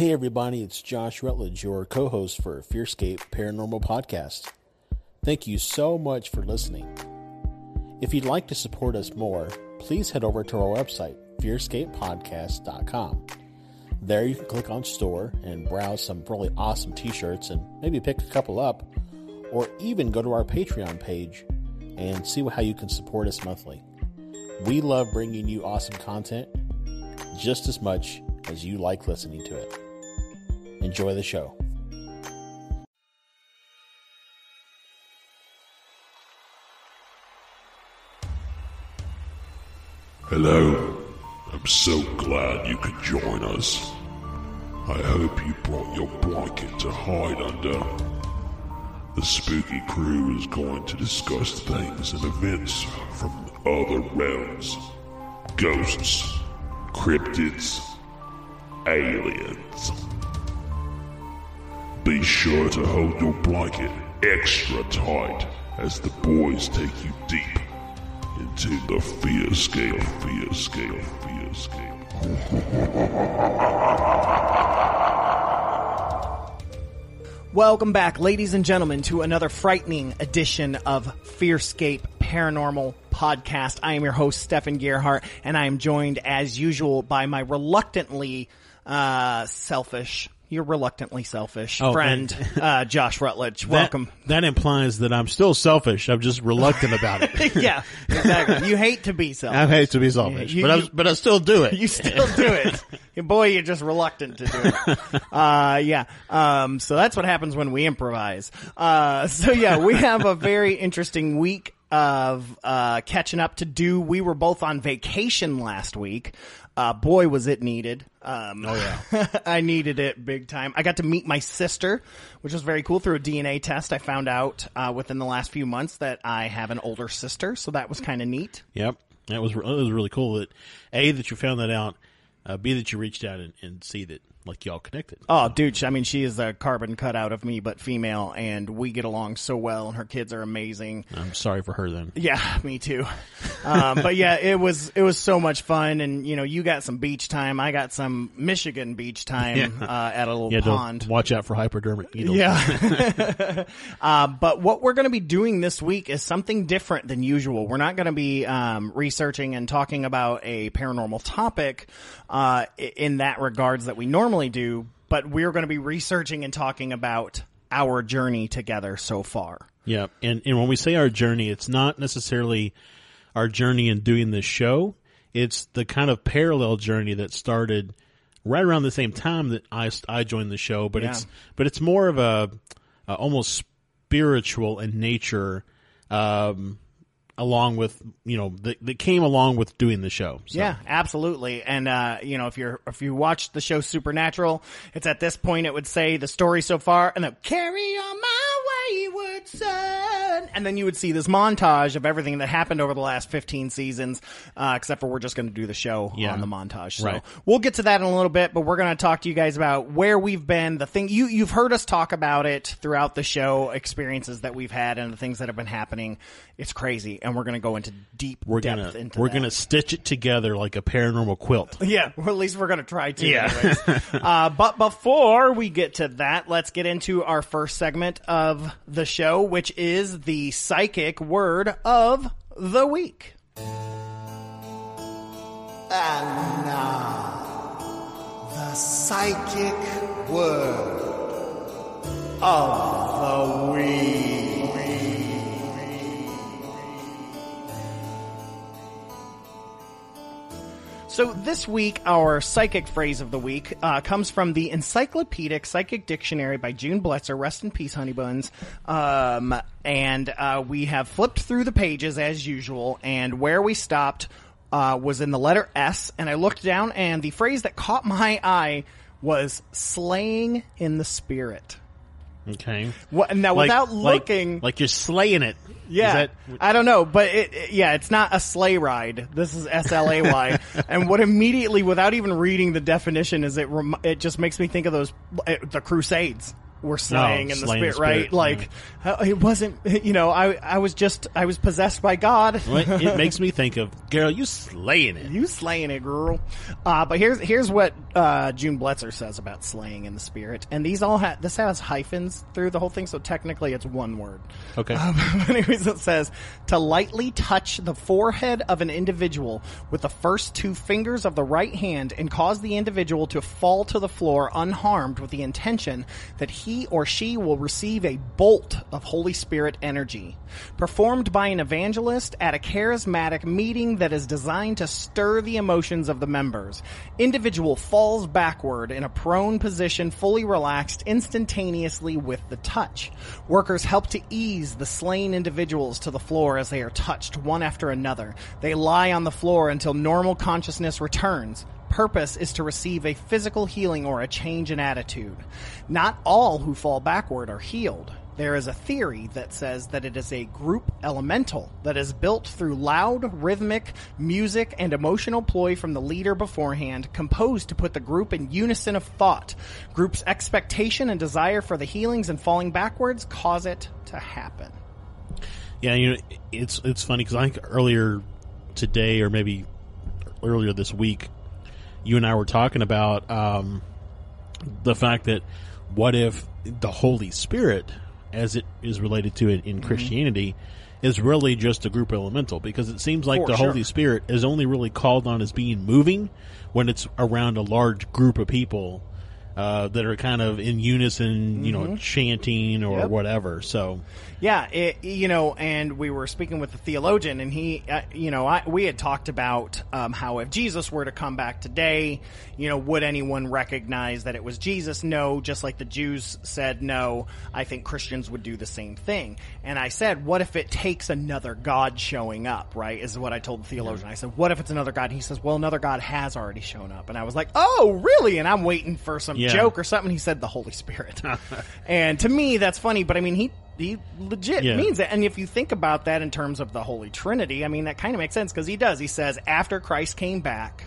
Hey everybody, it's Josh Rutledge, your co-host for Fearscape Paranormal Podcast. Thank you so much for listening. If you'd like to support us more, please head over to our website, fearscapepodcast.com. There you can click on store and browse some really awesome t-shirts and maybe pick a couple up, or even go to our Patreon page and see how you can support us monthly. We love bringing you awesome content just as much as you like listening to it. Enjoy the show. Hello. I'm so glad you could join us. I hope you brought your blanket to hide under. The spooky crew is going to discuss things and events from other realms ghosts, cryptids, aliens. Be sure to hold your blanket extra tight as the boys take you deep into the Fearscape, fear scale, Fearscape. Welcome back, ladies and gentlemen, to another frightening edition of Fearscape Paranormal Podcast. I am your host, Stefan Gerhart, and I am joined, as usual, by my reluctantly uh, selfish, you're reluctantly selfish Oh, friend, uh, Josh Rutledge. That- Welcome. That, implies that I'm still selfish. I'm just reluctant about it. yeah, exactly. You hate to be selfish. I hate to be selfish, You- but I but I still do it. You still do it. Boy, you're just reluctant to do it. Uh, yeah. Um, so that's what happens when we improvise. Uh, so yeah, we have a very interesting week of, uh, catching up to do. We were both on vacation last week. Uh, boy, was it needed. Um, oh yeah. I needed it big time. I got to meet my sister, which was very cool through a DNA test. I found out, uh, within the last few months that I have an older sister. So that was kind of neat. Yep, that was it was really cool that a that you found that out, uh, b that you reached out and, and see that like y'all connected. Oh, dude! I mean, she is a carbon cutout of me, but female, and we get along so well, and her kids are amazing. I'm sorry for her then. Yeah, me too. Um, but yeah, it was it was so much fun, and you know, you got some beach time, I got some Michigan beach time uh, at a little Yeah, pond. watch out for hypodermic needles. Yeah. uh, but what we're going to be doing this week is something different than usual. We're not going to be um, researching and talking about a paranormal topic uh, in that regards that we normally do, but we're going to be researching and talking about our journey together so far. Yeah, and and when we say our journey, it's not necessarily our journey in doing this show. It's the kind of parallel journey that started right around the same time that I I joined the show, but it's but it's more of a, a almost spiritual in nature, um, along with you know that, that came along with doing the show. So, Yeah, absolutely. And uh, you know, if you're if you watch the show Supernatural, it's at this point it would say the story so far, and then carry on my wayward son, and then you would see this montage of everything that happened over the last 15 seasons. Uh, except for we're just going to do the show Yeah. on the montage. So Right. we'll get to that in a little bit, but we're going to talk to you guys about where we've been, the thing you you've heard us talk about it throughout the show, experiences that we've had, and the things that have been happening. It's crazy, and we're going to go into deep We're depth gonna into we're gonna stitch it together like a paranormal quilt. Yeah, well, at least we're going to try to. Yeah. Uh, but before we get to that, let's get into our first segment of the show, which is the psychic word of the week. And now, the psychic word of the week. So this week, our psychic phrase of the week uh, comes from the Encyclopedic Psychic Dictionary by June Bletzer. Rest in peace, honey buns. Um, and uh, we have flipped through the pages as usual, and where we stopped uh, was in the letter S, and I looked down, and the phrase that caught my eye was "slaying in the spirit." Okay. What, now, Like- without looking, like, you're slaying it. yeah, that- I don't know, but it, it- yeah, it's not a sleigh ride. This is S L A Y, and what immediately, without even reading the definition, is it rem- it just makes me think of those uh, the Crusades were slaying in the the spirit, right? spirit, Like uh, it wasn't, you know, I I was just I was possessed by God. Well, it makes me think of girl, you slaying it. You slaying it, girl. Uh, but here's here's what uh, June Bletzer says about slaying in the spirit, and these all ha- this has hyphens through the whole thing, so technically it's one word. Okay. Um, anyways, it says to lightly touch the forehead of an individual with the first two fingers of the right hand and cause the individual to fall to the floor unharmed with the intention that he or she will receive a bolt of Holy Spirit energy. Performed by an evangelist at a charismatic meeting that is designed to stir the emotions of the members. Individual falls backward in a prone position, fully relaxed instantaneously with the touch. Workers help to ease the slain individuals to the floor as they are touched one after another. They lie on the floor until normal consciousness returns. Purpose is to receive a physical healing or a change in attitude. Not all who fall backward are healed. There is a theory that says that it is a group elemental that is built through loud, rhythmic music and emotional ploy from the leader beforehand, composed to put the group in unison of thought. Group's expectation and desire for the healings and falling backwards cause it to happen. Yeah, you know, it's it's funny because I think earlier today or maybe earlier this week, you and I were talking about um, the fact that what if the Holy Spirit, as it is related to it Mm-hmm. in Christianity, is really just a group elemental because it seems like For the sure. Holy Spirit is only really called on as being moving when it's around a large group of people. Uh, that are kind of in unison, you know, chanting or Mm-hmm. Yep. whatever. So, Yeah, it, you know, and we were speaking with a theologian, and he, uh, you know, I, we had talked about um, how if Jesus were to come back today, you know, would anyone recognize that it was Jesus? No, just like the Jews said no. I think Christians would do the same thing. And I said, what if it takes another God showing up? Right, is what I told the theologian. I said, what if it's another God? He says, well, another God has already shown up, and I was like, oh, really? And I'm waiting for some Yeah. Joke or something. He said the Holy Spirit, and to me, that's funny. But I mean, he he legit Yeah. means it. And if you think about that in terms of the Holy Trinity, I mean, that kind of makes sense because he does. He says, after Christ came back,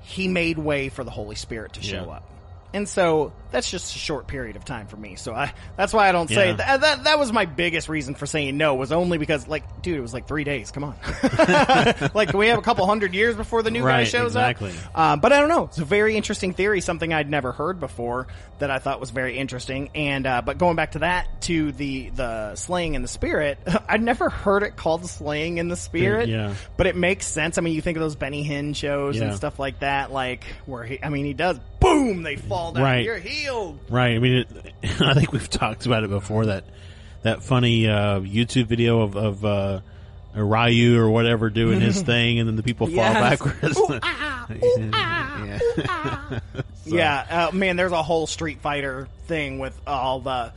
he made way for the Holy Spirit to show Yeah. up. And so that's just a short period of time for me. So I that's why I don't say Yeah. that, that. That was my biggest reason for saying no was only because like, dude, it was like three days. Come on, like we have a couple hundred years before the new guy shows exactly. up? Um, but I don't know. It's a very interesting theory, something I'd never heard before that I thought was very interesting. And uh, but going back to that, to the the slaying in the spirit, I'd never heard it called slaying in the spirit. Yeah. But it makes sense. I mean, you think of those Benny Hinn shows and stuff like that, like where he. I mean, he does. Boom! They fall down. Right. You're healed. Right. I mean, it, I think we've talked about it before. That that funny uh, YouTube video of, of uh, Ryu or whatever doing his thing, and then the people fall Yes. backwards. Ooh, ah, ooh, ah, Yeah. ooh, ah. Yeah, uh, man. There's a whole Street Fighter thing with all the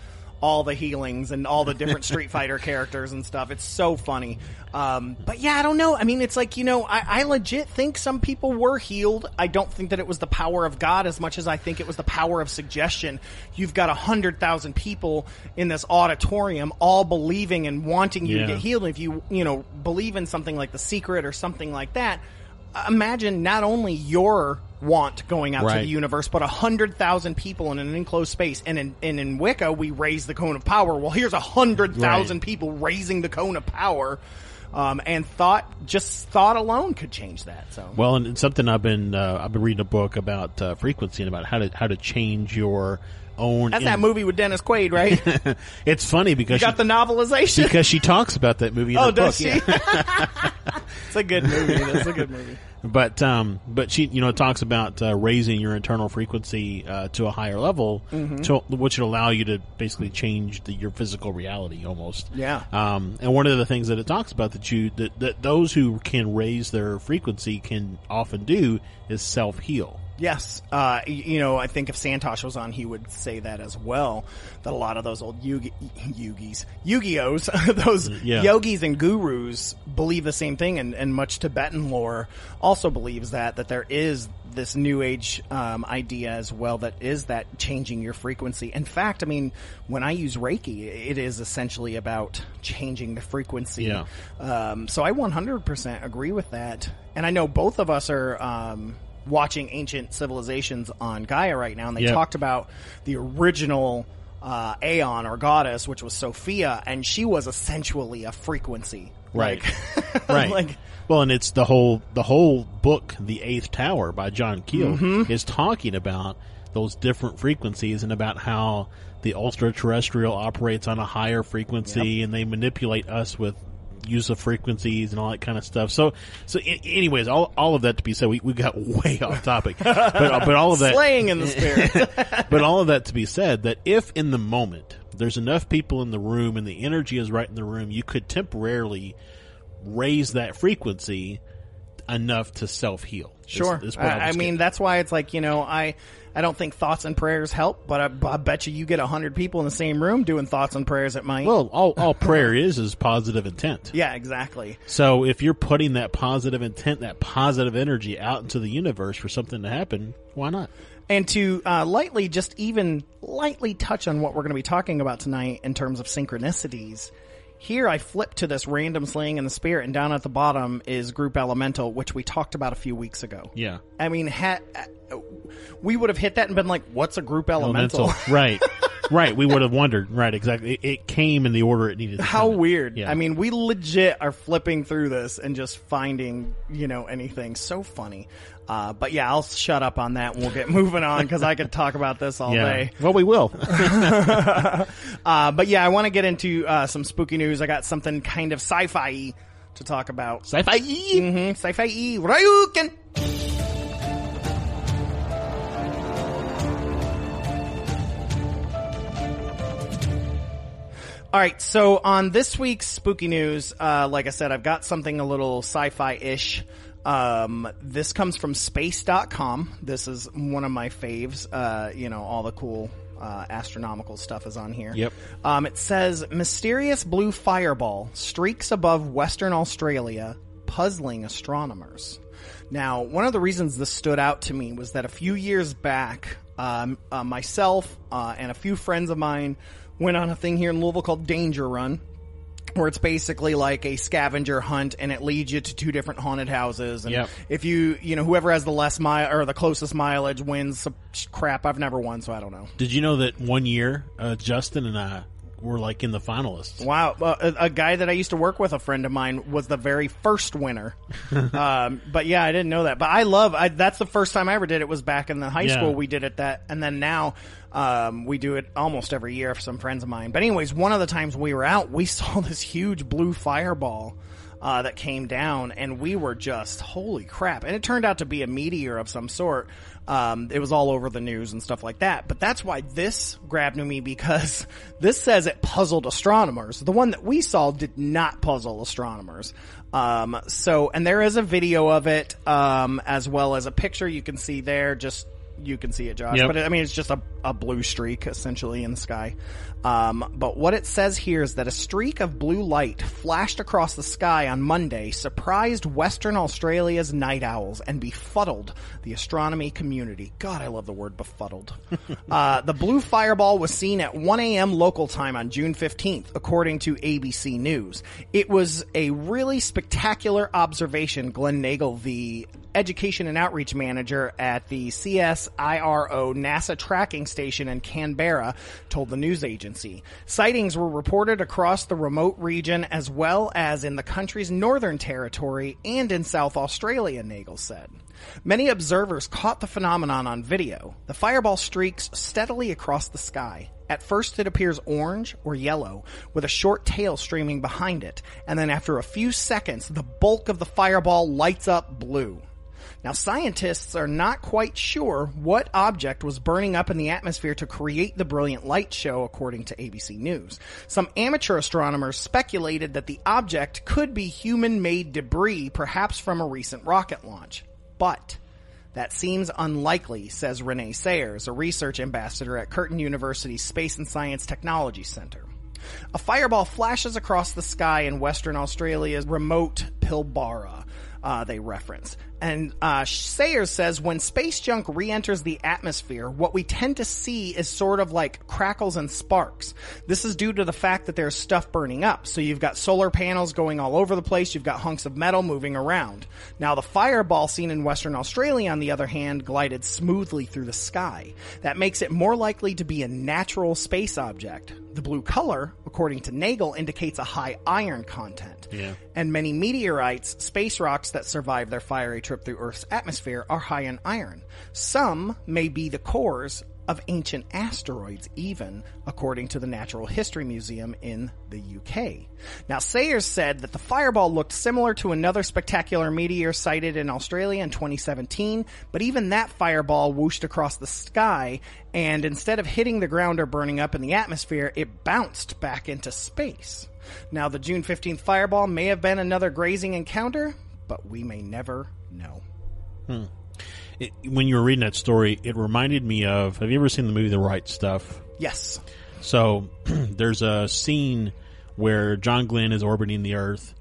all the healings and all the different Street Fighter characters and stuff. It's so funny. Um, but yeah, I don't know. I mean, it's like you know, I, I legit think some people were healed. I don't think that it was the power of God as much as I think it was the power of suggestion. You've got a hundred thousand people in this auditorium all believing and wanting you Yeah. to get healed. If you you know believe in something like the secret or something like that, imagine not only your want going out to the universe, but a hundred thousand people in an enclosed space. And in, and in Wicca, we raise the cone of power. Well, here's a hundred thousand Right. people raising the cone of power. Um, and thought, just thought alone could change that. So, Well, and something I've been uh, I've been reading a book about uh, frequency and about how to how to change your own. that's in- that movie with Dennis Quaid, right? It's funny because Got she, the novelization. because she talks about that movie. In oh, does book. she? yeah. it's a good movie. That's a good movie. But um, but she you know talks about uh, raising your internal frequency uh, to a higher level, Mm-hmm. to, which would allow you to basically change the, your physical reality almost. Yeah. Um, and one of the things that it talks about that you that, that those who can raise their frequency can often do is self heal. Yes, uh, you know, I think if Santosh was on, he would say that as well. That a lot of those old Yugi, Yugis, Yu-Gi-Ohs, those Yeah. yogis and gurus believe the same thing, and, and much Tibetan lore also believes that that there is this new age um, idea as well that is that changing your frequency. In fact, I mean, when I use Reiki, it is essentially about changing the frequency. Yeah. Um, so I 100% agree with that. And I know both of us are um, watching Ancient Civilizations on Gaia right now, and they Yep. talked about the original uh, Aeon or goddess, which was Sophia, and she was essentially a frequency. Right. Like, right. like, well, and it's the whole the whole book, The Eighth Tower by John Keel, is talking about those different frequencies and about how the ultra terrestrial operates on a higher frequency, and they manipulate us with use of frequencies and all that kind of stuff. So, so anyways, all all of that to be said, we, we got way off topic, but uh, but all of that slaying in the spirit. but all of that to be said, that if in the moment there's enough people in the room and the energy is right in the room, you could temporarily raise that frequency enough to self heal. Sure. I, I mean, that's why it's like, you know, I, I don't think thoughts and prayers help, but I, I bet you you get a hundred people in the same room doing thoughts and prayers, it might. well, all all prayer is is positive intent. yeah, exactly. So if you're putting that positive intent, that positive energy out into the universe for something to happen, why not? And to uh, lightly, just even lightly touch on what we're going to be talking about tonight in terms of synchronicities. Here, I flip to this random slaying in the spirit, and down at the bottom is group elemental, which we talked about a few weeks ago. Yeah. I mean, ha- we would have hit that and been like, "What's a group elemental?" right. Right. We would have wondered. Right. Exactly. It, it came in the order it needed to How come weird. Yeah. I mean, we legit are flipping through this and just finding, you know, anything so funny. Uh, but yeah, I'll shut up on that and we'll get moving on because I could talk about this all yeah. day. Well, we will. Uh, but yeah, I want to get into uh, some spooky news. I got something kind of sci-fi to talk about. Sci-fi. Mm-hmm. Sci-fi Ryuken. All right, so on this week's spooky news, uh, like I said, I've got something a little sci-fi-ish. Um, this comes from space.com. This is one of my faves. Uh, you know, all the cool uh, astronomical stuff is on here. Yep. Um, it says mysterious blue fireball streaks above Western Australia, puzzling astronomers. Now, one of the reasons this stood out to me was that a few years back, um, uh, myself uh, and a few friends of mine went on a thing here in Louisville called Danger Run where it's basically like a scavenger hunt and it leads you to two different haunted houses. And Yep. if you you know whoever has the less mile or the closest mileage wins some crap. I've never won so I don't know. Did you know that one year, uh, Justin and I were like in the finalists? Wow, uh, a, a guy that I used to work with, a friend of mine, was the very first winner. um, but yeah, I didn't know that. But I love. I, that's the first time I ever did it. Was back in the high Yeah. school. We did it that, and then now um, we do it almost every year for some friends of mine. But anyways, one of the times we were out, we saw this huge blue fireball. Uh, that came down, and we were just holy crap! And it turned out to be a meteor of some sort. Um, it was all over the news and stuff like that. But that's why this grabbed me because this says it puzzled astronomers. The one that we saw did not puzzle astronomers. Um, so, and there is a video of it, um, as well as a picture you can see there. Just you can see it, Josh. Yep. But I mean, it's just a, a blue streak essentially in the sky. Um, but what it says here is that a streak of blue light flashed across the sky on Monday, surprised Western Australia's night owls and befuddled the astronomy community. God, I love the word befuddled. uh, the blue fireball was seen at 1 a.m. local time on June 15th, according to ABC News. It was a really spectacular observation, Glen Nagle, the education and outreach manager at the CSIRO NASA tracking station in Canberra told the news agency. Sightings were reported across the remote region as well as in the country's northern territory and in South Australia, Nagle said. Many observers caught the phenomenon on video. The fireball streaks steadily across the sky. At first it appears orange or yellow, with a short tail streaming behind it, and then after a few seconds, the bulk of the fireball lights up blue. Now, scientists are not quite sure what object was burning up in the atmosphere to create the brilliant light show, according to ABC News. Some amateur astronomers speculated that the object could be human made debris, perhaps from a recent rocket launch. But That seems unlikely, says Renee Sayers, a research ambassador at Curtin University's Space and Science Technology Center. A fireball flashes across the sky in Western Australia's remote Pilbara. Uh, they reference. And uh, Sayers says when space junk re-enters the atmosphere, what we tend to see is sort of like crackles and sparks. This is due to the fact that there's stuff burning up. So you've got solar panels going all over the place. You've got hunks of metal moving around. Now the fireball seen in Western Australia, on the other hand, glided smoothly through the sky. That makes it more likely to be a natural space object. The blue color, according to Nagle, indicates a high iron content. Yeah. And many meteorites, space rocks that survive their fiery trip through Earth's atmosphere, are high in iron. Some may be the cores of ancient asteroids, even according to the Natural History Museum in the UK. Now, Sayers said that the fireball looked similar to another spectacular meteor sighted in Australia in 2017, but even that fireball whooshed across the sky, and instead of hitting the ground or burning up in the atmosphere, it bounced back into space. Now, the June 15th fireball may have been another grazing encounter, but we may never know. Hmm. It, when you were reading that story, it reminded me of. Have you ever seen the movie The Right Stuff? Yes. So there's a scene where John Glenn is orbiting the Earth,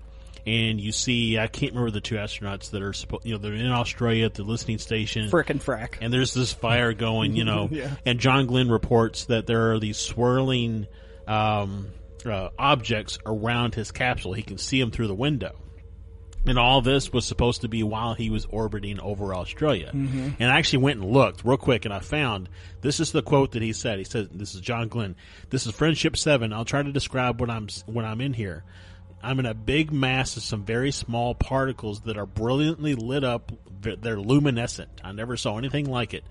and you see I can't remember the two astronauts that are supposed. You know, they're in Australia at the listening station. Frickin' frack. and there's this fire going, you know, Yeah. and John Glenn reports that there are these swirling um, uh, objects around his capsule. He can see them through the window. And all this was supposed to be while he was orbiting over Australia. Mm-hmm. And I actually went and looked real quick and I found this is the quote that he said. He said, this is John Glenn. This is Friendship 7. I'll try to describe what I'm, when I'm in here. I'm in a big mass of some very small particles that are brilliantly lit up. They're luminescent. I never saw anything like it.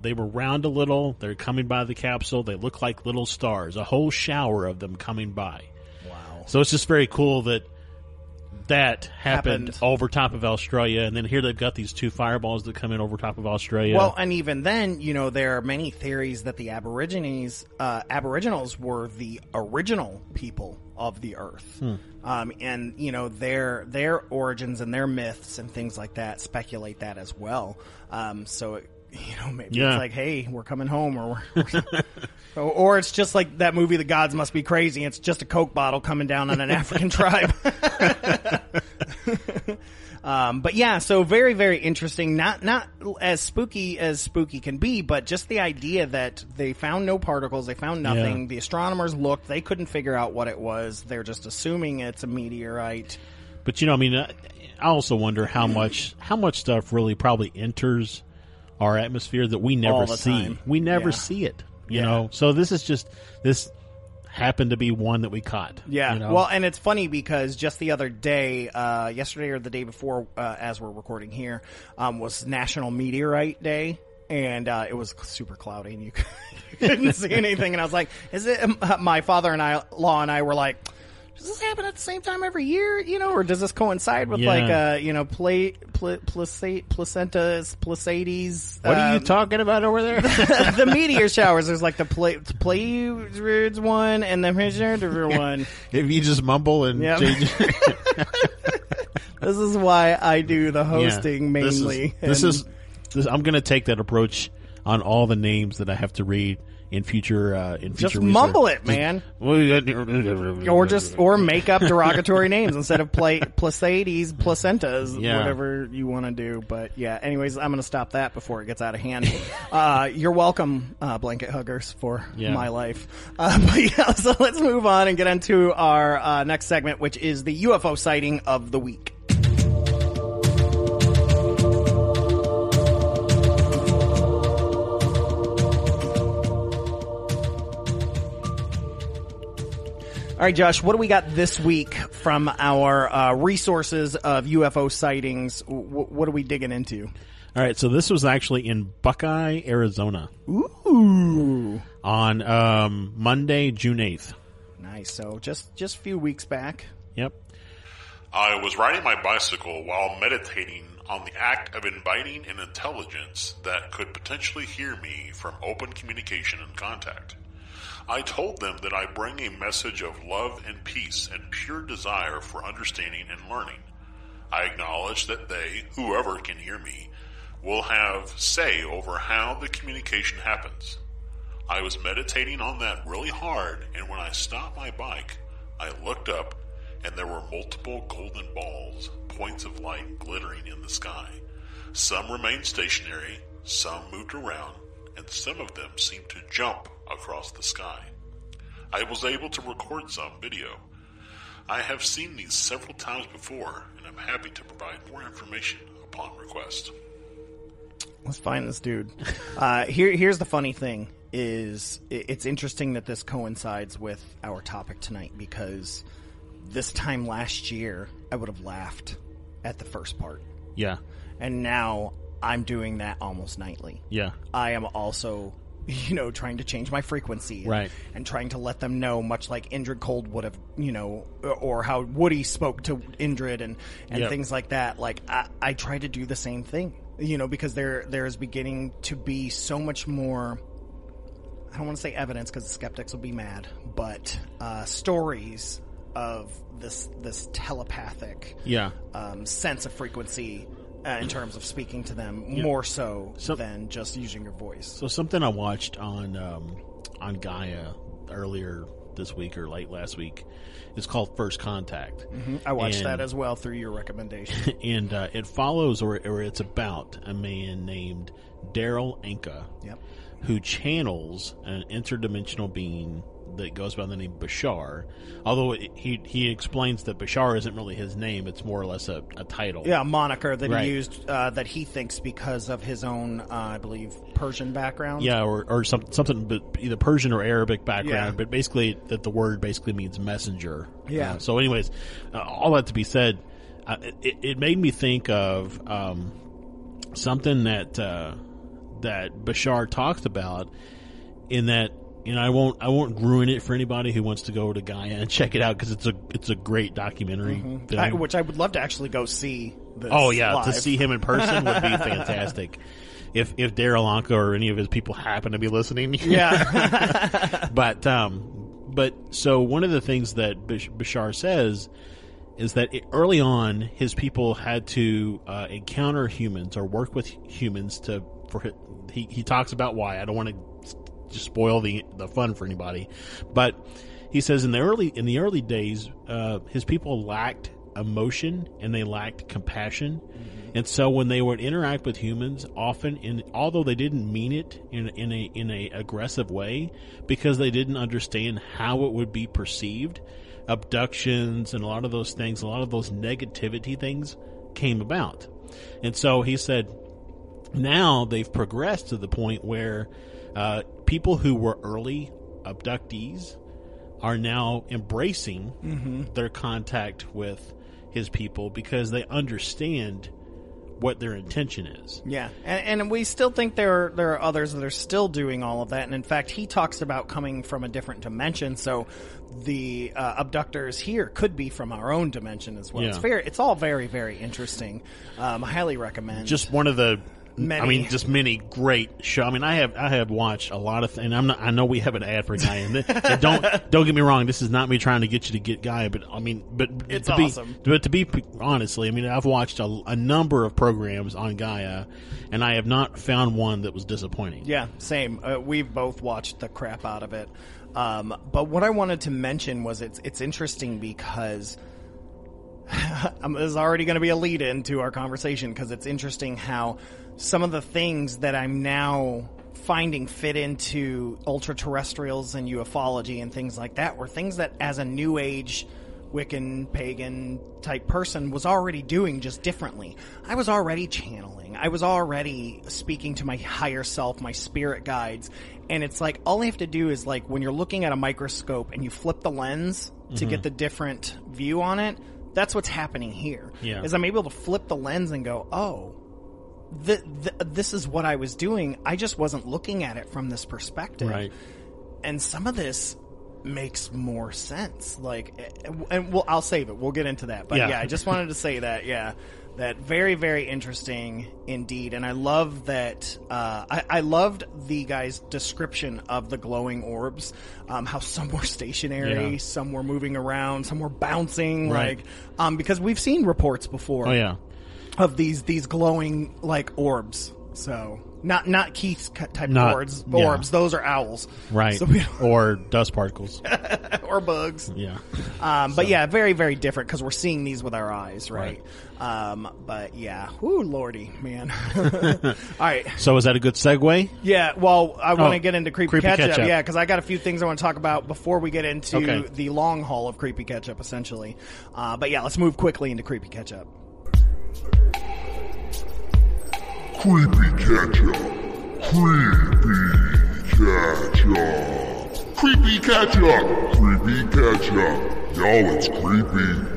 They were round a little. They're coming by the capsule. They look like little stars. A whole shower of them coming by. Wow. So it's just very cool that that happened, Happened. over top of Australia, and then here they've got these two fireballs that come in over top of Australia. Well, and even then, you know, there are many theories that the Aborigines, uh, Aboriginals were the original people of the Earth, Hmm. um, and you know their their origins and their myths and things like that speculate that as well. Um, so. It, you know, maybe Yeah. it's like, "Hey, we're coming home," or, we're, or or it's just like that movie, "The Gods Must Be Crazy." It's just a Coke bottle coming down on an African tribe. Um, but yeah, so very, very interesting. Not not as spooky as spooky can be, but just the idea that they found no particles, they found nothing. Yeah. The astronomers looked, they couldn't figure out what it was. They're just assuming it's a meteorite. But you know, I mean, uh, I also wonder how much how much stuff really probably enters our atmosphere that we never see. time. We never Yeah. see it. You Yeah. know, so this is just this happened to be one that we caught. Yeah. you know? Well, and it's funny because just the other day, uh, yesterday or the day before, uh, as we're recording here, um, was National Meteorite Day. And uh, it was super cloudy, and you, couldn't see anything. And I was like, "Is it?" My father and I, law and I, were like, "Does this happen at the same time every year? You know, or does this coincide with Yeah. like, uh, you know, play, pl- placa- placentas, placades? what are you um, talking about over there? the meteor showers. There's like the play, Pleiades one and the Measure one. if you just mumble and Yep. change, This is why I do the Yeah. hosting This is- mainly. This is, this, I'm going to take that approach on all the names that I have to read in future. Uh, in future. just future mumble it, man, or just or make up derogatory names instead of play Placades, placentas, Yeah. whatever you want to do. But yeah, anyways, I'm going to stop that before it gets out of hand. uh, you're welcome, uh, blanket huggers, for Yeah. my life. Uh, but yeah, so let's move on and get into our uh, next segment, which is the UFO sighting of the week. All right, Josh, what do we got this week from our uh, resources of UFO sightings? W- what are we digging into? All right, so this was actually in Buckeye, Arizona, Ooh, on um, Monday, June eighth. nice. So just just a few weeks back. Yep. I was riding my bicycle while meditating on the act of inviting an intelligence that could potentially hear me from open communication and contact. I told them that I bring a message of love and peace and pure desire for understanding and learning. I acknowledge that they, whoever can hear me, will have say over how the communication happens. I was meditating on that really hard, and when I stopped my bike, I looked up, and there were multiple golden balls, points of light glittering in the sky. Some remained stationary, some moved around, and some of them seemed to jump across the sky. I was able to record some video. I have seen these several times before, and I'm happy to provide more information upon request. Let's find this dude. Uh, here, here's the funny thing: is it's interesting that this coincides with our topic tonight because this time last year I would have laughed at the first part, Yeah. and now I'm doing that almost nightly. Yeah. I am also, you know, trying to change my frequency, and, Right. And trying to let them know, much like Indrid Cold would have, you know, or how Woody spoke to Indrid and and Yep. things like that. Like I, I try to do the same thing, you know, because there there is beginning to be so much more. I don't want to say evidence because the skeptics will be mad, but uh, stories of this this telepathic Yeah. um, sense of frequency uh, in terms of speaking to them more so, So- than just using your voice. So something I watched on um, on Gaia earlier this week or late last week is called First Contact. I watched And- that as well through your recommendation. and uh, it follows or, or it's about a man named Darryl Anka, Yep. who channels an interdimensional being that goes by the name Bashar. Although it, he he explains that Bashar isn't really his name; it's more or less a, a title. Yeah, a moniker that Right. he used uh, that he thinks because of his own, uh, I believe, Persian background. Yeah, or, or some, something, but either Persian or Arabic background. Yeah. But basically, that the word basically means messenger. Yeah. Uh, so, anyways, uh, all that to be said, uh, it, it made me think of um, something that uh, that Bashar talks about. In that, and I won't, I won't ruin it for anybody who wants to go to Gaia and check it out because it's a, it's a great documentary. Mm-hmm. I, which I would love to actually go see. This Oh yeah, to see him in person would be fantastic. If if Darryl Anka or any of his people happen to be listening, Yeah, but um, but so one of the things that Bashar says is that it, early on his people had to uh, encounter humans or work with humans to for he he talks about why I don't want to spoil the the fun for anybody, but he says in the early in the early days uh, his people lacked emotion and they lacked compassion. And so when they would interact with humans, often in although they didn't mean it in in a in a aggressive way, because they didn't understand how it would be perceived, abductions and a lot of those things, a lot of those negativity things came about. And so he said, now they've progressed to the point where uh, people who were early abductees are now embracing their contact with his people because they understand what their intention is. yeah, and, and we still think there are, there are others that are still doing all of that. And in fact, he talks about coming from a different dimension. So the uh, abductors here could be from our own dimension as well. It's Yeah. very, it's all very, very interesting. Um, I highly recommend. Just one of the Many. I mean, just many great show. I mean, I have I have watched a lot of, and I'm not. I know we have an ad for Gaia, and, th- and don't don't get me wrong. This is not me trying to get you to get Gaia, but I mean, but It's to be, awesome. But to be honestly, I mean, I've watched a, a number of programs on Gaia, and I have not found one that was disappointing. Yeah, same. Uh, we've both watched the crap out of it. Um, but what I wanted to mention was it's it's interesting because um, this is already going to be a lead in to our conversation because it's interesting how some of the things that I'm now finding fit into ultra terrestrials and ufology and things like that were things that as a new age Wiccan, pagan type person was already doing just differently. I was already channeling. I was already speaking to my higher self, my spirit guides. And it's like, all I have to do is like, when you're looking at a microscope and you flip the lens to get mm-hmm. the different view on it, that's what's happening here. Yeah. Is I'm able to flip the lens and go, oh, th- th- this is what I was doing. I just wasn't looking at it from this perspective Right. and some of this makes more sense. Like, and we'll, I'll save it. We'll get into that. But Yeah. yeah, I just wanted to say that. Yeah, that very, very interesting indeed. And I love that. Uh, I, I loved the guy's description of the glowing orbs. Um, how some were stationary, Yeah. some were moving around, some were bouncing. Right. Like, um, because we've seen reports before. Oh yeah, of these these glowing like orbs. So not not Keith's type Not- of orbs. yeah. Orbs. Those are owls. Right. So we, or dust particles. or bugs. Yeah. Um, but yeah, very, very different because we're seeing these with our eyes, right? Um, but yeah, ooh, lordy, man. All right, So is that a good segue? yeah. Well, I want to Oh, get into creepy, creepy ketchup, ketchup. yeah, because I got a few things I want to talk about before we get into Okay. the long haul of creepy ketchup, essentially. Uh, but yeah, let's move quickly into creepy ketchup. Creepy ketchup. Creepy ketchup. Creepy ketchup. Creepy ketchup. Y'all, it's creepy.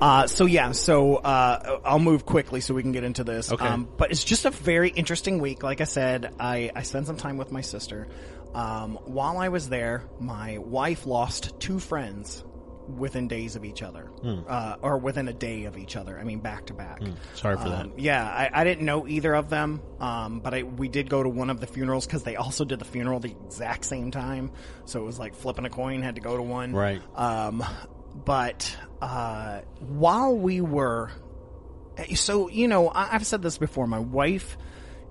Uh, so yeah, so uh, I'll move quickly so we can get into this. Okay. Um, but it's just a very interesting week. Like I said, I, I spent some time with my sister. Um, while I was there, my wife lost two friends within days of each other, uh, or within a day of each other. I mean, back to back. Sorry for Um, yeah, I, I didn't know either of them, um, but I, we did go to one of the funerals because they also did the funeral the exact same time. So it was like flipping a coin, had to go to one. Right. Um, but uh, while we were, so you know, I, I've said this before. My wife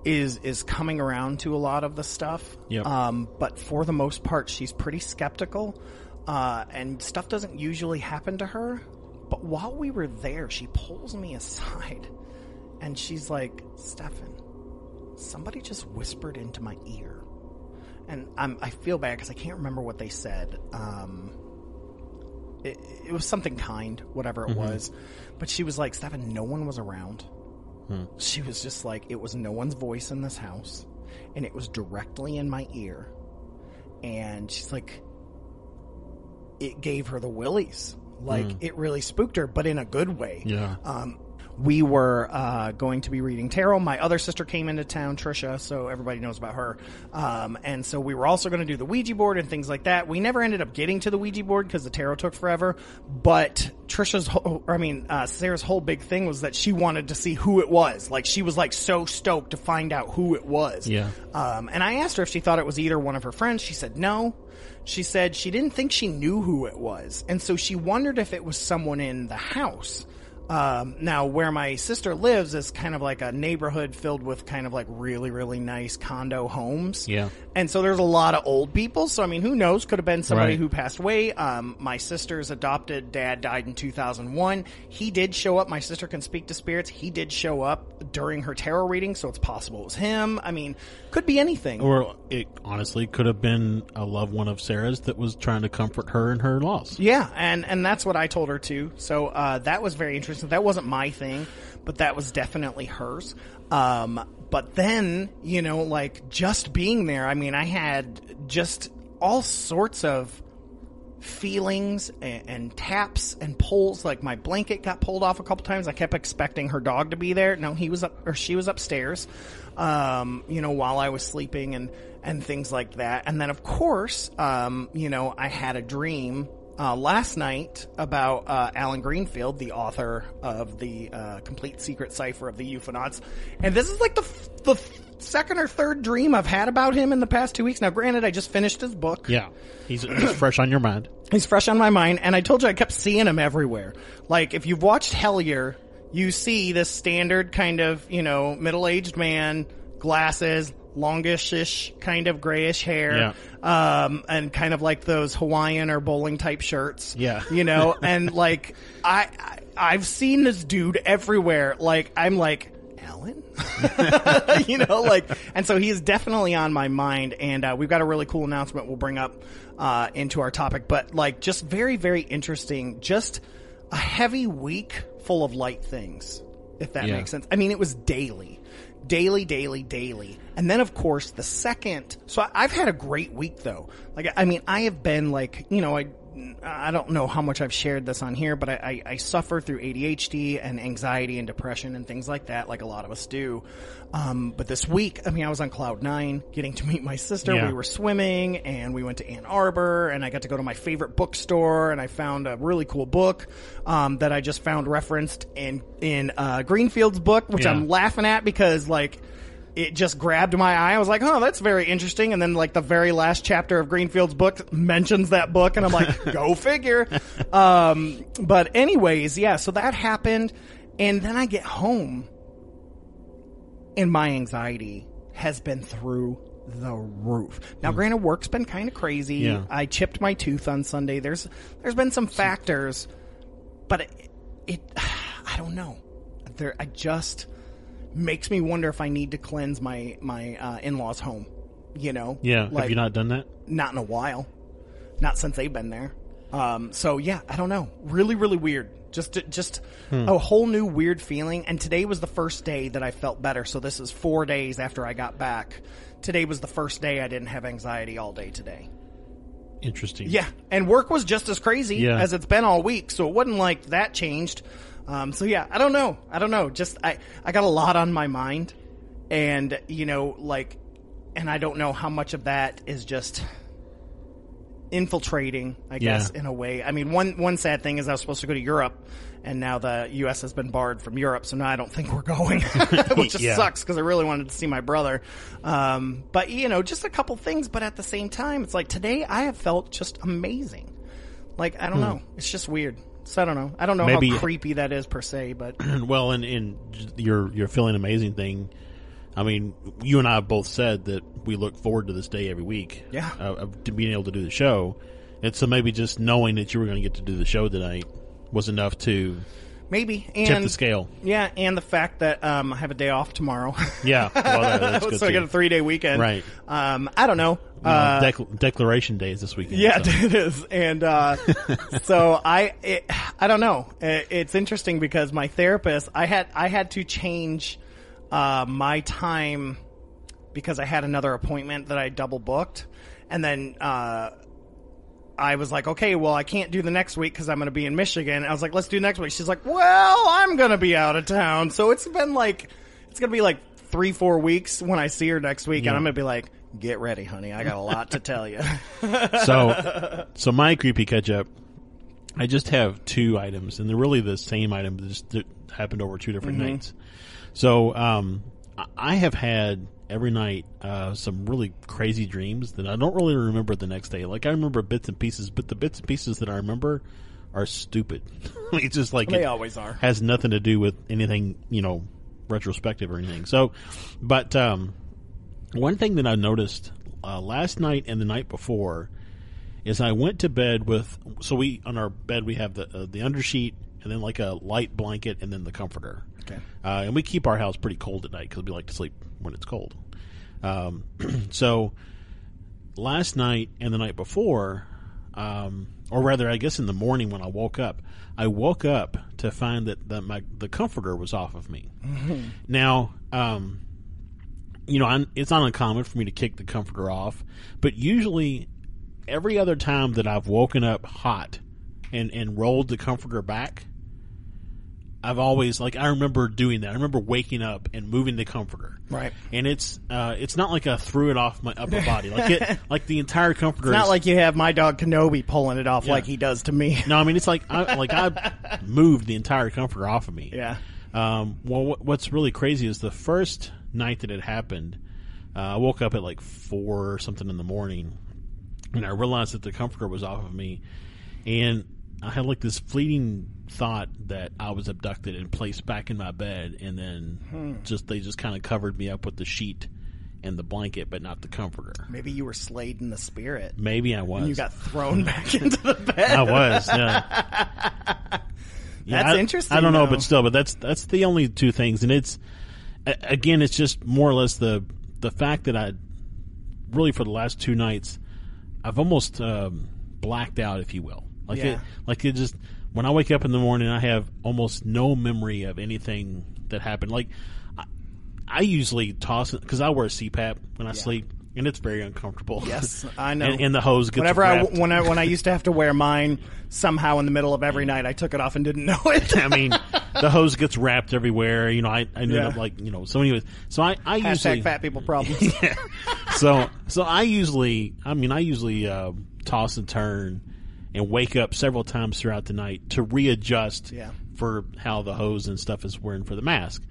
is is coming around to a lot of the stuff. Yep. Um, but for the most part, she's pretty skeptical, uh, and stuff doesn't usually happen to her. But while we were there, she pulls me aside, and she's like, "Stefan, somebody just whispered into my ear." And I'm, I feel bad because I can't remember what they said. Um, it, it was something kind, whatever it was. But she was like, Stefan, no one was around. She was just like, it was no one's voice in this house, and it was directly in my ear. And she's like, it gave her the willies. Like, it really spooked her, but in a good way. Yeah. Um, we were uh, going to be reading tarot. My other sister came into town, Trisha, so everybody knows about her. Um, and so we were also going to do the Ouija board and things like that. We never ended up getting to the Ouija board because the tarot took forever. But Trisha's, whole, I mean, uh, Sarah's whole big thing was that she wanted to see who it was. Like she was like so stoked to find out who it was. Yeah. Um, and I asked her if she thought it was either one of her friends. She said no. She said she didn't think she knew who it was. And so she wondered if it was someone in the house. Um, now, where my sister lives is kind of like a neighborhood filled with kind of like really, really nice condo homes. Yeah. And so there's a lot of old people. So, I mean, who knows? Could have been somebody Right. who passed away. Um, my sister's adopted dad died in 2001. He did show up. My sister can speak to spirits. He did show up during her tarot reading. So it's possible it was him. I mean, could be anything. Or it honestly could have been a loved one of Sarah's that was trying to comfort her in her loss. Yeah, and and that's what I told her too. So uh, that was very interesting. That wasn't my thing, but that was definitely hers. Um, but then you know, like just being there, I mean, I had just all sorts of feelings and, and taps and pulls. Like my blanket got pulled off a couple times. I kept expecting her dog to be there. No, he was up or she was upstairs. Um, you know, while I was sleeping and and things like that. And then of course, um, you know, I had a dream. Uh, last night about uh, Allen Greenfield, the author of the uh, Complete Secret Cipher of the UFOnauts, and this is like the f- the f- second or third dream I've had about him in the past two weeks. Now, granted, I just finished his book, Yeah. He's, he's fresh on your mind. He's fresh on my mind, and I told you I kept seeing him everywhere. Like, if you've watched Hellier, you see this standard kind of, you know, middle-aged man, glasses, longish-ish, kind of grayish hair, um, and kind of like those Hawaiian or bowling type shirts. Yeah. You know, and like, I, I, I've seen this dude everywhere. Like, I'm like, Allen? you know, like, and so he is definitely on my mind. And uh, we've got a really cool announcement we'll bring up uh, into our topic. But like, just very, very interesting. Just a heavy week full of light things, if that Yeah. makes sense. I mean, it was daily. Daily, daily, daily. And then, of course, the second. So I've had a great week, though. Like, I mean, I have been like, you know, I I don't know how much I've shared this on here, but I, I, I suffer through ADHD and anxiety and depression and things like that, like a lot of us do. Um, but this week, I mean, I was on cloud nine, getting to meet my sister. Yeah. We were swimming and we went to Ann Arbor and I got to go to my favorite bookstore and I found a really cool book, um, that I just found referenced in, in, uh, Greenfield's book, which Yeah. I'm laughing at because like, it just grabbed my eye. I was like, "Oh, that's very interesting." And then, like the very last chapter of Greenfield's book mentions that book, and I'm like, "Go figure." Um, but anyways, yeah. So that happened, And then I get home and my anxiety has been through the roof. Now, granted, work's been kind of crazy. Yeah. I chipped my tooth on Sunday. There's there's been some factors, but it, it I don't know. There, I just makes me wonder if I need to cleanse my my uh, in laws' home. You know, Yeah. Like, Have you not done that? not in a while, not since they've been there. Um, so yeah, I don't know. Really, really weird. Just, just a whole new weird feeling. And today was the first day that I felt better. So this is four days after I got back. Today was the first day I didn't have anxiety all day today. Interesting. Yeah, and work was just as crazy Yeah. as it's been all week, so it wasn't like that changed. Um, so yeah, I don't know. I don't know. Just I I got a lot on my mind, and you know, like, and I don't know how much of that is just infiltrating. I guess Yeah. in a way. I mean, one one sad thing is I was supposed to go to Europe. And now the U.S. has been barred from Europe, so now I don't think we're going, which just Yeah. sucks because I really wanted to see my brother. Um, but you know, just a couple things. But at the same time, it's like today I have felt just amazing. Like I don't know, it's just weird. So I don't know. I don't know. Maybe- how creepy that is per se, but well, and, and your your feeling amazing thing. I mean, you and I have both said that we look forward to this day every week. Yeah. uh, of to being able to do the show, and so maybe just knowing that you were going to get to do the show tonight was enough to maybe tip and the scale. yeah, and the fact that um, I have a day off tomorrow, Yeah, well, that, that's good so I too. get a three day weekend. Right. Um, I don't know. Uh, Uh, dec- declaration day is this weekend. Yeah, so. it is, and uh, so I, it, I don't know. It, it's interesting because my therapist, I had, I had to change uh, my time because I had another appointment that I double booked, and then uh, I was like, okay, well, I can't do the next week because I'm going to be in Michigan. I was like, let's do next week. She's like, well, I'm going to be out of town, so it's been like, it's going to be like three, four weeks when I see her next week, and I'm going to be like. Get ready, honey. I got a lot to tell you. So, so my creepy catch up. I just have two items, and they're really the same item, that just happened over two different Mm-hmm. nights. So, um, I have had every night uh, some really crazy dreams that I don't really remember the next day. Like I remember bits and pieces, but the bits and pieces that I remember are stupid. it's just like They it always are. Has nothing to do with anything, you know, retrospective or anything. So, but um, one thing that I noticed uh, last night and the night before is I went to bed with so we on our bed we have the uh, the undersheet and then like a light blanket and then the comforter. Okay. Uh, and we keep our house pretty cold at night because we like to sleep when it's cold. Um, so last night and the night before, um, or rather, I guess in the morning when I woke up, I woke up to find that the, my the comforter was off of me. Now, um, you know, I'm, it's not uncommon for me to kick the comforter off, but usually, every other time that I've woken up hot and and rolled the comforter back, I've always like I remember doing that. I remember waking up and moving the comforter. Right. And it's uh, it's not like I threw it off my upper body. Like it like the entire comforter. It's not is- like you have my dog Kenobi pulling it off Yeah. like he does to me. no, I mean it's like I like I moved the entire comforter off of me. Yeah. Um, well, what, what's really crazy is the first night that it happened, uh, I woke up at like four or something in the morning, and I realized that the comforter was off of me, and I had like this fleeting thought that I was abducted and placed back in my bed, and then Hmm. just they just kind of covered me up with the sheet and the blanket, but not the comforter. Maybe you were slayed in the spirit. Maybe I was. You got thrown back into the bed. I was. Yeah. Yeah, That's I- interesting, I don't know, but still, but that's that's the only two things, and it's again, it's just more or less the the fact that I really for the last two nights, I've almost um, blacked out, if you will. Like it, like it just when I wake up in the morning, I have almost no memory of anything that happened. Like I, I usually toss because I wear a CPAP when I sleep, and it's very uncomfortable. Yes, I know. and, and the hose gets Whenever I when I when I used to have to wear mine, somehow in the middle of every night I took it off and didn't know it. I mean, the hose gets wrapped everywhere. You know, I, I ended Yeah. up like, you know, so anyways, so I, I usually, fat people problems. yeah. so, so I usually, I mean, I usually, uh, toss and turn and wake up several times throughout the night to readjust Yeah. for how the hose and stuff is wearing for the mask.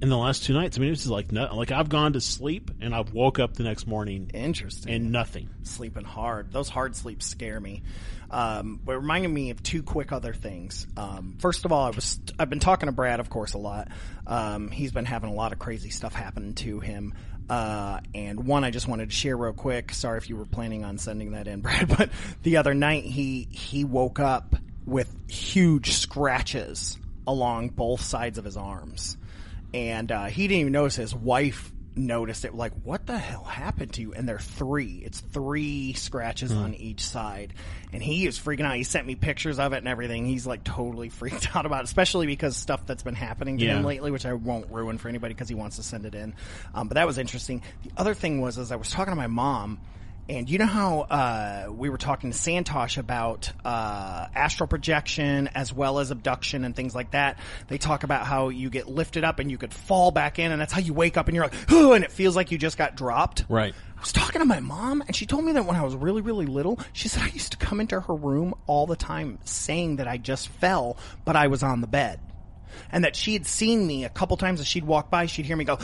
in the last two nights. I mean, it was like like I've gone to sleep and I've woke up the next morning Interesting. and nothing. sleeping hard. Those hard sleeps scare me. Um, but it reminded me of two quick other things. Um, first of all, I was I've been talking to Brad, of course, a lot. Um, he's been having a lot of crazy stuff happen to him. Uh, and one I just wanted to share real quick. Sorry if you were planning on sending that in, Brad, but the other night he he woke up with huge scratches along both sides of his arms, and uh, he didn't even notice his wife noticed it like what the hell happened to you? And they're three. It's three scratches on each side. And he is freaking out. He sent me pictures of it and everything. He's like totally freaked out about it especially because stuff that's been happening to him lately which i won't ruin for anybody because he wants to send it in. Um, but that was interesting. The other thing was as i was talking to my mom and you know how uh, we were talking to Santosh about uh, astral projection as well as abduction and things like that. They talk about how you get lifted up and you could fall back in, and that's how you wake up and you're like, oh, and it feels like you just got dropped. Right. I was talking to my mom, and she told me that when I was really, really little, she said I used to come into her room all the time saying that I just fell, but I was on the bed. And that she had seen me a couple times as she'd walk by, she'd hear me go,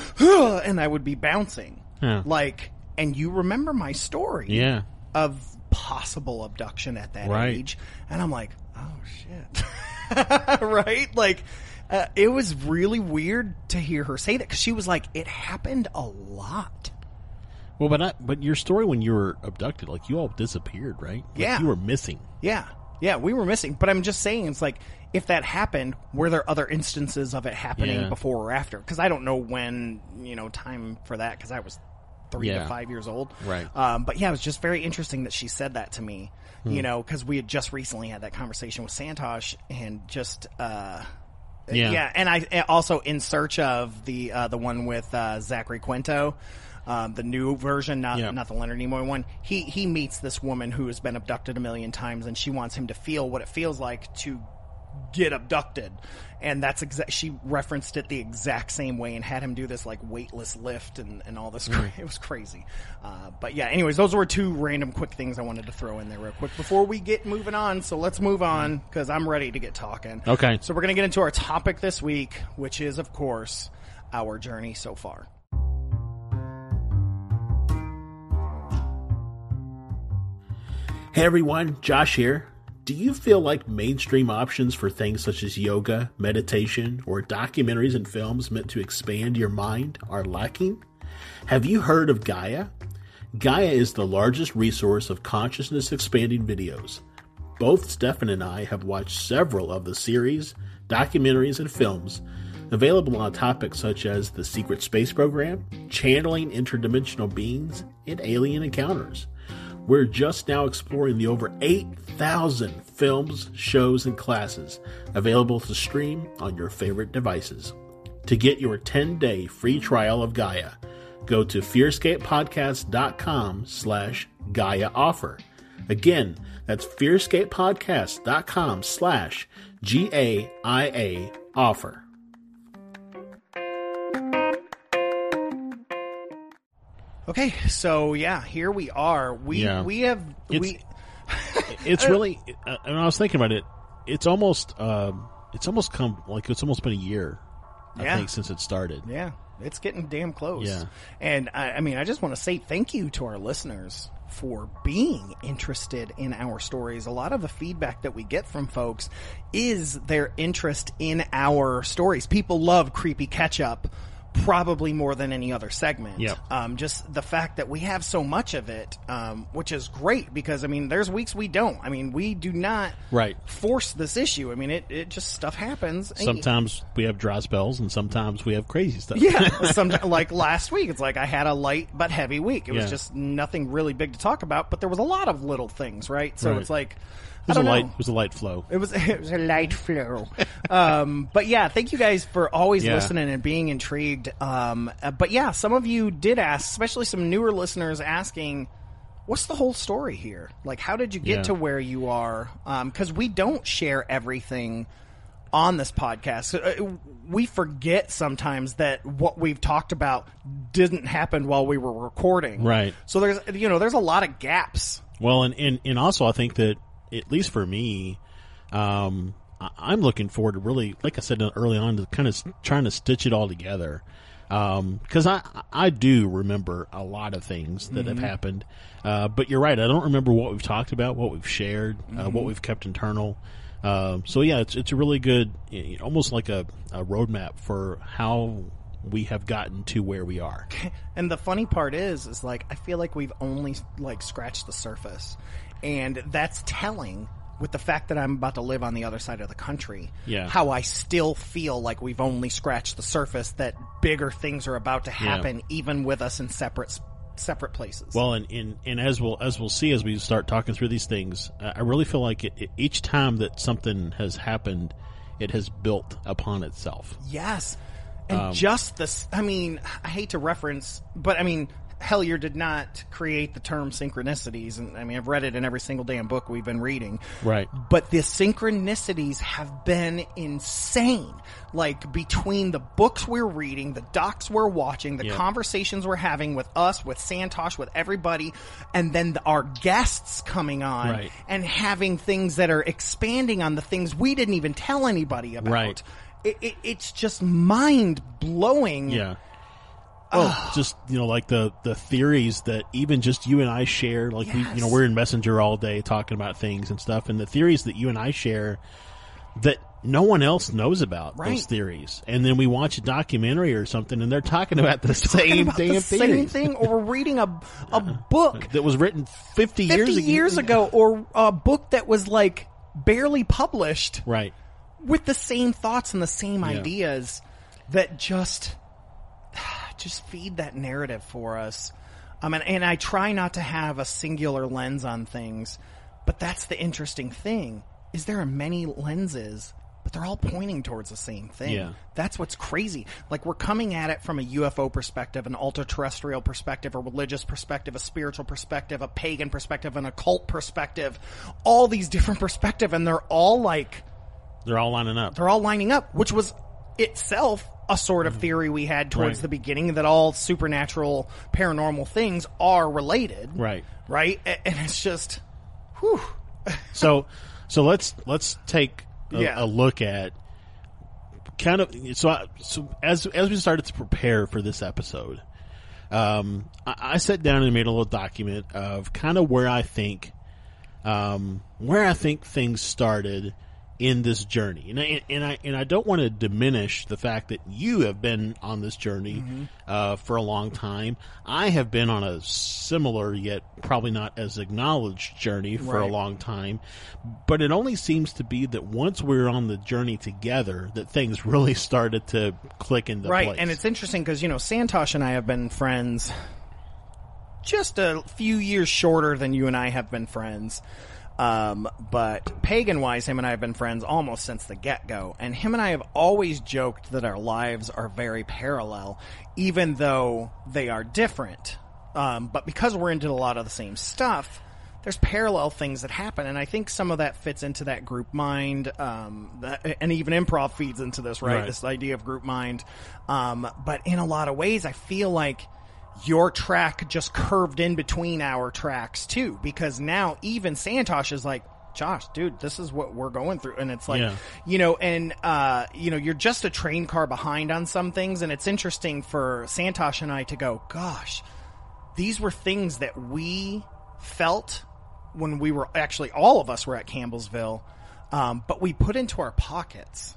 and I would be bouncing. Yeah. Like, and you remember my story Yeah. of possible abduction at that Right. age. And I'm like, oh shit. right? Like, uh, it was really weird to hear her say that because she was like, it happened a lot. Well, but I, but your story when you were abducted, like you all disappeared, right? Like, Yeah. you were missing. Yeah. Yeah, we were missing. But I'm just saying, it's like, if that happened, were there other instances of it happening Yeah. before or after? Because I don't know when, you know, time for that, because I was three Yeah. to five years old. Right. Um, but yeah, it was just very interesting that she said that to me, Hmm. you know, because we had just recently had that conversation with Santosh and just, uh, Yeah. yeah, and I also in search of the uh, the one with uh, Zachary Quinto, um, the new version, not Yeah. not the Leonard Nimoy one. He he meets this woman who has been abducted a million times, and she wants him to feel what it feels like to get abducted, and that's exact. She referenced it the exact same way and had him do this like weightless lift and and all this. Cra- it was crazy, uh, but yeah. Anyways, those were two random quick things I wanted to throw in there real quick before we get moving on. So let's move on because I'm ready to get talking. Okay. So we're going to get into our topic this week, which is, of course, our journey so far. Hey everyone, Josh here. Do you feel like mainstream options for things such as yoga, meditation, or documentaries and films meant to expand your mind are lacking? Have you heard of Gaia? Gaia is the largest resource of consciousness expanding videos. Both Stefan and I have watched several of the series, documentaries, and films available on topics such as the secret space program, channeling interdimensional beings, and alien encounters. We're just now exploring the over 8,000 films, shows, and classes available to stream on your favorite devices. To get your 10-day free trial of Gaia, go to fearscapepodcast.com slash Gaia offer. Again, that's fearscapepodcast.com slash G-A-I-A offer. Okay, so yeah, here we are. We Yeah. we have It's- we It's really. Uh, and I was thinking about it. It's almost. Um, it's almost come like it's almost been a year. I Yeah. think since it started. yeah, it's getting damn close. Yeah. and I, I mean, I just want to say thank you to our listeners for being interested in our stories. A lot of the feedback that we get from folks is their interest in our stories. People love creepy catch up. Probably more than any other segment. Yep. Um, just the fact that we have so much of it, um, which is great because I mean, there's weeks we don't. I mean, we do not Right. force this issue. I mean, it, it just stuff happens. Sometimes we have dry spells, and sometimes we have crazy stuff. yeah, some, like last week, it's like I had a light but heavy week. It was just nothing really big to talk about, but there was a lot of little things, right? So Right. it's like was a light. know. It was a light flow. It was it was a light flow, um, but yeah, thank you guys for always Yeah. listening and being intrigued. Um, uh, but yeah, some of you did ask, especially some newer listeners, asking, "What's the whole story here? Like, how did you get Yeah. to where you are?" Because we don't share everything on this podcast. Uh, We forget sometimes that what we've talked about didn't happen while we were recording. Right. So there's you know there's a lot of gaps. Well, and, and and also I think that at least for me, um, I'm looking forward to really, like I said early on, to kind of trying to stitch it all together. Because I I do remember a lot of things that have happened, uh, but you're right. I don't remember what we've talked about, what we've shared, uh, what we've kept internal. Um, so yeah, it's it's a really good, almost like a, a roadmap for how we have gotten to where we are. And the funny part is, is like I feel like we've only like scratched the surface, and that's telling with the fact that I'm about to live on the other side of the country. Yeah. How I still feel like we've only scratched the surface. That bigger things are about to happen, even with us in separate separate places. Well, and, and and as we'll as we'll see as we start talking through these things, uh, I really feel like it, it, each time that something has happened, it has built upon itself. Yes. And Um, just this, I mean, I hate to reference, but I mean, Hellier did not create the term synchronicities. And I mean, I've read it in every single damn book we've been reading. Right. But the synchronicities have been insane. Like between the books we're reading, the docs we're watching, the Yeah. conversations we're having with us, with Santosh, with everybody, and then the, our guests coming on Right. and having things that are expanding on the things we didn't even tell anybody about. Right. It, it, it's just mind blowing. Yeah. Oh, just you know, like the the theories that even just you and I share. Like we, you know, Yes. we're in Messenger all day talking about things and stuff, and the theories that you and I share that no one else knows about Right. those theories. And then we watch a documentary or something, and they're talking about the same about damn the same theories thing, or we're reading a a book that was written fifty, 50 years years ago, or a book that was like barely published Right. With the same thoughts and the same ideas that just just feed that narrative for us. Um, and, and I try not to have a singular lens on things, but that's the interesting thing is there are many lenses, but they're all pointing towards the same thing. Yeah. That's what's crazy. Like we're coming at it from a UFO perspective, an ultra terrestrial perspective, a religious perspective, a spiritual perspective, a pagan perspective, an occult perspective, all these different perspective, and they're all like They're all lining up. they're all lining up, which was itself a sort of theory we had towards Right. the beginning that all supernatural paranormal things are related. Right. Right? And it's just whew. So, so let's let's take a, Yeah. a look at kind of so I, so as as we started to prepare for this episode, um, I, I sat down and made a little document of kind of where I think, um, where I think things started in this journey, and I, and I and I don't want to diminish the fact that you have been on this journey uh, for a long time. I have been on a similar yet probably not as acknowledged journey for a long time, but it only seems to be that once we're on the journey together, that things really started to click into right. place. Right. And it's interesting because, you know, Santosh and I have been friends just a few years shorter than you and I have been friends. Um, but pagan wise, him and I have been friends almost since the get go. And him and I have always joked that our lives are very parallel, even though they are different. Um, but because we're into a lot of the same stuff, there's parallel things that happen. And I think some of that fits into that group mind. Um, that, and even improv feeds into this, right? Right. This idea of group mind. Um, but in a lot of ways, I feel like your track just curved in between our tracks too, because now even Santosh is like, Josh, dude, this is what we're going through. And it's like, Yeah. you know, and, uh, you know, you're just a train car behind on some things. And it's interesting for Santosh and I to go, gosh, these were things that we felt when we were actually all of us were at Campbellsville, um, but we put into our pockets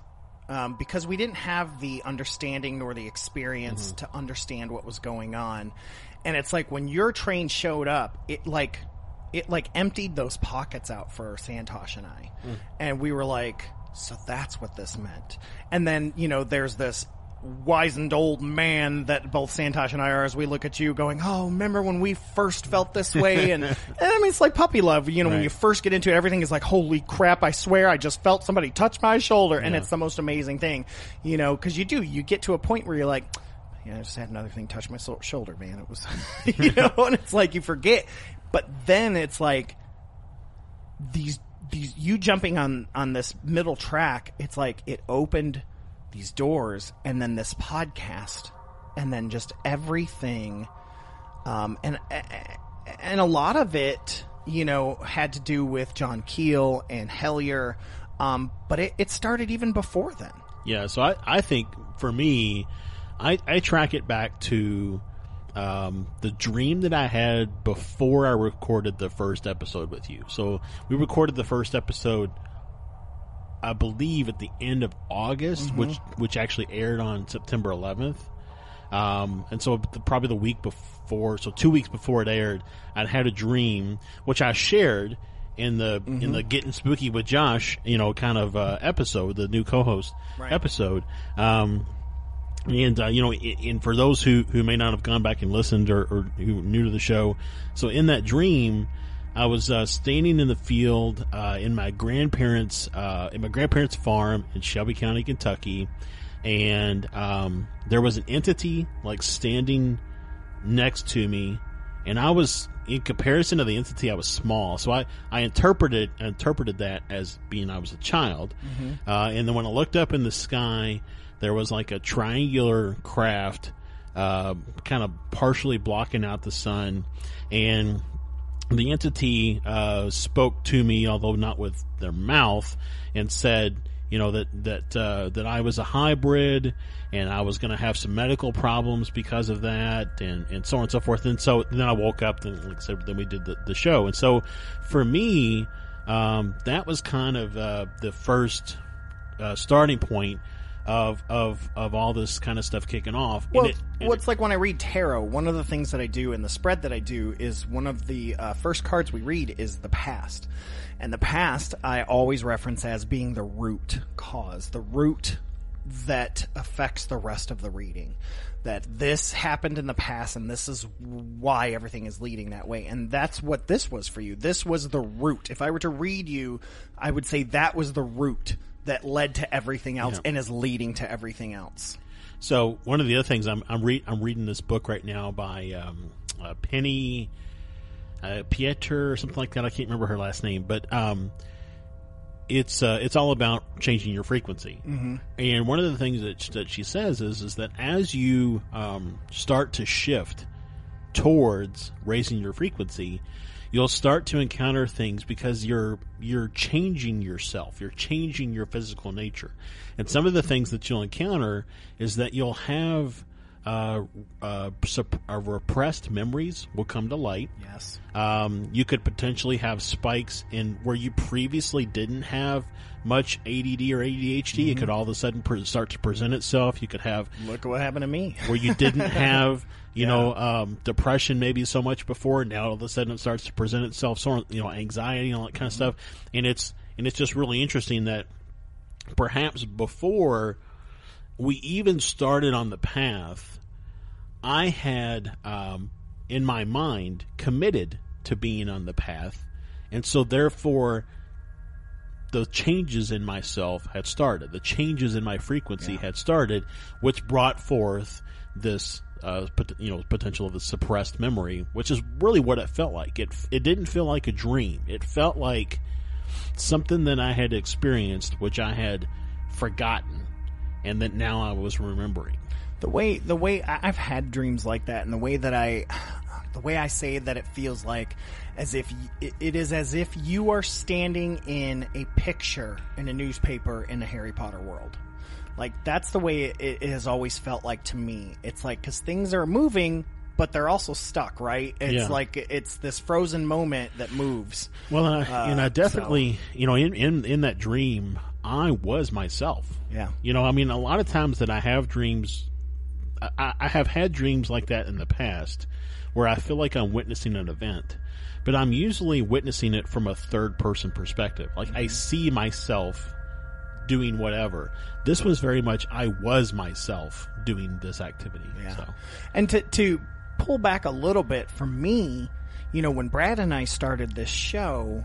um, because we didn't have the understanding nor the experience to understand what was going on. And it's like when your train showed up, it like it like emptied those pockets out for Santosh and I, and we were like, so that's what this meant. And then you know, there's this wizened old man that both Santosh and I are as we look at you going, Oh, remember when we first felt this way? And, and I mean, it's like puppy love. You know, when you first get into it, everything is like, holy crap, I swear I just felt somebody touch my shoulder. And Yeah. it's the most amazing thing, you know, cause you do, you get to a point where you're like, yeah, I just had another thing touch my so- shoulder, man. It was, you know, and it's like you forget. But then it's like, these these you jumping on on this middle track it's like it opened these doors and then this podcast and then just everything um and and a lot of it you know had to do with John Keel and Hellier Um, but it, it started even before then. Yeah, so I, I think for me, I, I track it back to um, the dream that I had before I recorded the first episode with you. So we recorded the first episode, I believe, at the end of August, which which actually aired on September 11th. Um, and so the, probably the week before, so two weeks before it aired, I'd had a dream, which I shared in the in the Getting Spooky with Josh, you know, kind of uh, episode, the new co-host Right. episode. Um, and uh, you know, and for those who who may not have gone back and listened or, or who are new to the show, so in that dream, I was uh, standing in the field uh, in my grandparents' uh, in my grandparents' farm in Shelby County, Kentucky, and um, there was an entity like standing next to me, and I was in comparison to the entity, I was small, so I I interpreted interpreted that as being I was a child, uh, and then when I looked up in the sky, there was like a triangular craft, uh, kind of partially blocking out the sun, and the entity uh, spoke to me, although not with their mouth, and said, you know that that uh, that I was a hybrid, and I was going to have some medical problems because of that, and, and so on and so forth. And so then I woke up, and like I said, then we did the, the show. And so for me, um, that was kind of uh, the first uh, starting point of of of all this kind of stuff kicking off. And Well, it- and well, it's like when I read tarot. One of the things that I do in the spread that I do is one of the uh, first cards we read is the past, and the past I always reference as being the root cause, the root that affects the rest of the reading. That this happened in the past, and this is why everything is leading that way. And that's what this was for you. This was the root. If I were to read you, I would say that was the root that led to everything else and is leading to everything else. So one of the other things I'm I'm, read, I'm reading this book right now by um, uh, Penny uh, Pieter or something like that. I can't remember her last name, but um, it's uh, it's all about changing your frequency. Mm-hmm. And one of the things that that she says is is that as you um, start to shift towards raising your frequency, you'll start to encounter things because you're you're changing yourself. You're changing your physical nature. And some of the things that you'll encounter is that you'll have uh, uh, sup- uh, repressed memories will come to light. Yes. Um, you could potentially have spikes in where you previously didn't have much ADD or ADHD. It could all of a sudden pre- start to present itself. You could have Look what happened to me. where you didn't have, you know, um, depression maybe so much before. And now all of a sudden it starts to present itself, sort of, you know, anxiety and all that kind of stuff. And it's and it's just really interesting that perhaps before we even started on the path, I had um, in my mind committed to being on the path, and so therefore the changes in myself had started. The changes in my frequency had started, which brought forth this, uh, pot- you know, potential of a suppressed memory, which is really what it felt like. It it didn't feel like a dream. It felt like something that I had experienced, which I had forgotten, and that now I was remembering. The way the way I've had dreams like that, and the way that I, the way I say that it feels like as if y- it- is as if you are standing in a picture in a newspaper in a Harry Potter world. Like that's the way it, it has always felt like to me. It's like because things are moving, but they're also stuck. Right? It's Yeah. like it's this frozen moment that moves. Well, and I, and I Uh, definitely, you know, in, in in that dream, I was myself. Yeah. You know, I mean, a lot of times that I have dreams, I, I have had dreams like that in the past, where I feel like I'm witnessing an event, but I'm usually witnessing it from a third person perspective. Like I see myself doing whatever. This was very much I was myself doing this activity. Yeah. So. And to to pull back a little bit for me, you know, when Brad and I started this show,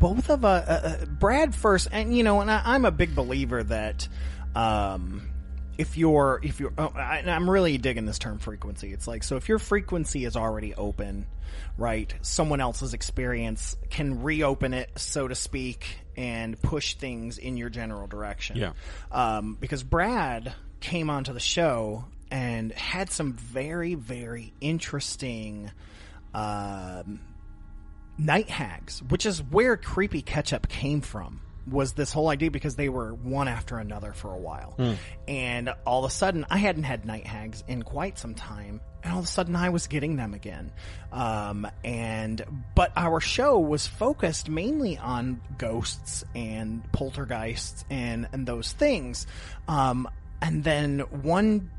both of uh, uh, uh, Brad first, and you know, and I, I'm a big believer that um, if you're if you're, oh, I, and I'm really digging this term frequency. It's like so if your frequency is already open, right? Someone else's experience can reopen it, so to speak, and push things in your general direction. Yeah. Um, because Brad came onto the show and had some very very interesting. Um, night hags, which is where creepy catch up came from. Was this whole idea because they were one after another for a while. And all of a sudden, I hadn't had night hags in quite some time. And all of a sudden, I was getting them again. Um, and, but our show was focused mainly on ghosts and poltergeists and, and those things. Um, and then one,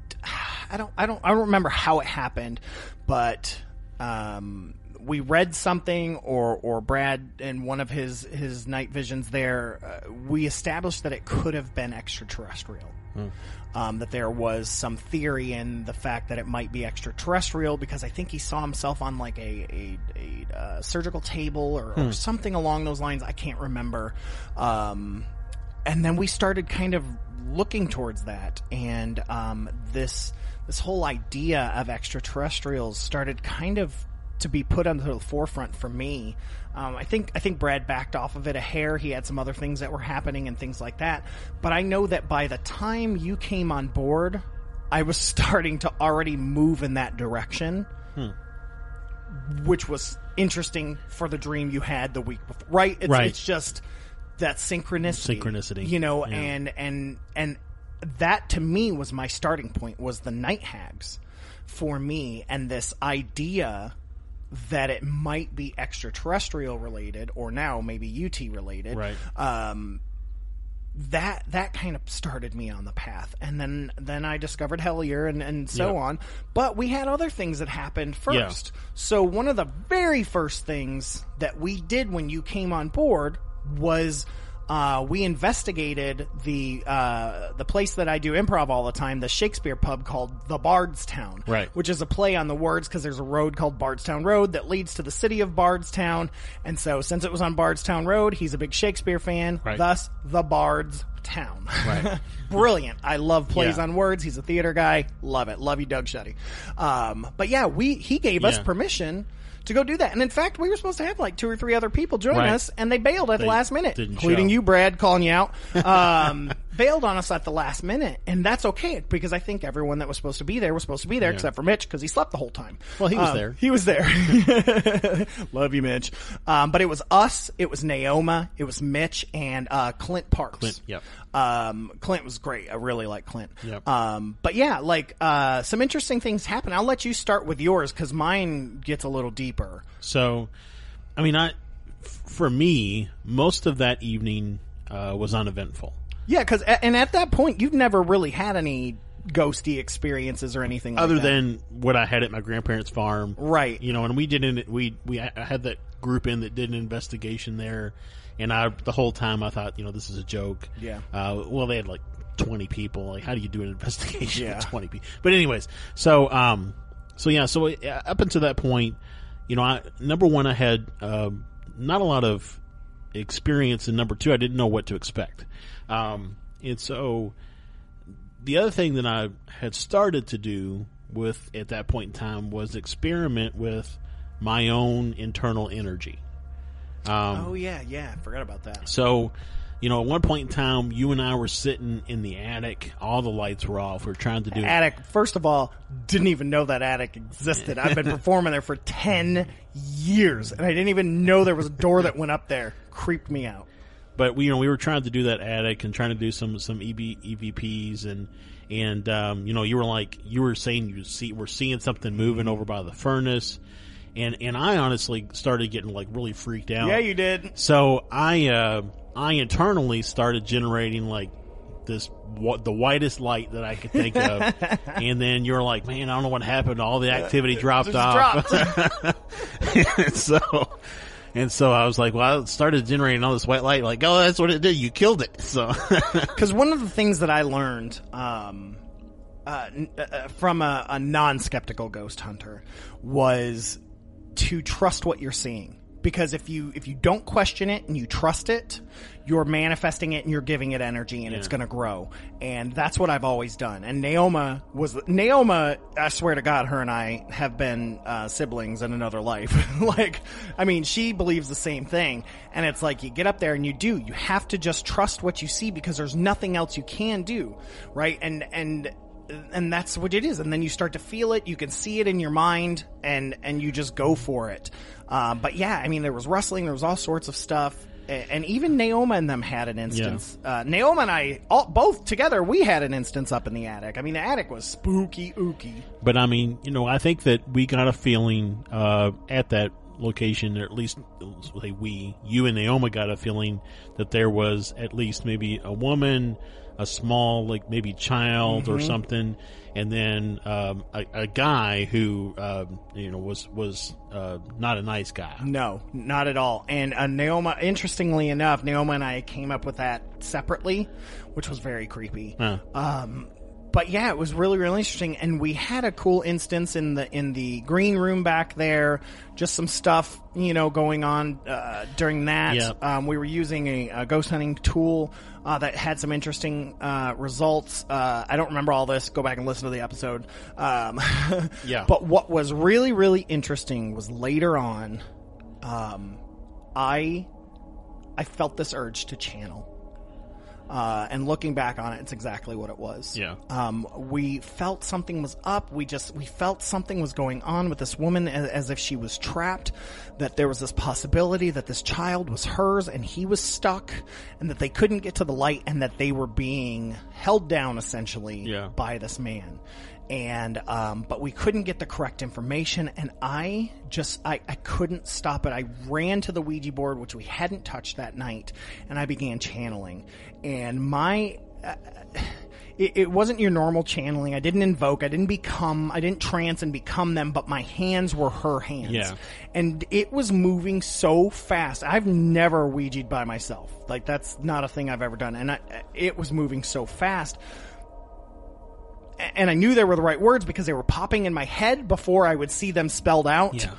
I don't, I don't, I don't remember how it happened, but, um, we read something or or Brad in one of his his night visions there uh, we established that it could have been extraterrestrial. Um, that there was some theory in the fact that it might be extraterrestrial because I think he saw himself on like a a, a uh, surgical table or, or something along those lines. I can't remember. Um, and then we started kind of looking towards that and um, this this whole idea of extraterrestrials started kind of to be put onto the forefront for me. Um, I think I think Brad backed off of it a hair. He had some other things that were happening and things like that. But I know that by the time you came on board, I was starting to already move in that direction, which was interesting for the dream you had the week before. Right? It's, Right. It's just that synchronicity. Synchronicity. You know, Yeah. and and and that to me was my starting point was the night hags for me and this idea that it might be extraterrestrial related or now maybe UT related. Right. Um, that that kind of started me on the path, and then then I discovered Hellier and and so Yeah. on. But we had other things that happened first. So one of the very first things that we did when you came on board was. Uh, we investigated the uh, the place that I do improv all the time, the Shakespeare pub called the Bardstown, Right. which is a play on the words because there's a road called Bardstown Road that leads to the city of Bardstown. And so, since it was on Bardstown Road, he's a big Shakespeare fan. Right. Thus, the Bard's Town. Right. Brilliant. I love plays Yeah. on words. He's a theater guy. Love it. Love you, Doug Shetty. Um, but yeah, we he gave us permission to go do that. And in fact, we were supposed to have like two or three other people join Right. us, and they bailed at the last minute, including show. you, Brad, calling you out. Um, bailed on us at the last minute, and that's okay because I think everyone that was supposed to be there was supposed to be there, except for Mitch because he slept the whole time. Well, he was Um, there. He was there. Love you, Mitch. Um, but it was us, it was Naoma, it was Mitch, and uh, Clint Parks. Clint, yep. Um, Clint was great. I really like Clint. Yep. Um, but yeah, like uh, some interesting things happen. I'll let you start with yours because mine gets a little deeper. So, I mean, I for me, most of that evening uh, was uneventful. Yeah, because and at that point, you've never really had any ghosty experiences or anything like other that. than what I had at my grandparents' farm, Right. You know, and we didn't. we we I had that group in that did an investigation there, and I the whole time I thought, you know, this is a joke. Yeah. Uh, well, they had like twenty people. Like, how do you do an investigation Yeah. with twenty people? But anyways, so um, so yeah, so up until that point, you know, I number one, I had um, not a lot of experience, and number two, I didn't know what to expect. Um, and so the other thing that I had started to do with at that point in time was experiment with my own internal energy. Um, Oh yeah, yeah. I forgot about that. so, you know, at one point in time, you and I were sitting in the attic. All the lights were off. We are trying to do Attic. First of all, didn't even know that attic existed. I've been performing there for ten years, and I didn't even know there was a door that went up there. Creeped me out. But we you know we were trying to do that attic and trying to do some some EB, EVPs and and um, you know you were like you were saying you see we're seeing something moving over by the furnace and and I honestly started getting like really freaked out. Yeah, you did. So I uh, I internally started generating like this what the whitest light that I could think of, and then you're like, man, I don't know what happened. All the activity dropped off. dropped. so and so I was like, well, I started generating all this white light. Like, oh, that's what it did. You killed it. So Because one of the things that I learned um, uh, uh, from a, a non-skeptical ghost hunter was to trust what you're seeing. Because if you if you don't question it and you trust it, you're manifesting it and you're giving it energy and it's going to grow. And that's what I've always done. And Naoma was Naoma. I swear to God, her and I have been uh, siblings in another life. like, I mean, she believes the same thing. And it's like you get up there and you do. You have to just trust what you see because there's nothing else you can do, right? And and and that's what it is. And then you start to feel it. You can see it in your mind, and and you just go for it. Uh, but yeah, I mean, there was rustling. There was all sorts of stuff. And even Naoma and them had an instance. Uh, Naoma and I, all, both together, we had an instance up in the attic. I mean, the attic was spooky, ooky. But I mean, you know, I think that we got a feeling uh, at that location, or at least say we, you and Naoma got a feeling that there was at least maybe a woman, a small, like maybe child or something, and then um, a, a guy who, um, you know, was was uh, not a nice guy. No, not at all. And uh, Naoma, interestingly enough, Naoma and I came up with that separately, which was very creepy. Huh. Um, but yeah, it was really really interesting, and we had a cool instance in the in the green room back there. Just some stuff, you know, going on uh, during that. Yep. Um, we were using a, a ghost hunting tool uh, that had some interesting uh, results. Uh, I don't remember all this. Go back and listen to the episode. Um, Yeah. But what was really really interesting was later on. Um, I I felt this urge to channel. Uh, and looking back on it, it's exactly what it was. Yeah. Um, we felt something was up. We just we felt something was going on with this woman as, as if she was trapped. That there was this possibility that this child was hers and he was stuck, and that they couldn't get to the light, and that they were being held down essentially Yeah. by this man. And um, but we couldn't get the correct information, and I just I, I couldn't stop it. I ran to the Ouija board, which we hadn't touched that night, and I began channeling. And my uh, it, it wasn't your normal channeling. I didn't invoke. I didn't become. I didn't trance and become them. But my hands were her hands. Yeah. And it was moving so fast. I've never Ouija'd by myself. Like that's not a thing I've ever done. And I, it was moving so fast. And I knew they were the right words because they were popping in my head before I would see them spelled out. Yeah.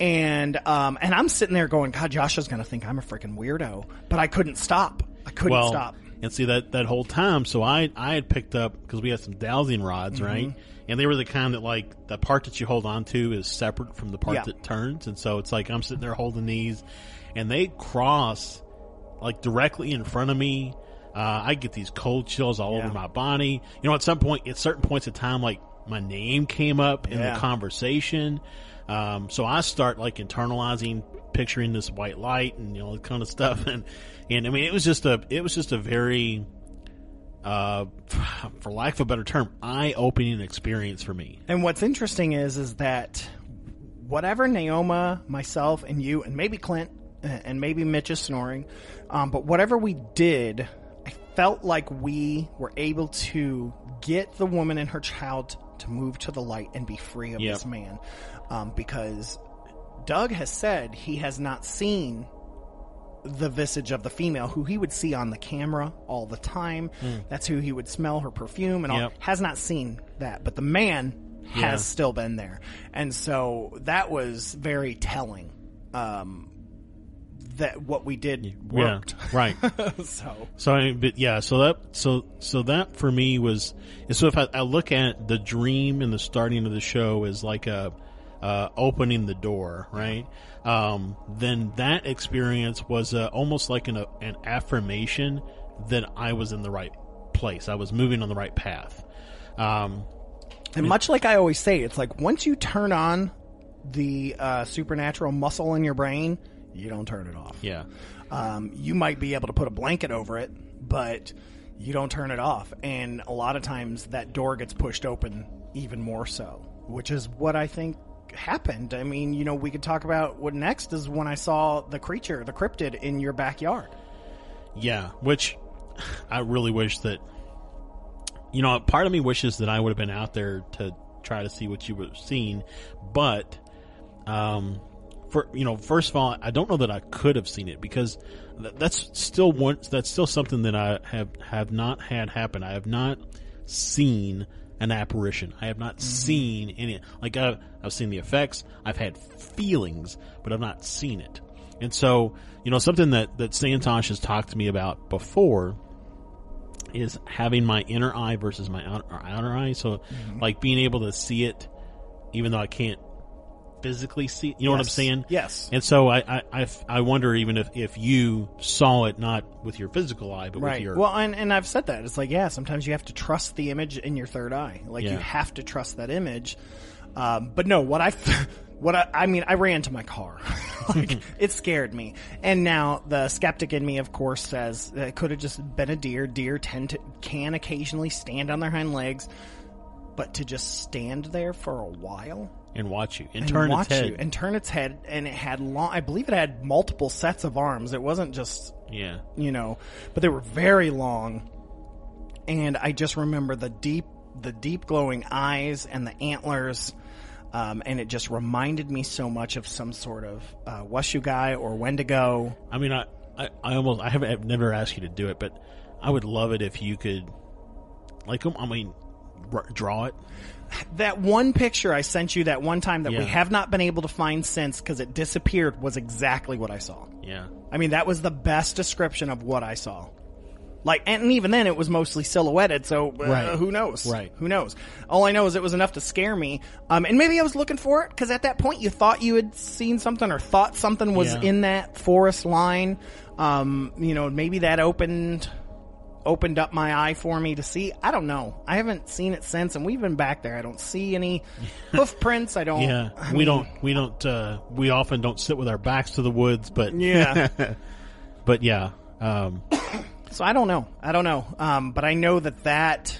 And um and I'm sitting there going, God, Josh is gonna think I'm a freaking weirdo. But I couldn't stop. I couldn't well, stop. and see that that whole time. So I I had picked up because we had some dowsing rods, Mm-hmm. right? And they were the kind that like the part that you hold on to is separate from the part Yeah. that turns, and so it's like I'm sitting there holding these, and they cross like directly in front of me. Uh, I get these cold chills all Yeah. over my body. You know, at some point, at certain points of time, like my name came up in Yeah. the conversation. Um, so I start like internalizing, picturing this white light and you know that kind of stuff, and and I mean it was just a it was just a very, uh, for lack of a better term, eye opening experience for me. And what's interesting is, is that whatever Naoma, myself, and you, and maybe Clint, and maybe Mitch is snoring, um, but whatever we did, felt like we were able to get the woman and her child to move to the light and be free of Yep. this man, um, because Doug has said he has not seen the visage of the female who he would see on the camera all the time. That's who he would smell her perfume and all. Hmm. Has not seen that, but the man has still been there, and so that was very telling. Um, that what we did worked. Yeah, right. so So, I mean, but yeah, so that so so that for me was so if I, I look at the dream and the starting of the show as like a uh, opening the door, right? Um, then that experience was uh, almost like an an affirmation that I was in the right place. I was moving on the right path. Um, And much like I always say, it's like once you turn on the uh, supernatural muscle in your brain, you don't turn it off. yeah, Um, you might be able to put a blanket over it, but you don't turn it off. And a lot of times that door gets pushed open even more so, which is what I think happened. I mean, you know, we could talk about what next is when I saw the creature, the cryptid in your backyard. yeah. Which I really wish that you know, part of me wishes that I would have been out there to try to see what you were seeing, but um, for you know, first of all, I don't know that I could have seen it because th- that's still one. That's still something that I have have not had happen. I have not seen an apparition. I have not mm-hmm. seen any. Like I've, I've seen the effects. I've had feelings, but I've not seen it. And so, you know, something that that Santosh has talked to me about before is having my inner eye versus my outer, outer eye. So, mm-hmm. like being able to see it, even though I can't physically see. You know what I'm saying? Yes. And so I, I, I, I wonder even if, if you saw it not with your physical eye, but with your Well, and, and I've said that. It's like, yeah, sometimes you have to trust the image in your third eye. Like, you have to trust that image. Um, but no, what I, what I, I mean, I ran to my car. like, it scared me. And now the skeptic in me, of course, says it could have just been a deer. Deer tend to can occasionally stand on their hind legs, but to just stand there for a while and watch you and, and turn its head. you and turn its head, and it had long. I believe it had multiple sets of arms. It wasn't just yeah, you know, but they were very long. And I just remember the deep, the deep glowing eyes and the antlers. Um, and it just reminded me so much of some sort of uh, Washu guy or Wendigo. I mean, I, I, I almost I haven't I've never asked you to do it, but I would love it if you could, like, I mean, draw it. That one picture I sent you that one time that Yeah. we have not been able to find since because it disappeared was exactly what I saw. Yeah, I mean, that was the best description of what I saw. Like, and even then, it was mostly silhouetted. So, uh, Right. who knows? Right. Who knows? All I know is it was enough to scare me. Um, and maybe I was looking for it because at that point you thought you had seen something or thought something was Yeah. in that forest line. Um, you know, maybe that opened opened up my eye for me to see. I don't know. I haven't seen it since, and we've been back there. I don't see any hoof prints. I don't. yeah. I we mean, don't we don't uh, we often don't sit with our backs to the woods, but Yeah. but yeah. Um, So I don't know. I don't know. Um, but I know that that,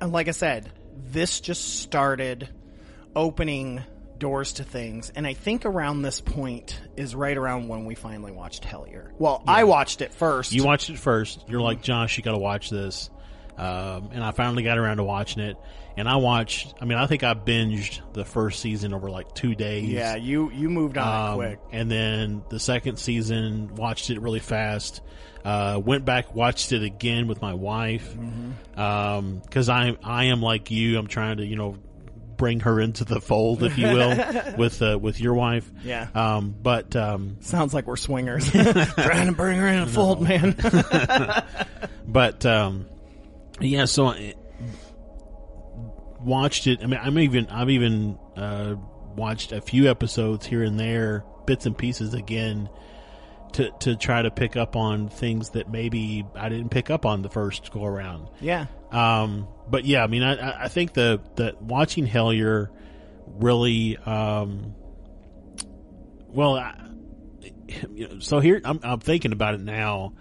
like I said, this just started opening doors to things. And I think around this point is right around when we finally watched Hellier. Well, I watched it first. You watched it first. You're like, Josh, you got to watch this. Um, and I finally got around to watching it. And I watched, I mean, I think I binged the first season over like two days. yeah, you you moved on Um, quick. And then the second season, watched it really fast. Uh, went back, watched it again with my wife. Mm-hmm. Um, I, I am like you. I'm trying to, you know, bring her into the fold, if you will, with, uh, with your wife. Yeah. Um, but, um, Sounds like we're swingers. Trying to bring her in a fold, man. But um, yeah, so I watched it. I mean, I'm even I've even uh, watched a few episodes here and there, bits and pieces again, to to try to pick up on things that maybe I didn't pick up on the first go around. yeah. Um, but yeah, I mean, I- I, think the the watching Hellier really, um, well, I, you know, so here I'm, I'm thinking about it now,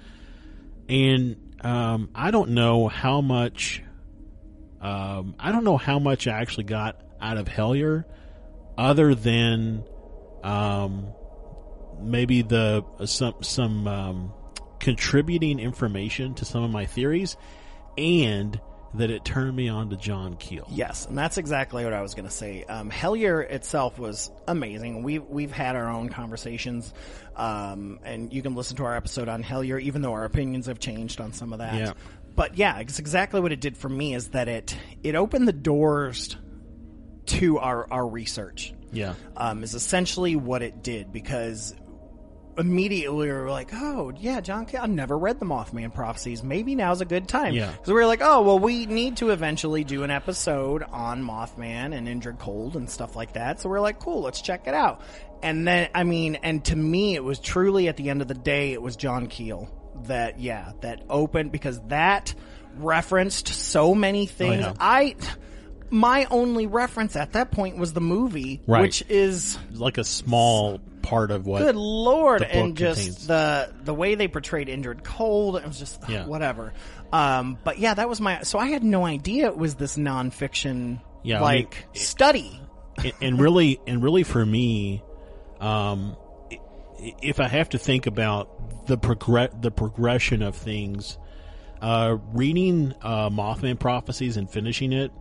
and um, I don't know how much, um, I don't know how much I actually got out of Hellier, other than, um, maybe the some some um, contributing information to some of my theories, and that it turned me on to John Keel. Yes, and that's exactly what I was going to say. Um, Hellier itself was amazing. We've we've had our own conversations, um, and you can listen to our episode on Hellier, even though our opinions have changed on some of that. Yeah. But yeah, it's exactly what it did for me. Is that it? It opened the doors to our our research. Yeah. Um, is essentially what it did because immediately we were like, oh yeah, John, K- I've never read the Mothman prophecies. Maybe now's a good time. Yeah. So we were like, oh well, we need to eventually do an episode on Mothman and Indrid Cold and stuff like that. So we're like, cool, let's check it out. And then, I mean, and to me, it was truly at the end of the day, it was John Keel that, yeah, that opened because that referenced so many oh, things. yeah. I, my only reference at that point was the movie, Right. which is like a small part of what. Good lord! And just contains. the the way they portrayed Indrid Cold, it was just Yeah. whatever. Um, but yeah, that was my. So I had no idea it was this nonfiction Yeah, I like mean, study. and, and really, and really for me, um, if I have to think about the progress, the progression of things, uh, reading uh, Mothman prophecies and finishing it,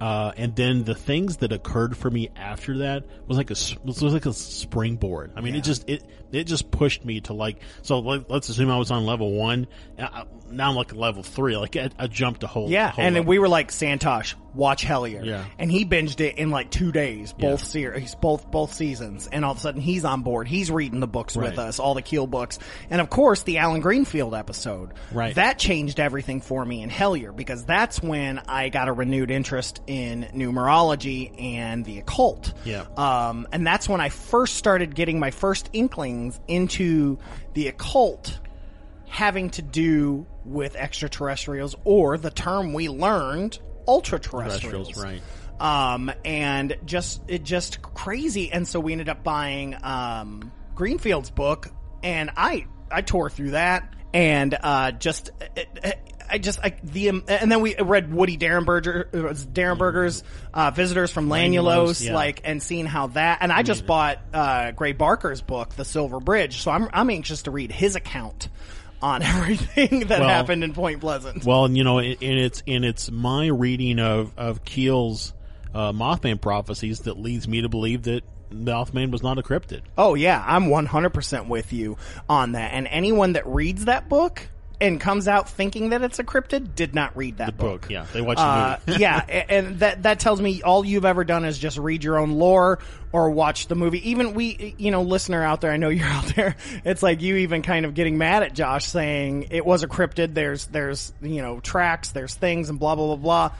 uh, and then the things that occurred for me after that was like a was like a springboard. I mean, it just it it just pushed me to like. So let, let's assume I was on level one. Now I'm like level three. Like I, I jumped a whole Yeah, whole and then we were like Santosh, watch Hellier. Yeah. and he binged it in like two days, both Yeah. series, both both seasons, and all of a sudden he's on board. He's reading the books with us, all the Keel books, and of course the Allen Greenfield episode. Right. that changed everything for me in Hellier because that's when I got a renewed interest in numerology and the occult. Yeah. um, and that's when I first started getting my first inklings into the occult having to do with extraterrestrials or the term we learned ultra terrestrials right. um, and just it just crazy. And so we ended up buying um, Greenfield's book, and I I tore through that and uh, just. It, it, I just I, the um, and then we read Woody Derenberger Derenberger's uh, Visitors from Lanulos, Lanulos, yeah. like and seeing how that and I just bought uh, Gray Barker's book, The Silver Bridge, so I'm I'm anxious to read his account on everything that Well- happened in Point Pleasant. Well, and you know, and it's and it's my reading of of Keel's uh, Mothman prophecies that leads me to believe that Mothman was not a cryptid. Oh yeah, I'm 100% with you on that. And anyone that reads that book and comes out thinking that it's a cryptid did not read that book. Book, yeah, they watched the Uh, movie. yeah, and that that tells me all you've ever done is just read your own lore or watch the movie. Even we, you know, listener out there, I know you're out there. It's like you even kind of getting mad at Josh saying it was a cryptid. There's there's you know tracks, there's things, and blah blah blah blah.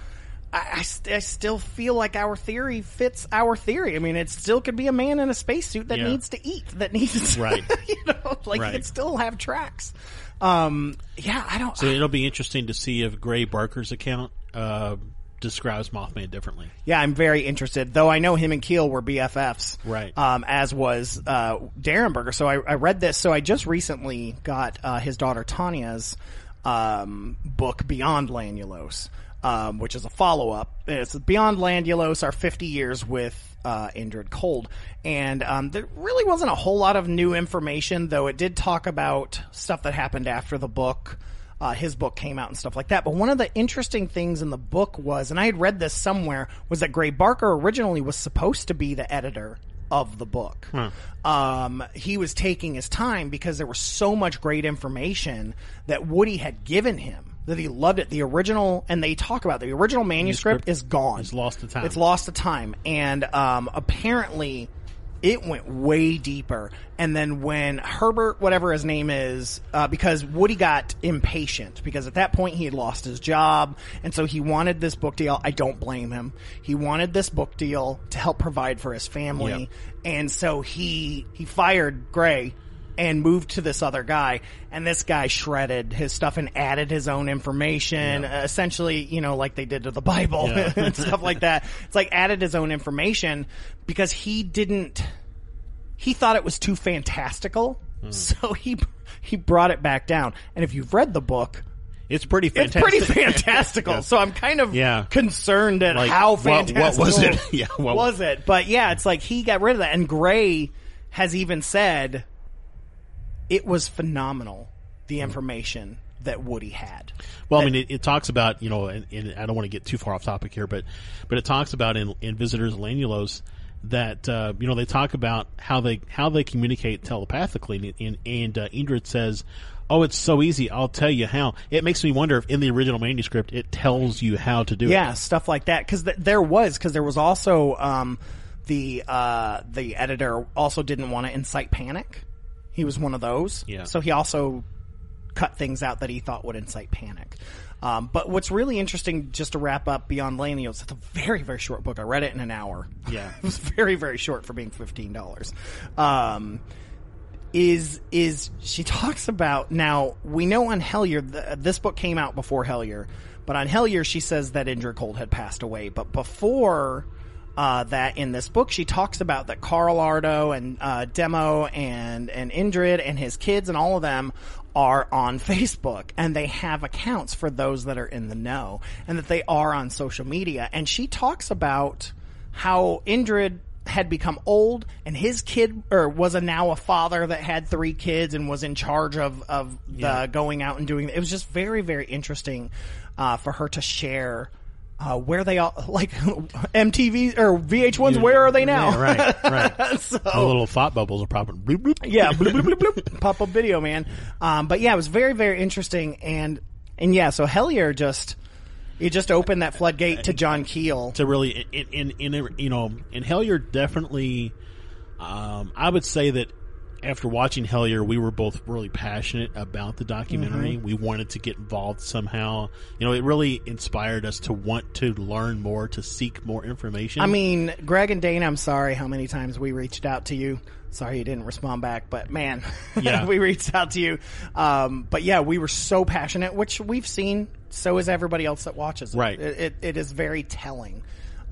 I, I, st- I still feel like our theory fits our theory. I mean, it still could be a man in a spacesuit that Yeah. needs to eat, that needs, Right. you know, like Right. could still have tracks. Um, yeah, I don't. So it'll be interesting to see if Gray Barker's account uh, describes Mothman differently. Yeah, I'm very interested. Though I know him and Keel were BFFs, Right. Um, as was uh, Derenberger. So I, I read this. So I just recently got uh, his daughter Tanya's um, book Beyond Lanulos, um, which is a follow up. It's Beyond Lanulos: Our 50 Years with uh, Indrid Cold, and um, there really wasn't a whole lot of new information, though it did talk about stuff that happened after the book uh, his book came out and stuff like that. But one of the interesting things in the book was, and I had read this somewhere, was that Gray Barker originally was supposed to be the editor of the book. Um, he was taking his time because there was so much great information that Woody had given him that he loved it. The original, and they talk about the original manuscript, is gone. It's lost to time. It's lost to time, and um, apparently it went way deeper. And then when Herbert, whatever his name is, uh, because Woody got impatient because at that point he had lost his job, and so he wanted this book deal. I don't blame him. He wanted this book deal to help provide for his family, Yep. and so he he fired Gray and moved to this other guy and this guy shredded his stuff and added his own information uh, essentially you know like they did to the bible Yeah. and stuff like that it's like added his own information because he didn't he thought it was too fantastical Hmm. so he he brought it back down and if you've read the book It's pretty it's pretty fantastical. So I'm kind of Yeah. concerned at Like, how what- what was it? Yeah, what- was it? But yeah, it's like he got rid of that. And Gray has even said it was phenomenal the information that Woody had. Well, I mean, it, it talks about you know, and, and I don't want to get too far off topic here, but but it talks about in, in Visitors Lanulos that uh, you know they talk about how they how they communicate telepathically, and, and uh, Indrid says, "Oh, it's so easy. I'll tell you how." It makes me wonder if in the original manuscript it tells you how to do it. Yeah, stuff like that. Because th- there was, because there was also um, the uh, the editor also didn't want to incite panic. He was one of those. Yeah. So he also cut things out that he thought would incite panic. Um, but what's really interesting, just to wrap up Beyond Lanulos, it's a very, very short book. I read it in an hour. Yeah. it was very, very short for being fifteen dollars. Um, is is she talks about now? We know on Hellier, th- this book came out before Hellier, but on Hellier she says that Indrid Cold had passed away. But before uh, that, in this book, she talks about that Karl Ardo and uh, Demo and and Indrid and his kids and all of them are on Facebook and they have accounts for those that are in the know and that they are on social media. And she talks about how Indrid had become old and his kid or was a now a father that had three kids and was in charge of of the going out and doing it was just very very interesting uh, for her to share uh, where they all like MTV or VH1s where are they now Yeah, right, right. so The little thought bubbles are popping. Bloop, bloop. yeah, bloop, bloop, bloop, bloop, pop up video, man. Um, but yeah, it was very, very interesting, and and yeah, so Hellier just it just opened that floodgate to John Keel. to really in in, in you know in Hellier definitely um, I would say that after watching Hellier we were both really passionate about the documentary Mm-hmm. we wanted to get involved somehow you know it really inspired us to want to learn more to seek more information I mean, Greg and Dana, I'm sorry how many times we reached out to you. Sorry you didn't respond back, but man, Yeah. we reached out to you. Um, but yeah, we were so passionate, which we've seen. So is everybody else that watches. It. Right. It, it, it is very telling.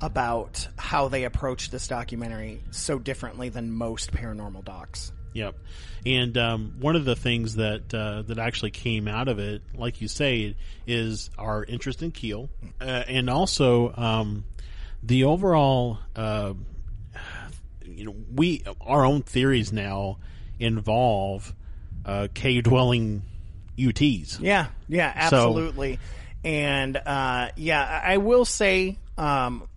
about how they approach this documentary so differently than most paranormal docs. Yep. And um, one of the things that uh, that actually came out of it, like you say, is our interest in Keel, uh, and also um, the overall. Uh, you know, we our own theories now involve uh, cave dwelling UTs. Yeah, yeah, absolutely. and uh, yeah, I I will say, um,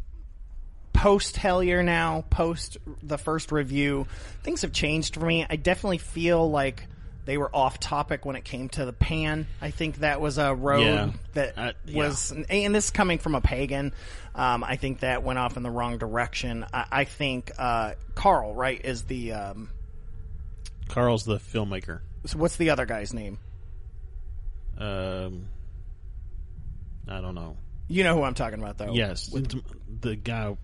post Hellier now, post the first review, things have changed for me. I definitely feel like they were off topic when it came to the pan. I think that was a road Yeah. that Uh, yeah. was, and this is coming from a pagan. Um, I think that went off in the wrong direction. I, I think uh, Carl, right, is the um, Carl's the filmmaker. so what's the other guy's name? Um, I don't know. You know who I'm talking about, though. Yes, the guy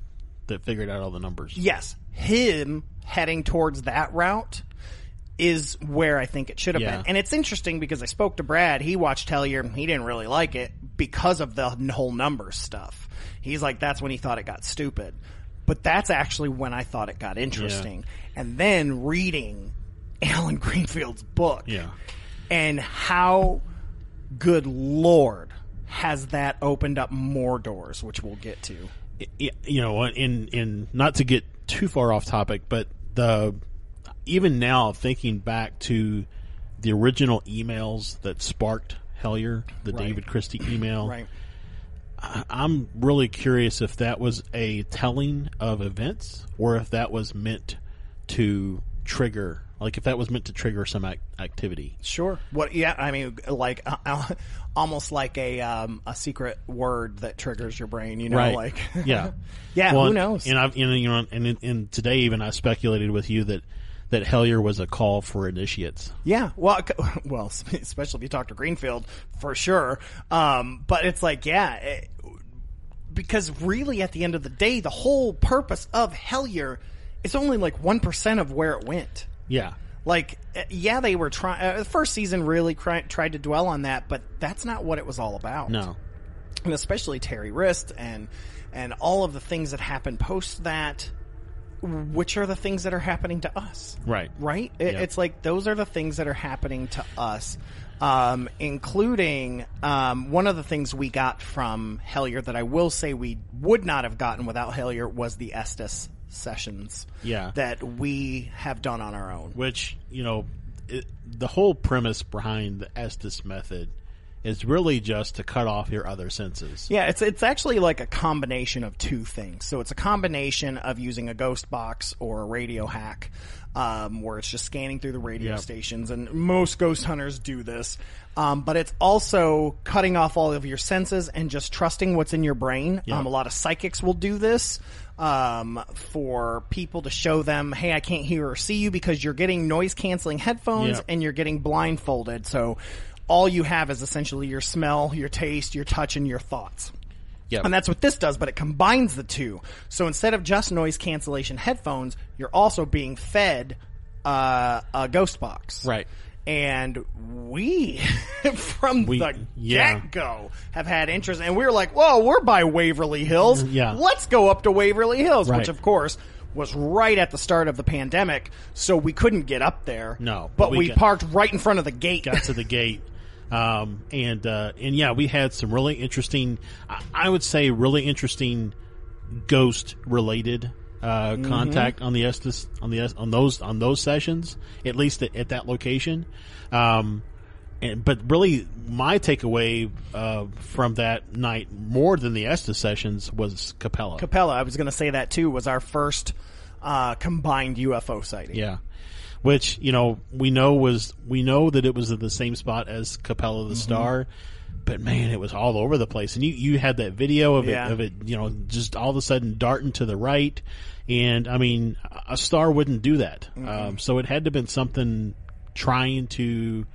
that figured out all the numbers. yes, him heading towards that route is where I think it should have Yeah. been. And it's interesting because I spoke to Brad. He watched Hellier he didn't really like it because of the whole numbers stuff. He's like, that's when he thought it got stupid. But that's actually when I thought it got interesting. And then reading Allen Greenfield's book Yeah. and how good lord has that opened up more doors, which we'll get to. You know, in in not to get too far off topic, but the even now thinking back to the original emails that sparked Hellier, the Right. David Christie email, Right. I- I'm really curious if that was a telling of events or if that was meant to trigger, like if that was meant to trigger some ac- activity. Sure. What? Yeah. I mean, like uh, uh, almost like a um, a secret word that triggers your brain. You know, right? like yeah, yeah. Well, who knows? And I've and, you know, and, and, and today even I speculated with you that that Hellier was a call for initiates. yeah. Well, well, especially if you talk to Greenfield, for sure. Um, but it's like, yeah. It, because really, at the end of the day, the whole purpose of Hellier is only like one percent of where it went. Yeah, Like, uh, yeah, they were trying. Uh, the first season really cri- tried to dwell on that, but that's not what it was all about. no, and especially Terry Wrist and and all of the things that happen post that, which are the things that are happening to us, right, right? It, Yeah. It's like those are the things that are happening to us, um, including um, one of the things we got from Hellier that I will say we would not have gotten without Hellier was the Estes sessions, Yeah. that we have done on our own. which you know it, the whole premise behind the Estes method is really just to cut off your other senses. Yeah, it's it's actually like a combination of two things. So it's a combination of using a ghost box or a radio hack, um, where it's just scanning through the radio Yep. stations, and most ghost hunters do this. Um, but it's also cutting off all of your senses and just trusting what's in your brain. Yeah. Um, a lot of psychics will do this um, for people to show them, hey, I can't hear or see you because you're getting noise canceling headphones Yep. and you're getting blindfolded. So all you have is essentially your smell, your taste, your touch, and your thoughts. Yep. And that's what this does, but it combines the two. So instead of just noise cancellation headphones, you're also being fed uh, a ghost box. Right. And we, from We- the yeah. get go, have had interest. And we were like, whoa, we're by Waverly Hills. Yeah. Let's go up to Waverly Hills, Right. which of course was right at the start of the pandemic. So we couldn't get up there. No, But we we got- parked right in front of the gate. got to the gate. Um, and, uh, and yeah, we had some really interesting, I, I would say really interesting ghost related, uh, Mm-hmm. contact on the Estes, on the, on those, on those sessions, at least at, at that location. Um, and, but really my takeaway, uh, from that night more than the Estes sessions was Capella. Capella, I was going to say that too, was our first uh, combined UFO sighting. Yeah. Which, you know, we know was, we know that it was at the same spot as Capella Mm-hmm. the Star, but man, it was all over the place. And you, you had that video of Yeah. it, of it, you know, just all of a sudden darting to the right. And I mean, a star wouldn't do that. Mm-hmm. Um, so it had to have been something trying to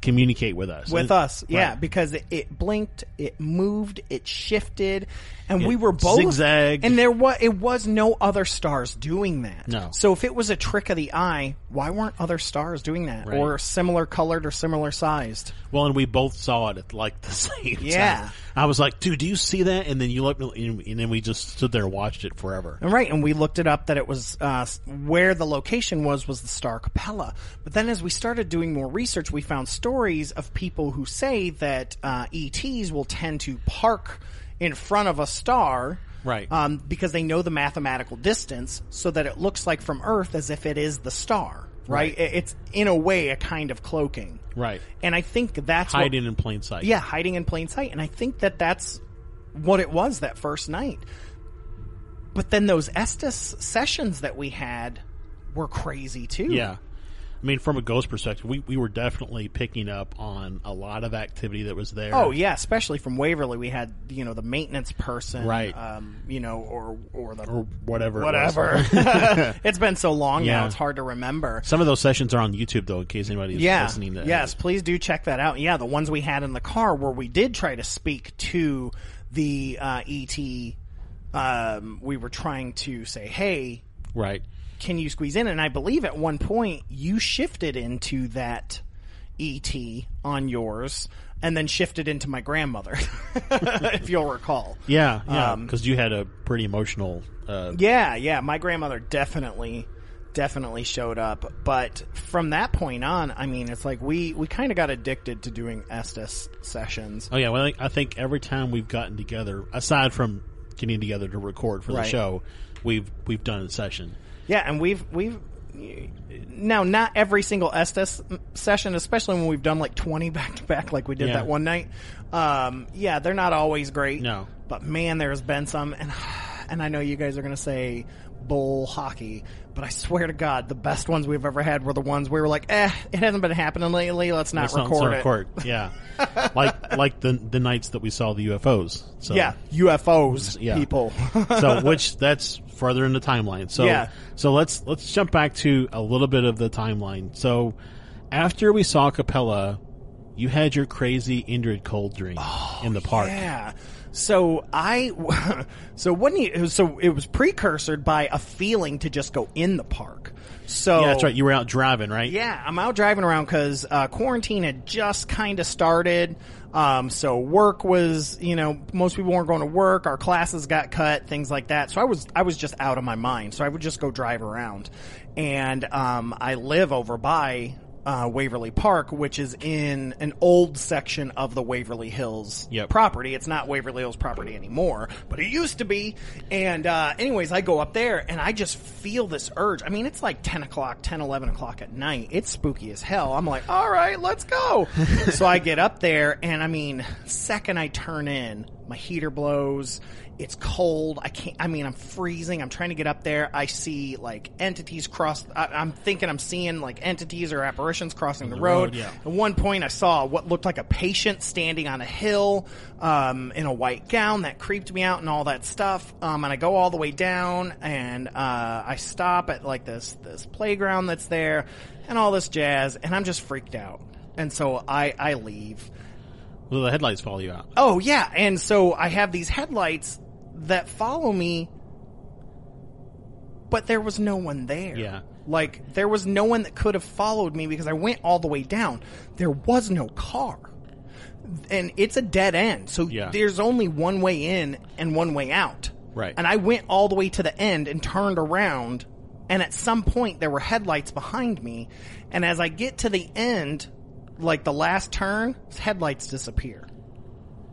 communicate with us. with And- us. Yeah, Right. because it, it blinked, it moved, it shifted, and It we were both zigzagged. And there was it was no other stars doing that. No. So if it was a trick of the eye, why weren't other stars doing that Right. or similar colored or similar sized? Well, and we both saw it at like the same Yeah. time. I was like, dude, do you see that? And then you looked, and then we just stood there and watched it forever. And right, and we looked it up that it was uh, where the location was was the Star Capella. But then as we started doing more research, we found stories of people who say that uh, ETs will tend to park in front of a star. Right. Um, because they know the mathematical distance, so that it looks like from Earth as if it is the star. Right. Right. It's in a way a kind of cloaking. Right. And I think that's what- Hiding in plain sight. yeah, hiding in plain sight. And I think that that's what it was that first night. But then those Estes sessions that we had were crazy too. Yeah. I mean, from a ghost perspective, we, we were definitely picking up on a lot of activity that was there. Oh yeah, especially from Waverly, we had you know the maintenance person, Right. Um, you know, or or the Or whatever. it whatever. it's been so long now; Yeah. it's hard to remember. Some of those sessions are on YouTube, though, in case anybody's yeah. listening to yes, please do check that out. Yeah, the ones we had in the car where we did try to speak to the uh, ET. Um, we were trying to say, "Hey, Right. Can you squeeze in?" And I believe at one point you shifted into that ET on yours, and then shifted into my grandmother, if you'll recall. Yeah, yeah. Um, Because you had a pretty emotional. Uh, Yeah, yeah, my grandmother definitely definitely showed up, but from that point on, I mean, it's like we we kind of got addicted to doing Estes sessions. Oh yeah, well, I- I think every time we've gotten together, aside from getting together to record for the Right. show, we've we've done a session. Yeah, and we've we've now not every single Estes session, especially when we've done like 20 back to back like we did Yeah. that one night. Um, yeah, they're not always great. No. But man, there's been some and and I know you guys are going to say bull hockey, but I swear to God, the best ones we've ever had were the ones we were like, eh, it hasn't been happening lately. Let's not Let's not- record let's it. record. Yeah, like like the the nights that we saw the UFOs. So Yeah, UFOs, Yeah. people. so which that's further in the timeline. So Yeah. so let's let's jump back to a little bit of the timeline. So after we saw Capella, you had your crazy Indrid cold dream oh, in the park. Oh, Yeah. So I, so when you, so it was precursored by a feeling to just go in the park. So Yeah, that's right. You were out driving, right? Yeah, I'm out driving around because uh, quarantine had just kind of started. Um, so work was, you know, most people weren't going to work. Our classes got cut, things like that. So I was, I was just out of my mind. So I would just go drive around, and um, I live over by uh, Waverly Park, which is in an old section of the Waverly Hills Yep. property. It's not Waverly Hills property anymore, but it used to be. And uh, anyways, I go up there and I just feel this urge. I mean, it's like 10 o'clock, 10, 11 o'clock at night. It's spooky as hell. I'm like, all right, let's go. so I get up there and I mean, second I turn in, my heater blows. It's cold. I can't, I mean, I'm freezing. I'm trying to get up there. I see like entities cross. I, I'm thinking I'm seeing like entities or apparitions crossing the, road. road, yeah. At one point, I saw what looked like a patient standing on a hill um, in a white gown. That creeped me out and all that stuff. Um, and I go all the way down, and uh, I stop at like this this playground that's there, and all this jazz, and I'm just freaked out. And so I I leave. Well, the headlights follow you out. Oh yeah, and so I have these headlights that follow me, but there was no one there. Yeah. Like there was no one that could have followed me because I went all the way down. There was no car. And it's a dead end. So Yeah. there's only one way in and one way out. Right. And I went all the way to the end and turned around and at some point there were headlights behind me and as I get to the end like the last turn, headlights disappear.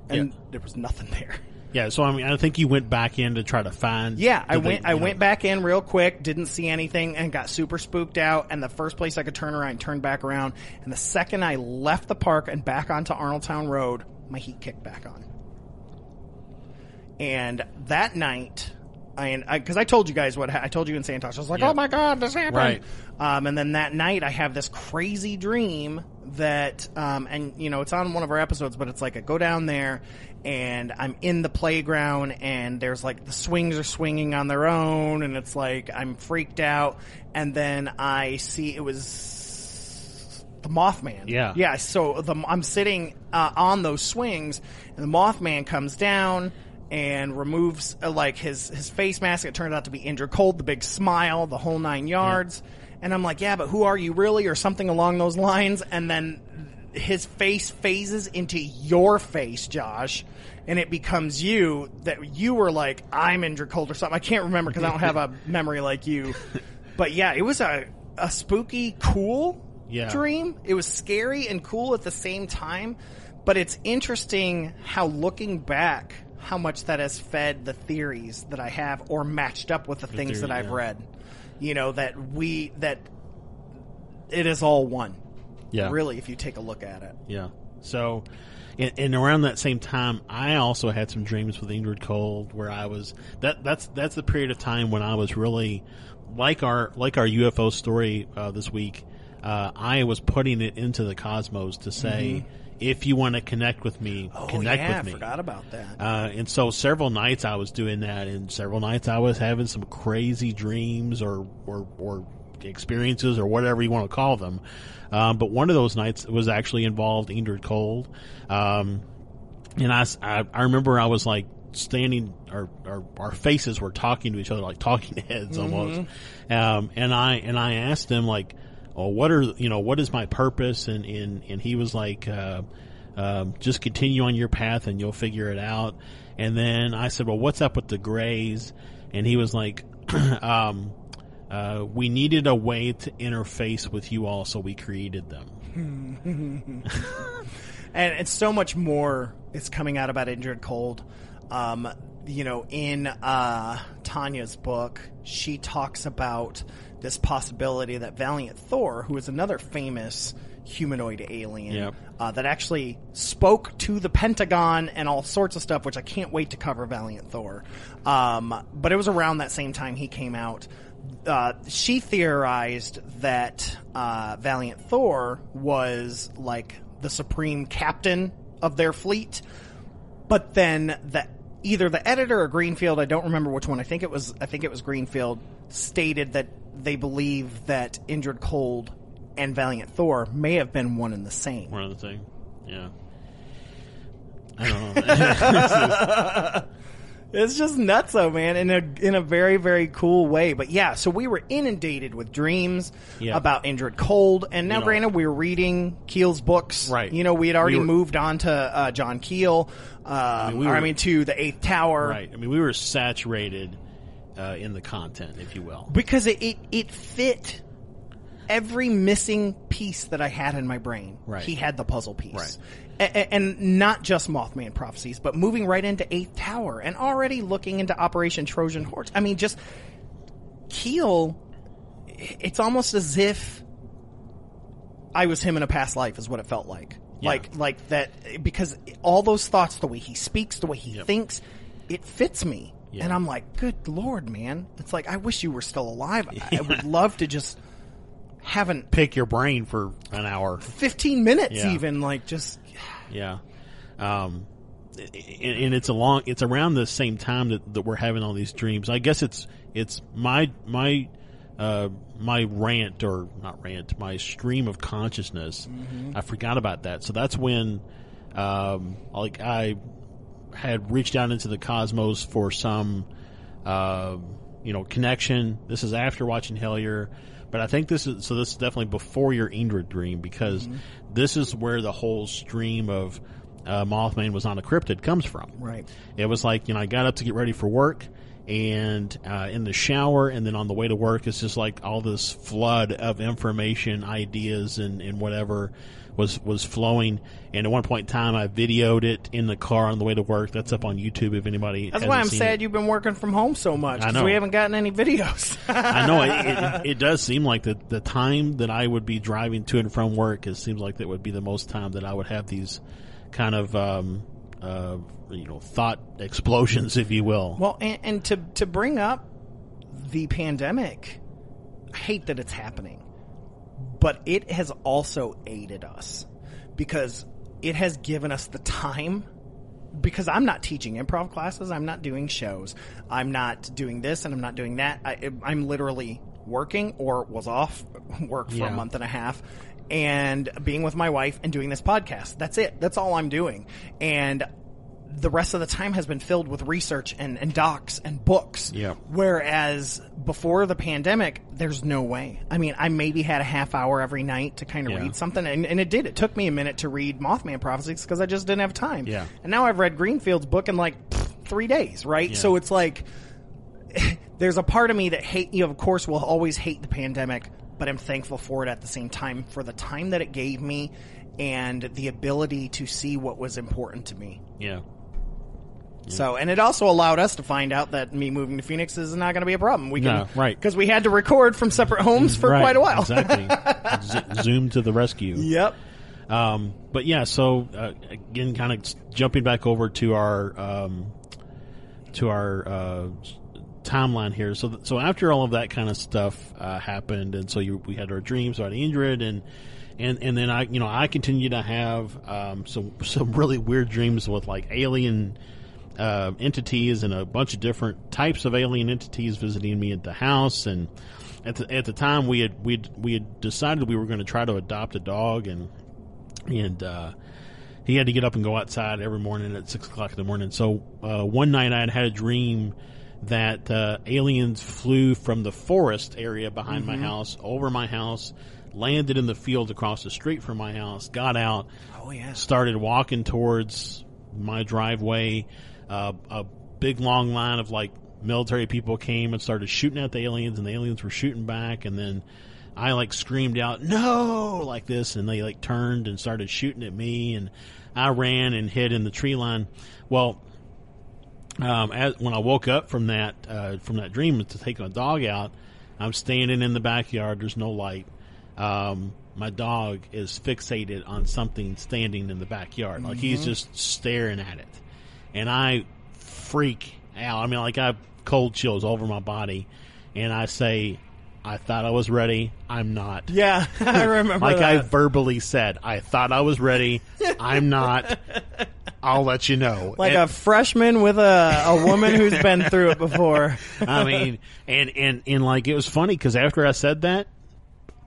And Yeah. there was nothing there. Yeah, so I mean, I think you went back in to try to find. Yeah, I did they- went. I know- went back in real quick, didn't see anything, and got super spooked out. And the first place I could turn around, turned back around. And the second I left the park and back onto Arnoldtown Road, my heat kicked back on. And that night, I because I, told you guys what I told you in Santosh. I was like, Yeah. "Oh my god, this happened!" Right. Um, and then that night, I have this crazy dream that, um, and you know, it's on one of our episodes, but it's like I go down there and I'm in the playground and there's like the swings are swinging on their own and it's like I'm freaked out. And then I see it was the Mothman. Yeah. yeah. So the, I'm sitting uh, on those swings, and the Mothman comes down and removes uh, like his his face mask. It turns out to be Indrid Cold, the big smile, the whole nine yards. And I'm like, yeah, but who are you really, or something along those lines. And then his face phases into your face, Josh, and it becomes you. That you were like, I'm in Cold or something. I can't remember because I don't have a memory like you. But yeah, it was a a spooky, cool Yeah. dream. It was scary and cool at the same time. But it's interesting how looking back, how much that has fed the theories that I have or matched up with the things theory, that I've yeah. read. You know, that we, that it is all one. Yeah. Really, if you take a look at it. Yeah. So, and, and around that same time, I also had some dreams with Indrid Cold, where I was that that's that's the period of time when I was really like our like our UFO story uh, this week. Uh, I was putting it into the cosmos to say, if you want to connect with me, Oh, connect yeah, with me. I forgot about that. Uh, and so several nights I was doing that, and several nights I was having some crazy dreams or or, or experiences or whatever you want to call them. Um, but one of those nights was actually involved Indrid Cold, um, and I remember I was like standing, our, our our faces were talking to each other like talking heads almost, um, and I and I asked him like, oh, what are you know what is my purpose? And and and he was like. Uh, um, just continue on your path and you'll figure it out. And then I said, well, what's up with the grays? And he was like, um, uh, we needed a way to interface with you all, so we created them. and it's so much more is coming out about Indrid Cold. Um, you know, in uh, Tanya's book, she talks about this possibility that Valiant Thor, who is another famous humanoid alien, Yep. uh, that actually spoke to the Pentagon and all sorts of stuff, which I can't wait to cover Valiant Thor. Um, but it was around that same time he came out. Uh, she theorized that uh, Valiant Thor was like the supreme captain of their fleet, but then the either the editor or Greenfield, I don't remember which one. I think it was I think it was Greenfield stated that they believe that Indrid Cold and Valiant Thor may have been one and the same. One other thing. Yeah. I don't know. It's just nuts, though, man, in a in a very very cool way. But yeah, so we were inundated with dreams Yeah. about Indrid Cold, and now You know- granted we were reading Keel's books. Right. You know, we had already We were- moved on to uh, John Keel. Uh, mean, we or, I were- mean, to the Eighth Tower. right. I mean, we were saturated uh, in the content, if you will. because it, it it fit every missing piece that I had in my brain. Right. He had the puzzle piece. Right. And not just Mothman prophecies, but moving right into Eighth Tower and already looking into Operation Trojan Horse. I mean, just Keel. It's almost as if I was him in a past life, is what it felt like. Yeah. Like, like that, because all those thoughts, the way he speaks, the way he Yep. thinks, it fits me. Yeah. And I'm like, good lord, man. It's like, I wish you were still alive. I- I would love to just haven't Pick your brain for an hour. 15 minutes Yeah. even, like, just, Yeah. Um, and, and it's a long, it's around the same time that, that we're having all these dreams. I guess it's, it's my, my, uh, my rant or not rant, my stream of consciousness. I forgot about that. So that's when, um, like I had reached out into the cosmos for some, uh, you know, connection. This is after watching Hellier, but I think this is so. This is definitely before your Indrid dream because this is where the whole stream of uh, Mothman was on a cryptid comes from. Right. It was like you know I got up to get ready for work, and uh, in the shower, and then on the way to work, it's just like all this flood of information, ideas, and, and whatever was was flowing. And at one point in time, I videoed it in the car on the way to work. That's up on YouTube if anybody. that's why I'm sad it. you've been working from home so much. I know. we haven't gotten any videos. I know it, it, it does seem like the the time that I would be driving to and from work. It seems like that would be the most time that I would have these kind of um, uh, you know thought explosions, if you will. Well, and, and to to bring up the pandemic, I hate that it's happening, but it has also aided us because it has given us the time. Because I'm not teaching improv classes, I'm not doing shows, I'm not doing this, and I'm not doing that. I, I'm literally working or was off work for Yeah. a month and a half and being with my wife and doing this podcast. That's it. That's all I'm doing. And the rest of the time has been filled with research and, and docs and books. Yeah. Whereas before the pandemic, there's no way. I mean, I maybe had a half hour every night to kind of Yeah. read something, and, and it did. It took me a minute to read Mothman Prophecies because I just didn't have time. Yeah. And now I've read Greenfield's book in like pff, three days, right? So it's like there's a part of me that hate you. Of course, will always hate the pandemic, but I'm thankful for it at the same time for the time that it gave me and the ability to see what was important to me. Yeah. So, and it also allowed us to find out that me moving to Phoenix is not going to be a problem. We can, No, right. Because we had to record from separate homes for Right, quite a while. exactly. Z- Zoom to the rescue. yep. Um, but yeah, so uh, again, kind of jumping back over to our um, to our uh, timeline here. So, th- so after all of that kind of stuff uh, happened, and so you, we had our dreams about Indrid, and and and then I, you know, I continue to have um, some some really weird dreams with like alien uh, entities and a bunch of different types of alien entities visiting me at the house and. At the, at the time, we had we we had decided we were going to try to adopt a dog, and and uh, he had to get up and go outside every morning at six o'clock in the morning. So uh, one night I had had a dream that uh, aliens flew from the forest area behind my house over my house, landed in the field across the street from my house, got out, Oh, yeah. started walking towards my driveway. Uh, a big long line of like military people came and started shooting at the aliens, and the aliens were shooting back. And then I like screamed out "No!" like this, and they like turned and started shooting at me, and I ran and hid in the tree line. Well, um, as, when I woke up from that uh, from that dream to take my dog out, I'm standing in the backyard. There's no light. Um, my dog is fixated on something standing in the backyard, like he's just staring at it, and I freak out. I mean, like I have cold chills over my body, and I say, "I thought I was ready. I'm not." Yeah, I remember like I verbally said, "I thought I was ready. I'm not." I'll let you know. like And- a freshman with a, a woman who's been through it before. I mean, and and and like it was funny because after I said that,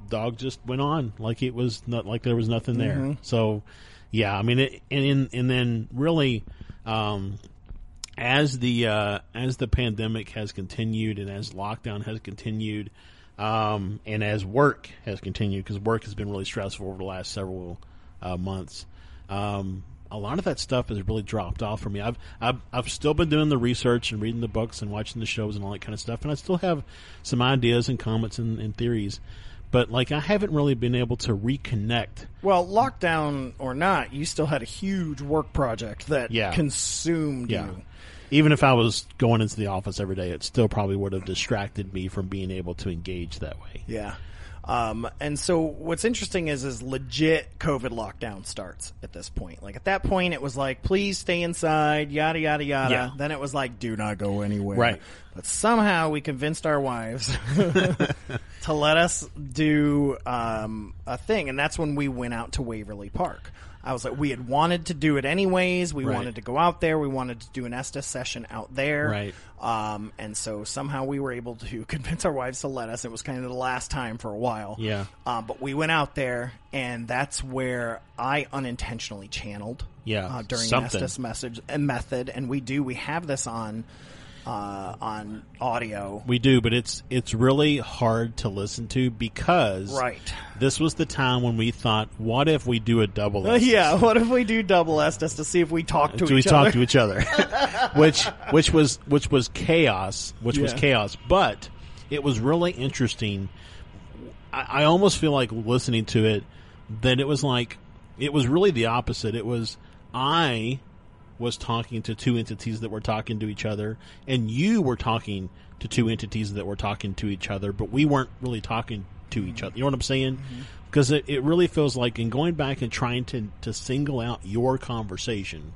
dog just went on like it was not like there was nothing there. Mm-hmm. So, yeah, I mean, it, and and and then really, um, as the uh, as the pandemic has continued and as lockdown has continued, um, and as work has continued because work has been really stressful over the last several uh, months. Um, a lot of that stuff has really dropped off for me. I've, I've I've still been doing the research and reading the books and watching the shows and all that kind of stuff, and I still have some ideas and comments and, and theories. But like, I haven't really been able to reconnect. Well, lockdown or not, you still had a huge work project that Yeah. consumed Yeah. you. Even if I was going into the office every day, it still probably would have distracted me from being able to engage that way. Yeah. Um, and so what's interesting is, is legit COVID lockdown starts at this point. Like at that point, it was like, please stay inside, yada, yada, yada. Yeah. Then it was like, do not go anywhere. Right. But somehow we convinced our wives to let us do, um, a thing. And that's when we went out to Waverly Park. I was like, we had wanted to do it anyways. We Right. wanted to go out there. We wanted to do an Estes session out there. Right. Um, and so somehow we were able to convince our wives to let us. It was kind of the last time for a while. Yeah. Um, but we went out there, and that's where I unintentionally channeled. Yeah, Uh, during something. Estes message and method, and we do. We have this on uh, on audio. We do, but it's it's really hard to listen to because Right. this was the time when we thought, what if we do a double? Uh, yeah. What if we do double S Estes to see if we talk to each other. we each talk to each other which which was which was chaos which was chaos but it was really interesting I, I almost feel like listening to it that it was like it was really the opposite it was i was talking to two entities that were talking to each other and you were talking to two entities that were talking to each other but we weren't really talking to each other. You know what i'm saying? Because it, it really feels like in going back and trying to, to single out your conversation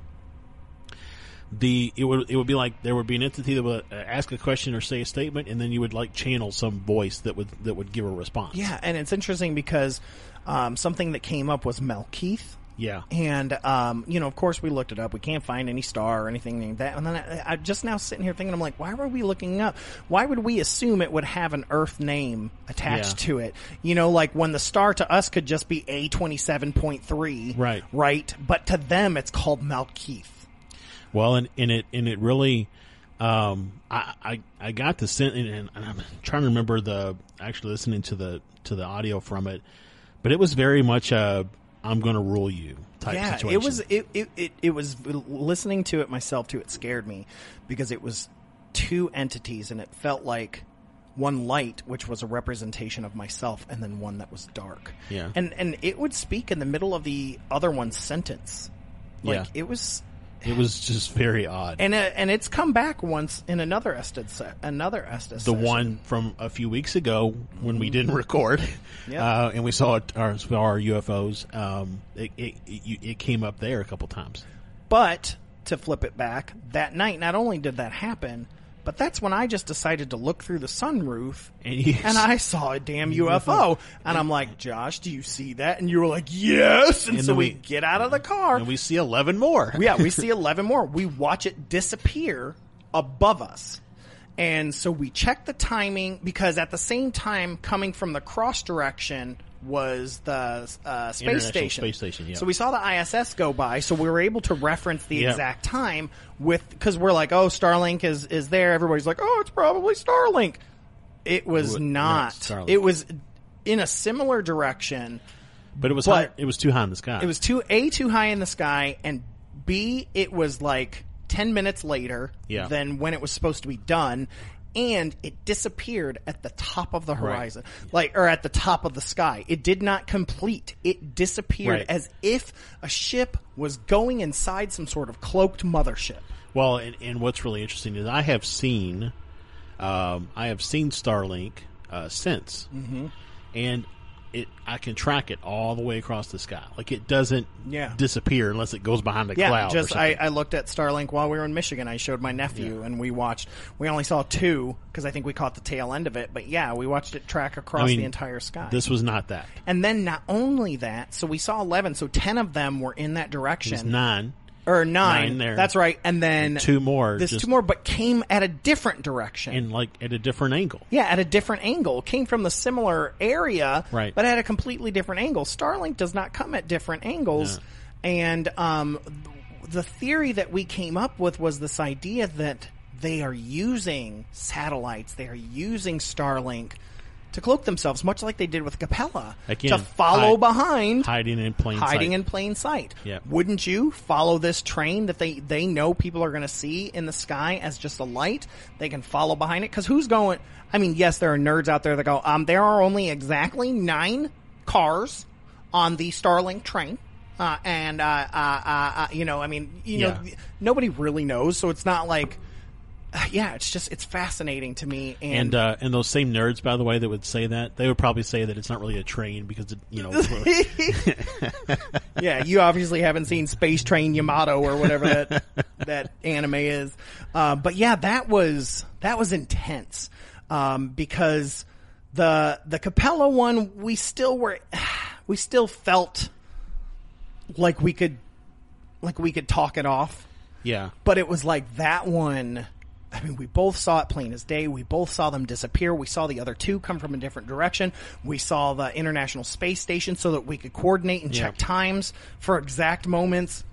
the it would it would be like there would be an entity that would uh, ask a question or say a statement, and then you would like channel some voice that would that would give a response. Yeah, and it's interesting because um, something that came up was Mel Keith Yeah. And um, you know, of course, we looked it up. We can't find any star or anything like that. And then I, I just now sitting here thinking, I'm like, why were we looking up? Why would we assume it would have an Earth name attached Yeah. to it? You know, like when the star to us could just be A twenty seven point three, Right. Right, but to them, it's called Malkeith. Well, and, and it and it really, um, I, I I got the sense, and, and I'm trying to remember the actually listening to the to the audio from it, but it was very much a I'm going to rule you type yeah, situation. it was it, it it it was listening to it myself too. It scared me because it was two entities, and it felt like one light, which was a representation of myself, and then one that was dark. Yeah. and and it would speak in the middle of the other one's sentence. Like Yeah. it was. It was just very odd. And, uh, and it's come back once in another Estes another Estes the session. one from a few weeks ago when we didn't record, Yeah. uh, and we saw it, our, saw our UFOs. Um, it, it, it, it came up there a couple times. But to flip it back, that night, not only did that happen, but that's when I just decided to look through the sunroof And and I saw a damn UFO. And I'm like, Josh, do you see that? And you were like, yes. And, And so we, we- get out of the car. And we see eleven more. yeah, we see 11 more. We watch it disappear above us. And so we check the timing because at the same time, coming from the cross direction was the uh, space station. Space Station, yeah. So we saw the ISS go by, so we were able to reference the Yeah. exact time with because we're like, oh, Starlink is is there. Everybody's like, oh, it's probably Starlink. It was It not. not It was in a similar direction. but it was But- high, it was too high in the sky. It was too a too high in the sky, and b it was like ten minutes later Yeah. than when it was supposed to be done, and it disappeared at the top of the horizon, like or at the top of the sky. It did not complete. It disappeared Right. as if a ship was going inside some sort of cloaked mothership. Well, and, and what's really interesting is I have seen, um, I have seen Starlink uh, since, mm-hmm. and it I can track it all the way across the sky. Like it doesn't Yeah. disappear unless it goes behind a Yeah, cloud. just I. I looked at Starlink while we were in Michigan. I showed my nephew, and we watched. We only saw two because I think we caught the tail end of it. But yeah, we watched it track across I mean, the entire sky. This was not that. and then not only that, so we saw eleven. So ten of them were in that direction, nine. Or nine. nine there. That's right. And then Two more. There's just- two more, but came at a different direction. and like at a different angle. Yeah, at a different angle. Came from the similar area, Right. but at a completely different angle. Starlink does not come at different angles. And um, the theory that we came up with was this idea that they are using satellites, they are using Starlink to cloak themselves, much like they did with Capella, Again, to follow hide- behind hiding in plain hiding sight. in plain sight. Yeah. Wouldn't you follow this train that they they know people are going to see in the sky as just a light? They can follow behind it because who's going? I mean, yes, there are nerds out there that go, um, there are only exactly nine cars on the Starlink train. Uh, and uh, uh, uh, uh, you know, I mean, you know, nobody really knows, so it's not like, yeah, it's just it's fascinating to me. And, And uh, and those same nerds, by the way, that would say that they would probably say that it's not really a train because it, you know yeah, you obviously haven't seen Space Train Yamato or whatever that that anime is. Uh, but yeah, that was that was intense um, because the the Capella one we still were we still felt like we could like we could talk it off yeah. but it was like that one. I mean, we both saw it plain as day. We both saw them disappear. We saw the other two come from a different direction. We saw the International Space Station so that we could coordinate and check times for exact moments.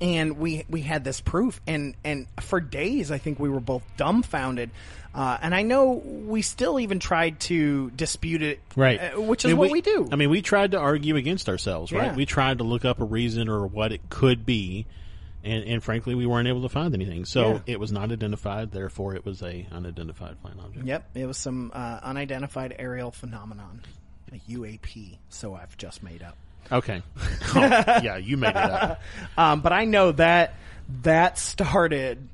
And we we had this proof, and and for days, I think we were both dumbfounded. Uh, and I know we still even tried to dispute it, Right. uh, which I is mean, what we, do. I mean, we tried to argue against ourselves, right? Yeah. We tried to look up a reason or what it could be, and, and frankly, we weren't able to find anything. So Yeah. it was not identified. Therefore, it was a unidentified flying object. Yep, it was some uh, unidentified aerial phenomenon, a UAP. So I've just made up. Okay. Oh, yeah, you made it up. Um, but I know that that started.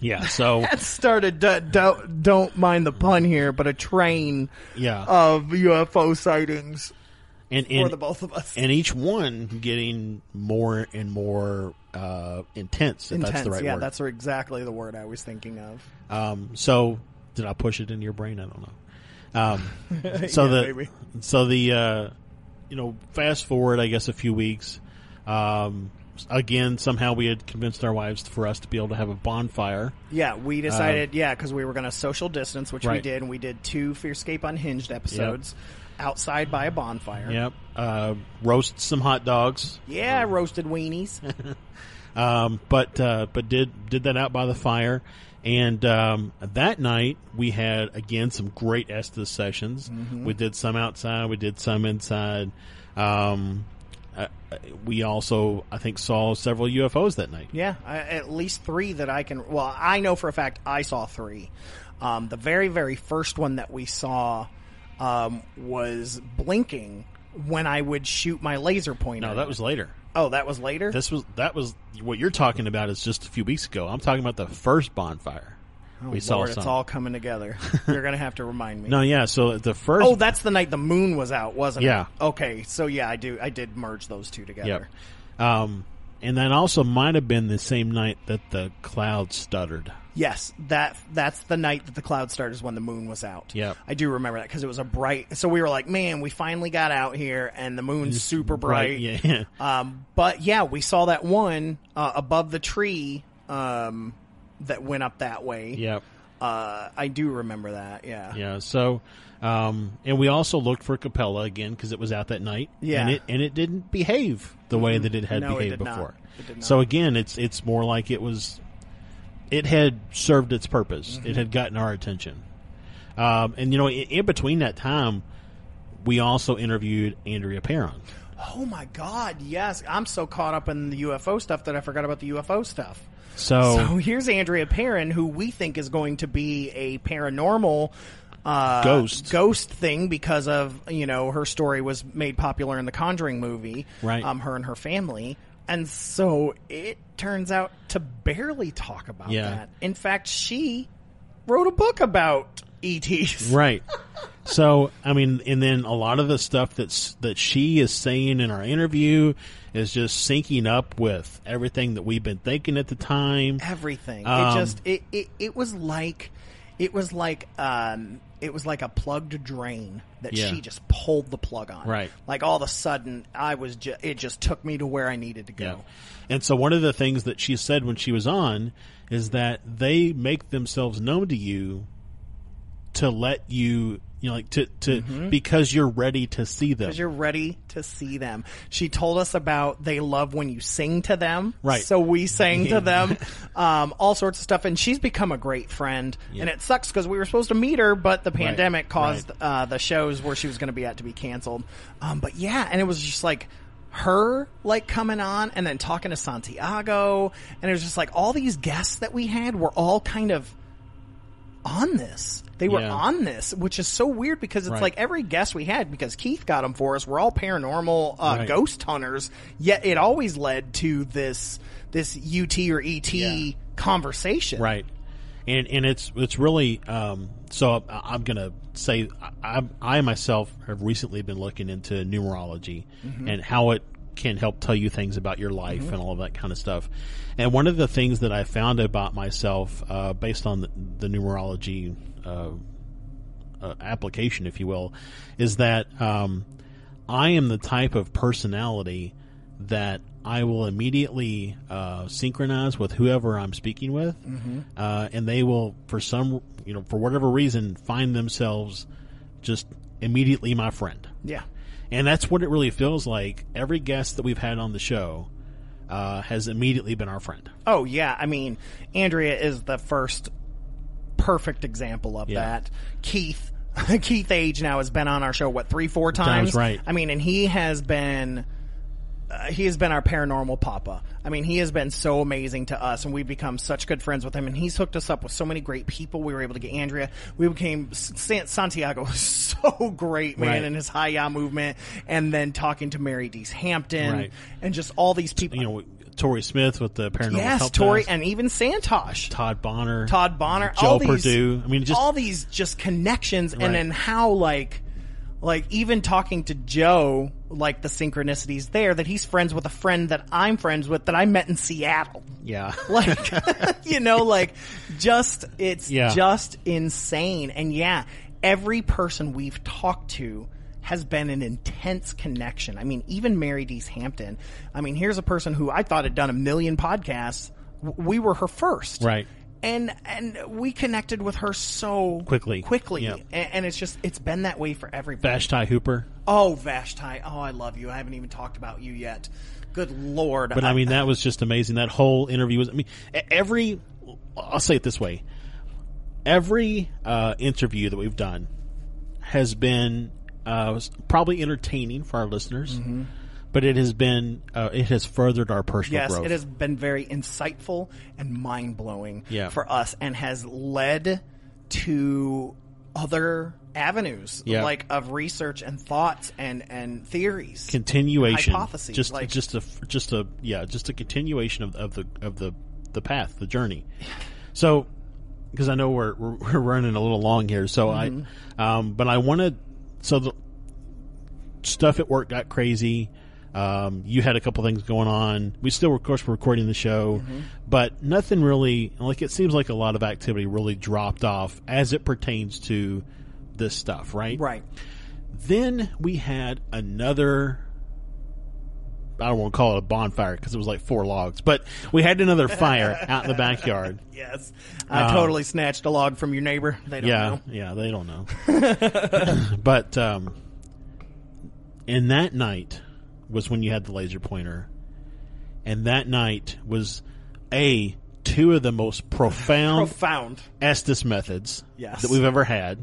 Yeah. So That started. d- Don't don't mind the pun here, but a train yeah, of UFO sightings and for the both of us. and each one getting more and more uh, intense. If Intense. that's the right yeah, word. that's exactly the word I was thinking of. Um, so did I push it in your brain? I don't know. Um, so Yeah, the maybe. so the uh, you know, fast forward, I guess, a few weeks. Um, again, somehow we had convinced our wives for us to be able to have a bonfire. Yeah, we decided, yeah, because we were going to social distance, which we did, and we did two Fearscape Unhinged episodes outside by a bonfire. Yep. Uh, roast some hot dogs. Yeah, roasted weenies. Um, but uh, but did did that out by the fire, and um, that night we had again some great Estes sessions. We did some outside, we did some inside. Um, uh, we also, I think, saw several UFOs that night. Yeah, I, at least three that I can. Well, I know for a fact I saw three. Um, the very, very first one that we saw um, was blinking when I would shoot my laser pointer. No, that was later. Oh, that was later. This was that was what you're talking about is just a few weeks ago. I'm talking about the first bonfire. we saw Oh, Lord, some. it's all coming together. You're gonna have to remind me. no, yeah. So the first. Oh, that's the night the moon was out, wasn't Yeah. it? Yeah. Okay, so yeah, I do. I did merge those two together. Yep. Um, and that also might have been the same night that the cloud stuttered. Yes, that that's the night that the cloud started is when the moon was out. Yeah, I do remember that because it was a bright. So we were like, man, we finally got out here, and the moon's super bright. Yeah. Um, but yeah, we saw that one uh, above the tree um, that went up that way. Yep. Uh, I do remember that. Yeah. Yeah. So, um, and we also looked for Capella again because it was out that night. Yeah. And it and it didn't behave the way that it had No, behaved before. It not. So again, it's it's more like it was. It had served its purpose. Mm-hmm. It had gotten our attention. Um, and you know, in, in between that time, we also interviewed Andrea Perron. Oh my God! Yes, I'm so caught up in the UFO stuff that I forgot about the UFO stuff. So, So here's Andrea Perron, who we think is going to be a paranormal uh, Ghost. ghost thing because of you know her story was made popular in the Conjuring movie, Right. Um, her and her family, and so it turns out to barely talk about Yeah. that. In fact, she wrote a book about ETs. right. So, I mean, and then a lot of the stuff that's that she is saying in our interview is just syncing up with everything that we've been thinking at the time. everything. Um, it just it, it it was like it was like um it was like a plugged drain that Yeah. she just pulled the plug on. Right. Like all of a sudden I was ju- it just took me to where I needed to go. Yeah. And so one of the things that she said when she was on is that they make themselves known to you to let you, you know, like to, to, because you're ready to see them. Because you're ready to see them. She told us about they love when you sing to them. Right. So we sang to them. Um, all sorts of stuff. And she's become a great friend. And it sucks because we were supposed to meet her, but the pandemic caused right. uh, the shows where she was going to be at to be canceled. Um, but yeah, and it was just like her like coming on and then talking to Santiago. And it was just like all these guests that we had were all kind of on this. They were Yeah. on this, which is so weird because it's Right. like every guest we had, because Keith got them for us, we're all paranormal uh, Right. ghost hunters. Yet it always led to this this UT or ET Yeah. conversation. Right. And, and it's, it's really, um, so I- I'm going to say, I, I myself have recently been looking into numerology and how it can help tell you things about your life and all of that kind of stuff. And one of the things that I found about myself, uh, based on the, the numerology, uh, uh, application, if you will, is that um, I am the type of personality that I will immediately uh, synchronize with whoever I'm speaking with, uh, and they will, for some, you know, for whatever reason, find themselves just immediately my friend. Yeah. And that's what it really feels like. Every guest that we've had on the show uh, has immediately been our friend. Oh yeah, I mean, Andrea is the first perfect example of Yeah. that. Keith, Keith Age now has been on our show what three, four times. right. I mean, and he has been. Uh, he has been our paranormal papa. I mean, he has been so amazing to us, and we've become such good friends with him. And he's hooked us up with so many great people. We were able to get Andrea. We became San- Santiago was so great, man, Right. in his high ya movement, and then talking to Mary Dees Hampton, Right. and just all these people. You know, Tori Smith with the paranormal Yes, help Tori, desk, and even Santosh, Todd Bonner, Todd Bonner, Joe all these, Purdue. I mean, just all these just connections, Right. and then how like, like even talking to Joe, like the synchronicities there that he's friends with a friend that I'm friends with that I met in Seattle. yeah. Like, you know, like just it's Yeah. just insane, and yeah, every person we've talked to has been an intense connection. I mean, even Mary Dees Hampton. I mean, here's a person who I thought had done a million podcasts. We were her first, Right. And and we connected with her so Quickly. quickly, Yep. and, and it's just it's been that way for everybody. Vashti Hooper. Oh, Vashti. Oh, I love you. I haven't even talked about you yet. Good lord. But I mean, that was just amazing. That whole interview was. I mean, every. I'll say it this way: every uh, interview that we've done has been uh, was probably entertaining for our listeners, Mm-hmm. but it has been uh, it has furthered our personal yes, growth. it has been very insightful and mind blowing Yeah. for us, and has led to other avenues Yeah. like of research and thoughts and and theories. continuation, hypotheses, just like- just a just a yeah, just a continuation of, of the of the the path, the journey. So, because I know we're, we're we're running a little long here, so Mm-hmm. I, um, but I wanted so the stuff at work got crazy. Um, you had a couple things going on. We still, of course, were recording the show, Mm-hmm. but nothing really. Like it seems like a lot of activity really dropped off as it pertains to this stuff, right? right. Then we had another. I don't want to call it a bonfire because it was like four logs, but we had another fire out in the backyard. Yes. I totally snatched a log from your neighbor. They don't Yeah, know. yeah, they don't know. but um, and that night was when you had the laser pointer, and that night was a two of the most profound Profound. Estes methods Yes. that we've ever had,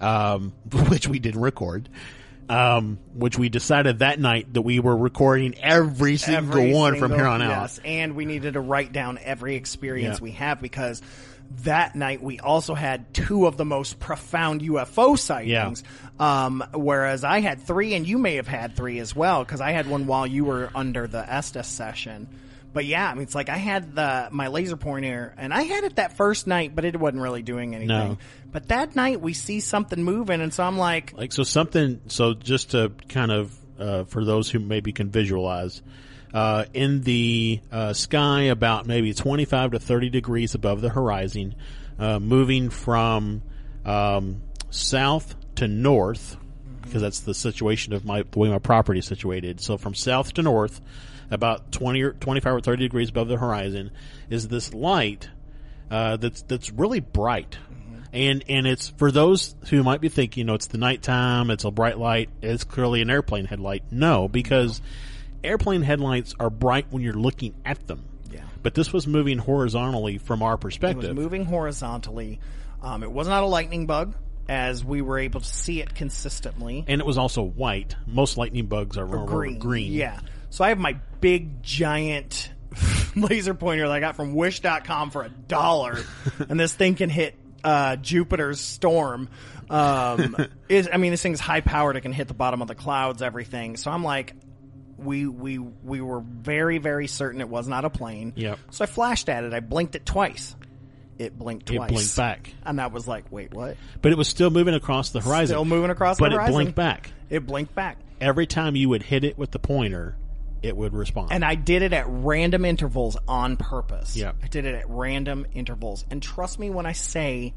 um, which we didn't record. Um, which we decided that night that we were recording every single Every one from here on out. Yes, and we needed to write down every experience Yeah. we have because that night we also had two of the most profound UFO sightings. Um, whereas I had three, and you may have had three as well because I had one while you were under the Estes session. But yeah, I mean, it's like I had the my laser pointer, and I had it that first night, but it wasn't really doing anything. No. But that night we see something moving, and so I'm like, Like so something so just to kind of uh, for those who maybe can visualize uh, in the uh, sky about maybe 25 to 30 degrees above the horizon uh, moving from um, south to north because that's the situation of my the way my property is situated so from south to north about 20 or 25 or 30 degrees above the horizon is this light uh, that's that's really bright. And and it's for those who might be thinking, you know, it's the nighttime, it's a bright light, it's clearly an airplane headlight. No, because airplane headlights are bright when you're looking at them. Yeah. But this was moving horizontally from our It was perspective. moving horizontally. Um, it was not a lightning bug, as we were able to see it consistently. and it was also white. Most lightning bugs are, are green. green. Yeah. So I have my big giant laser pointer that I got from wish.com for a dollar. and this thing can hit uh, Jupiter's storm. Um, is I mean, this thing's high powered. It can hit the bottom of the clouds, everything. So I'm like, we we we were very very certain it was not a plane. Yep. So I flashed at it. I blinked it twice. It blinked twice. It blinked back. And that was like, wait, what? But it was still moving across the horizon. Still moving across the but horizon. it blinked back. It blinked back. Every time you would hit it with the pointer, it would respond. And I did it at random intervals on purpose. Yeah. I did it at random intervals. And trust me when I say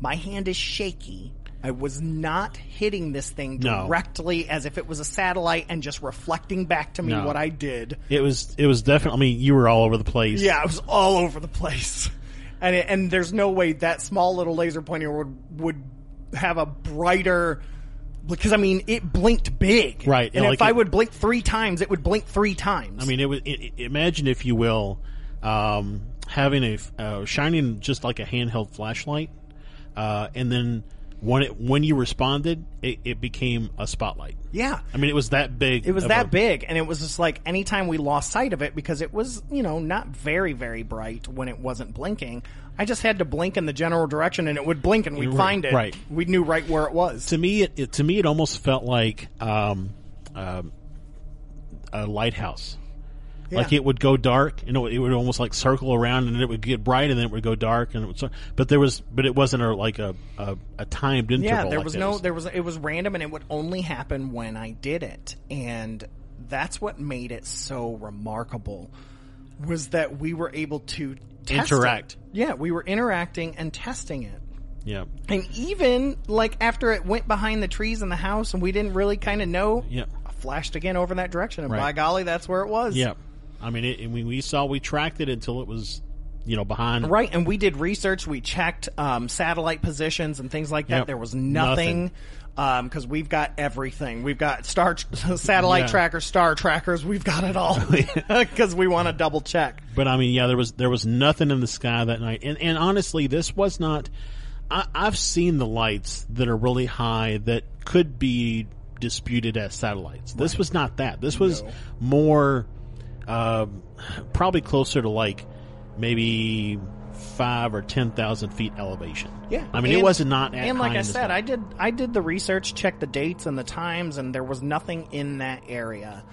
my hand is shaky. I was not hitting this thing No. directly as if it was a satellite and just reflecting back to me No. what I did. it was it was definitely. I mean, you were all over the place. Yeah, it was all over the place. And it, and there's no way that small little laser pointer would would have a brighter because I mean it blinked big. Right, And like if I would blink 3 times, it would blink 3 times. I mean, it was. It, it- imagine, if you will, um, having a uh, shining just like a handheld flashlight, uh, and then when it when you responded, it, it became a spotlight. yeah. I mean, it was that big. It was that a- big, and it was just like anytime we lost sight of it because it was, you know, not very, very bright when it wasn't blinking. I just had to blink in the general direction, and it would blink, and we'd Right, find it. right. We knew right where it was. To me, it, it to me it almost felt like um, um, a lighthouse. Like it would go dark, you know, it would almost like circle around, and then it would get bright, and then it would go dark, and it would. But there was, but it wasn't a like a a, a timed interval. Yeah, there like was no, there was, it was random, and it would only happen when I did it, and that's what made it so remarkable. Was that we were able to test it. Interact. Yeah, we were interacting and testing it, Yeah. And even like after it went behind the trees in the house and we didn't really kind of know, Yeah. I flashed again over that direction, and Right. by golly, that's where it was. Yeah. I mean, it, we, we saw, we tracked it until it was, you know, behind. Right, and we did research. We checked um, satellite positions and things like that. Yep. There was nothing because we've got everything. We've got star satellite Yeah. trackers, star trackers. We've got it all because we want to double check. But I mean, yeah, there was there was nothing in the sky that night, and and honestly, this was not. I, I've seen the lights that are really high that could be disputed as satellites. This was not that. This was more, um, probably closer to like maybe five or ten thousand feet elevation. Yeah, I mean, it wasn't not. And like I said. I did I did the research, checked the dates and the times, and there was nothing in that area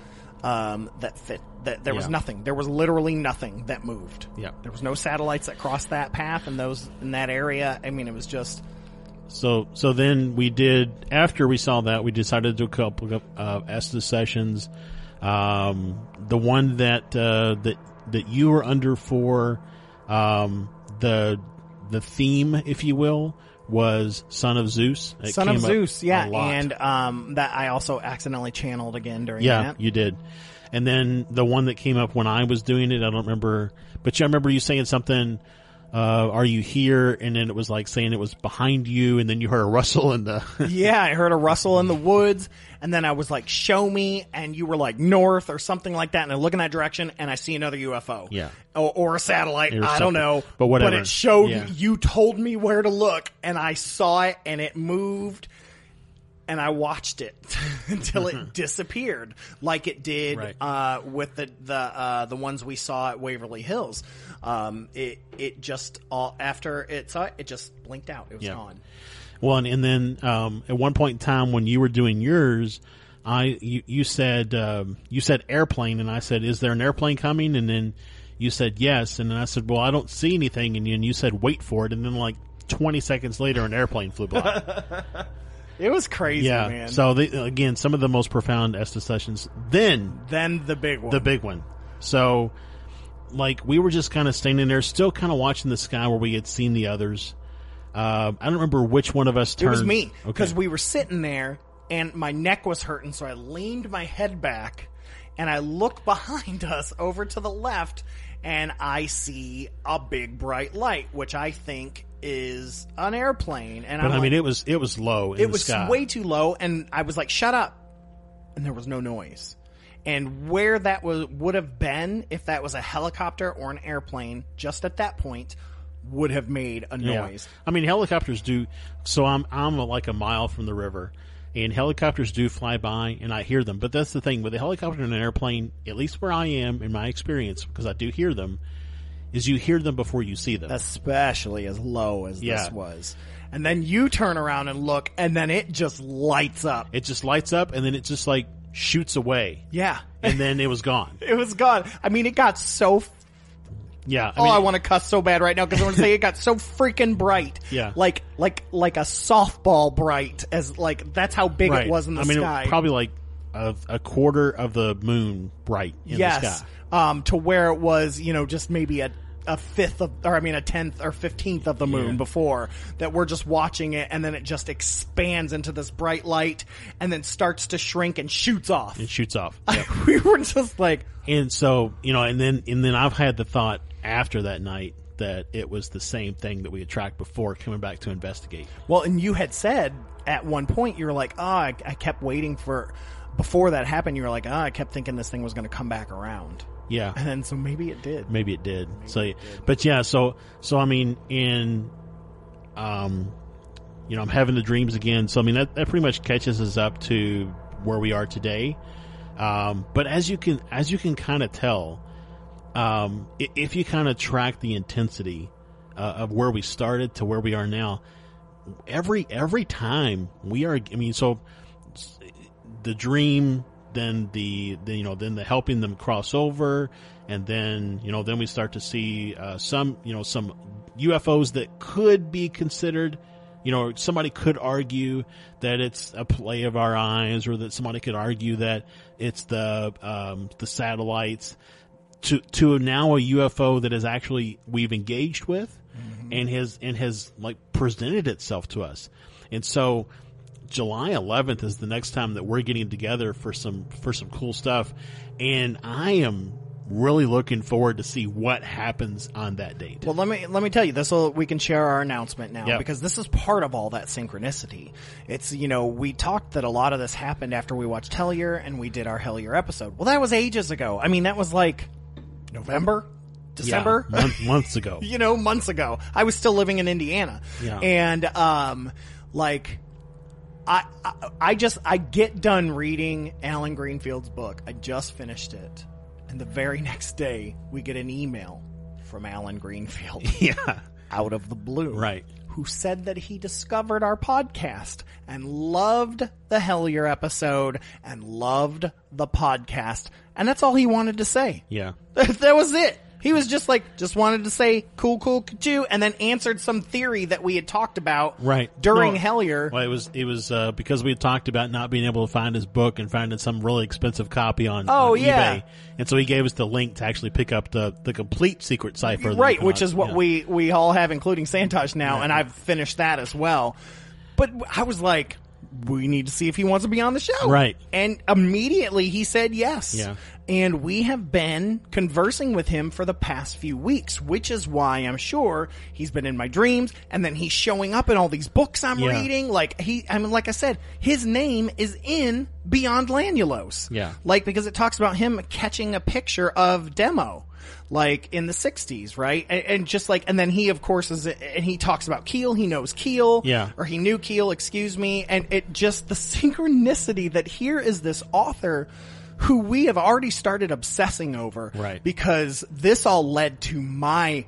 um, that fit. That there was nothing. There was literally nothing that moved. Yeah. there was no satellites that crossed that path and those in that area. I mean, it was just So so then we did after we saw that we decided to do a couple of uh, Estes sessions. Um, the one that uh, that that you were under for um, the the theme, if you will, was Son of Zeus. It Son of Zeus, yeah, and um, that I also accidentally channeled again during yeah, that. you did. And then the one that came up when I was doing it, I don't remember, but yeah, I remember you saying something. Uh, are you here? And then it was like saying it was behind you, and then you heard a rustle in the. yeah, I heard a rustle in the woods, and then I was like, "Show me," and you were like north or something like that, and I look in that direction, and I see another UFO, Yeah. or, or a satellite. Or I don't know, But whatever. But it showed Yeah. you told me where to look, and I saw it, and it moved, and I watched it until it disappeared, like it did Right. uh, with the the uh, the ones we saw at Waverly Hills. Um, it it just all after it saw it, it just blinked out. It was Yeah. gone. Well, and, then um, at one point in time when you were doing yours, I you, you said um, you said airplane, and I said, "Is there an airplane coming?" And then you said yes, and then I said, "Well, I don't see anything," and you, and you said, "Wait for it," and then like twenty seconds later, an airplane flew by. It was crazy, yeah. man. So they, again, some of the most profound Estes sessions. Then then the big one. the big one. So, like, we were just kind of standing there, still kind of watching the sky where we had seen the others. Uh, I don't remember which one of us turned. it was me Okay. because we were sitting there and my neck was hurting, so I leaned my head back and I look behind us over to the left and I see a big bright light, which I think is an airplane. And But I mean, it was it was low. In it was sky. way too low and i was like shut up and there was no noise and where that was would have been if that was a helicopter or an airplane just at that point would have made a Yeah. noise I mean, helicopters do. So I'm I'm like a mile from the river, and helicopters do fly by, and I hear them. But that's the thing with a helicopter and an airplane. At least where I am in my experience, because I do hear them, is you hear them before you see them. especially as low as Yeah. this was and then you turn around and look and then it just lights up it just lights up, and then it just like shoots away, yeah and then it was gone. it was gone i mean it got so Yeah. oh, I want to cuss so bad right now because I want to say it got so freaking bright. Yeah. like like like a softball bright, as like that's how big right. it was in the I mean, it- sky. probably like a, a quarter of the moon bright in the yes, sky. um, to where it was, you know, just maybe a a fifth of, or I mean, a tenth or fifteenth of the moon Yeah. before that we're just watching it, and then it just expands into this bright light, and then starts to shrink and shoots off. It shoots off. we were just like, And so, you know, and then and then I've had the thought after that night that it was the same thing that we had tracked before coming back to investigate. Well, and you had said at one point you were like, "Oh, I, I kept waiting for." Before that happened, you were like, "Oh, I kept thinking this thing was going to come back around," Yeah. and then so maybe it did. Maybe it did. so but yeah, so so I mean in um you know, I'm having the dreams again. So I mean that, that pretty much catches us up to where we are today. Um but as you can as you can kind of tell um if you kind of track the intensity uh, of where we started to where we are now every every time we are I mean so the dream then the, the you know then the helping them cross over and then you know then we start to see uh, some you know some UFOs that could be considered you know somebody could argue that it's a play of our eyes or that somebody could argue that it's the um, the satellites to to now a UFO that is actually we've engaged with mm-hmm. and has and has like presented itself to us. And so July 11th is the next time that we're getting together for some for some cool stuff and I am really looking forward to see what happens on that date. Well, let me let me tell you this. Will we can share our announcement now Yep. because this is part of all that synchronicity. It's you know we talked that a lot of this happened after we watched Hellier and we did our Hellier episode. Well, that was ages ago. I mean, that was like November, December. Yeah, month, months ago. you know, months ago. I was still living in Indiana. Yeah. And, um, like, I, I, I just, I get done reading Allen Greenfield's book. I just finished it. And the very next day, we get an email from Allen Greenfield yeah. out of the blue. Right. Who said that he discovered our podcast and loved the Hellier episode and loved the podcast. And that's all he wanted to say. Yeah. that was it. He was just like, just wanted to say cool, cool, choo, and then answered some theory that we had talked about Right. during No, Hellier. Well, it was it was uh, because we had talked about not being able to find his book and finding some really expensive copy on, Oh, on yeah. eBay, and so he gave us the link to actually pick up the the complete secret cipher, right, which is what yeah. we we all have, including Santosh now, and I've finished that as well. But I was like, we need to see if he wants to be on the show, Right. And immediately he said yes. Yeah. And we have been conversing with him for the past few weeks, which is why I'm sure he's been in my dreams, and then he's showing up in all these books I'm Yeah. reading. Like he, I mean, like I said, his name is in Beyond Lanulos. Yeah. Like because it talks about him catching a picture of demo like in the 60s right? And, and just like and then he of course is and he talks about keel. He knows keel. Yeah. or he knew keel excuse me. And it just the synchronicity that here is this author who we have already started obsessing over. Right. because this all led to my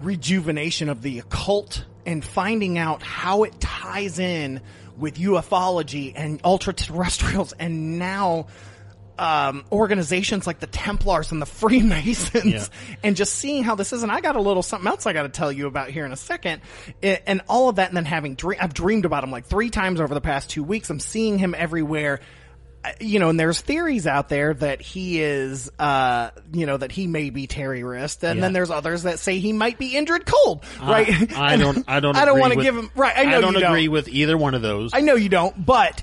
rejuvenation of the occult and finding out how it ties in with ufology and ultra terrestrials and now um, organizations like the Templars and the Freemasons, Yeah. and just seeing how this is. And I got a little something else I got to tell you about here in a second, I- and all of that. And then having dream, I've dreamed about him like three times over the past two weeks. I'm seeing him everywhere. You know, and there's theories out there that he is, uh, you know, that he may be Terry Wriste, and Yeah. then there's others that say he might be Indrid Cold, right? I, I don't. I don't. I don't want to give him right. I know don't you agree with either one of those. I know you don't, but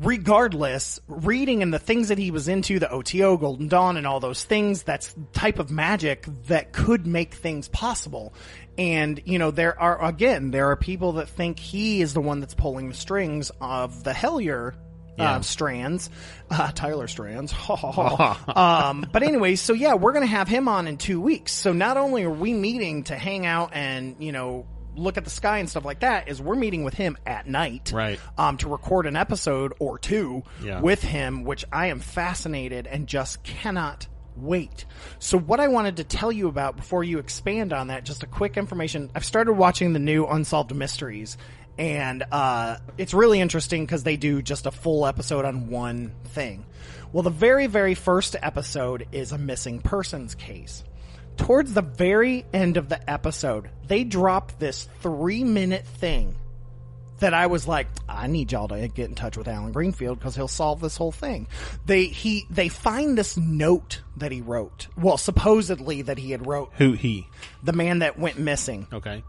regardless, reading and the things that he was into, the OTO, Golden Dawn, and all those things, that's type of magic that could make things possible. And, you know, there are, again, there are people that think he is the one that's pulling the strings of the Hellier Yeah. uh, strands, uh, Tyler strands. um, but anyway, so yeah, we're gonna have him on in two weeks. So not only are we meeting to hang out and you know look at the sky and stuff like that, is we're meeting with him at night, Right. Um, to record an episode or two Yeah. with him, which I am fascinated and just cannot wait. So what I wanted to tell you about before you expand on that, just a quick information. I've started watching the new Unsolved Mysteries and uh, it's really interesting because they do just a full episode on one thing. Well, the very, very first episode is a missing persons case. Towards the very end of the episode, they drop this three minute thing that I was like, I need y'all to get in touch with Allen Greenfield because he'll solve this whole thing. They he they find this note that he wrote. Well, supposedly that he had wrote Who he? the man that went missing Okay.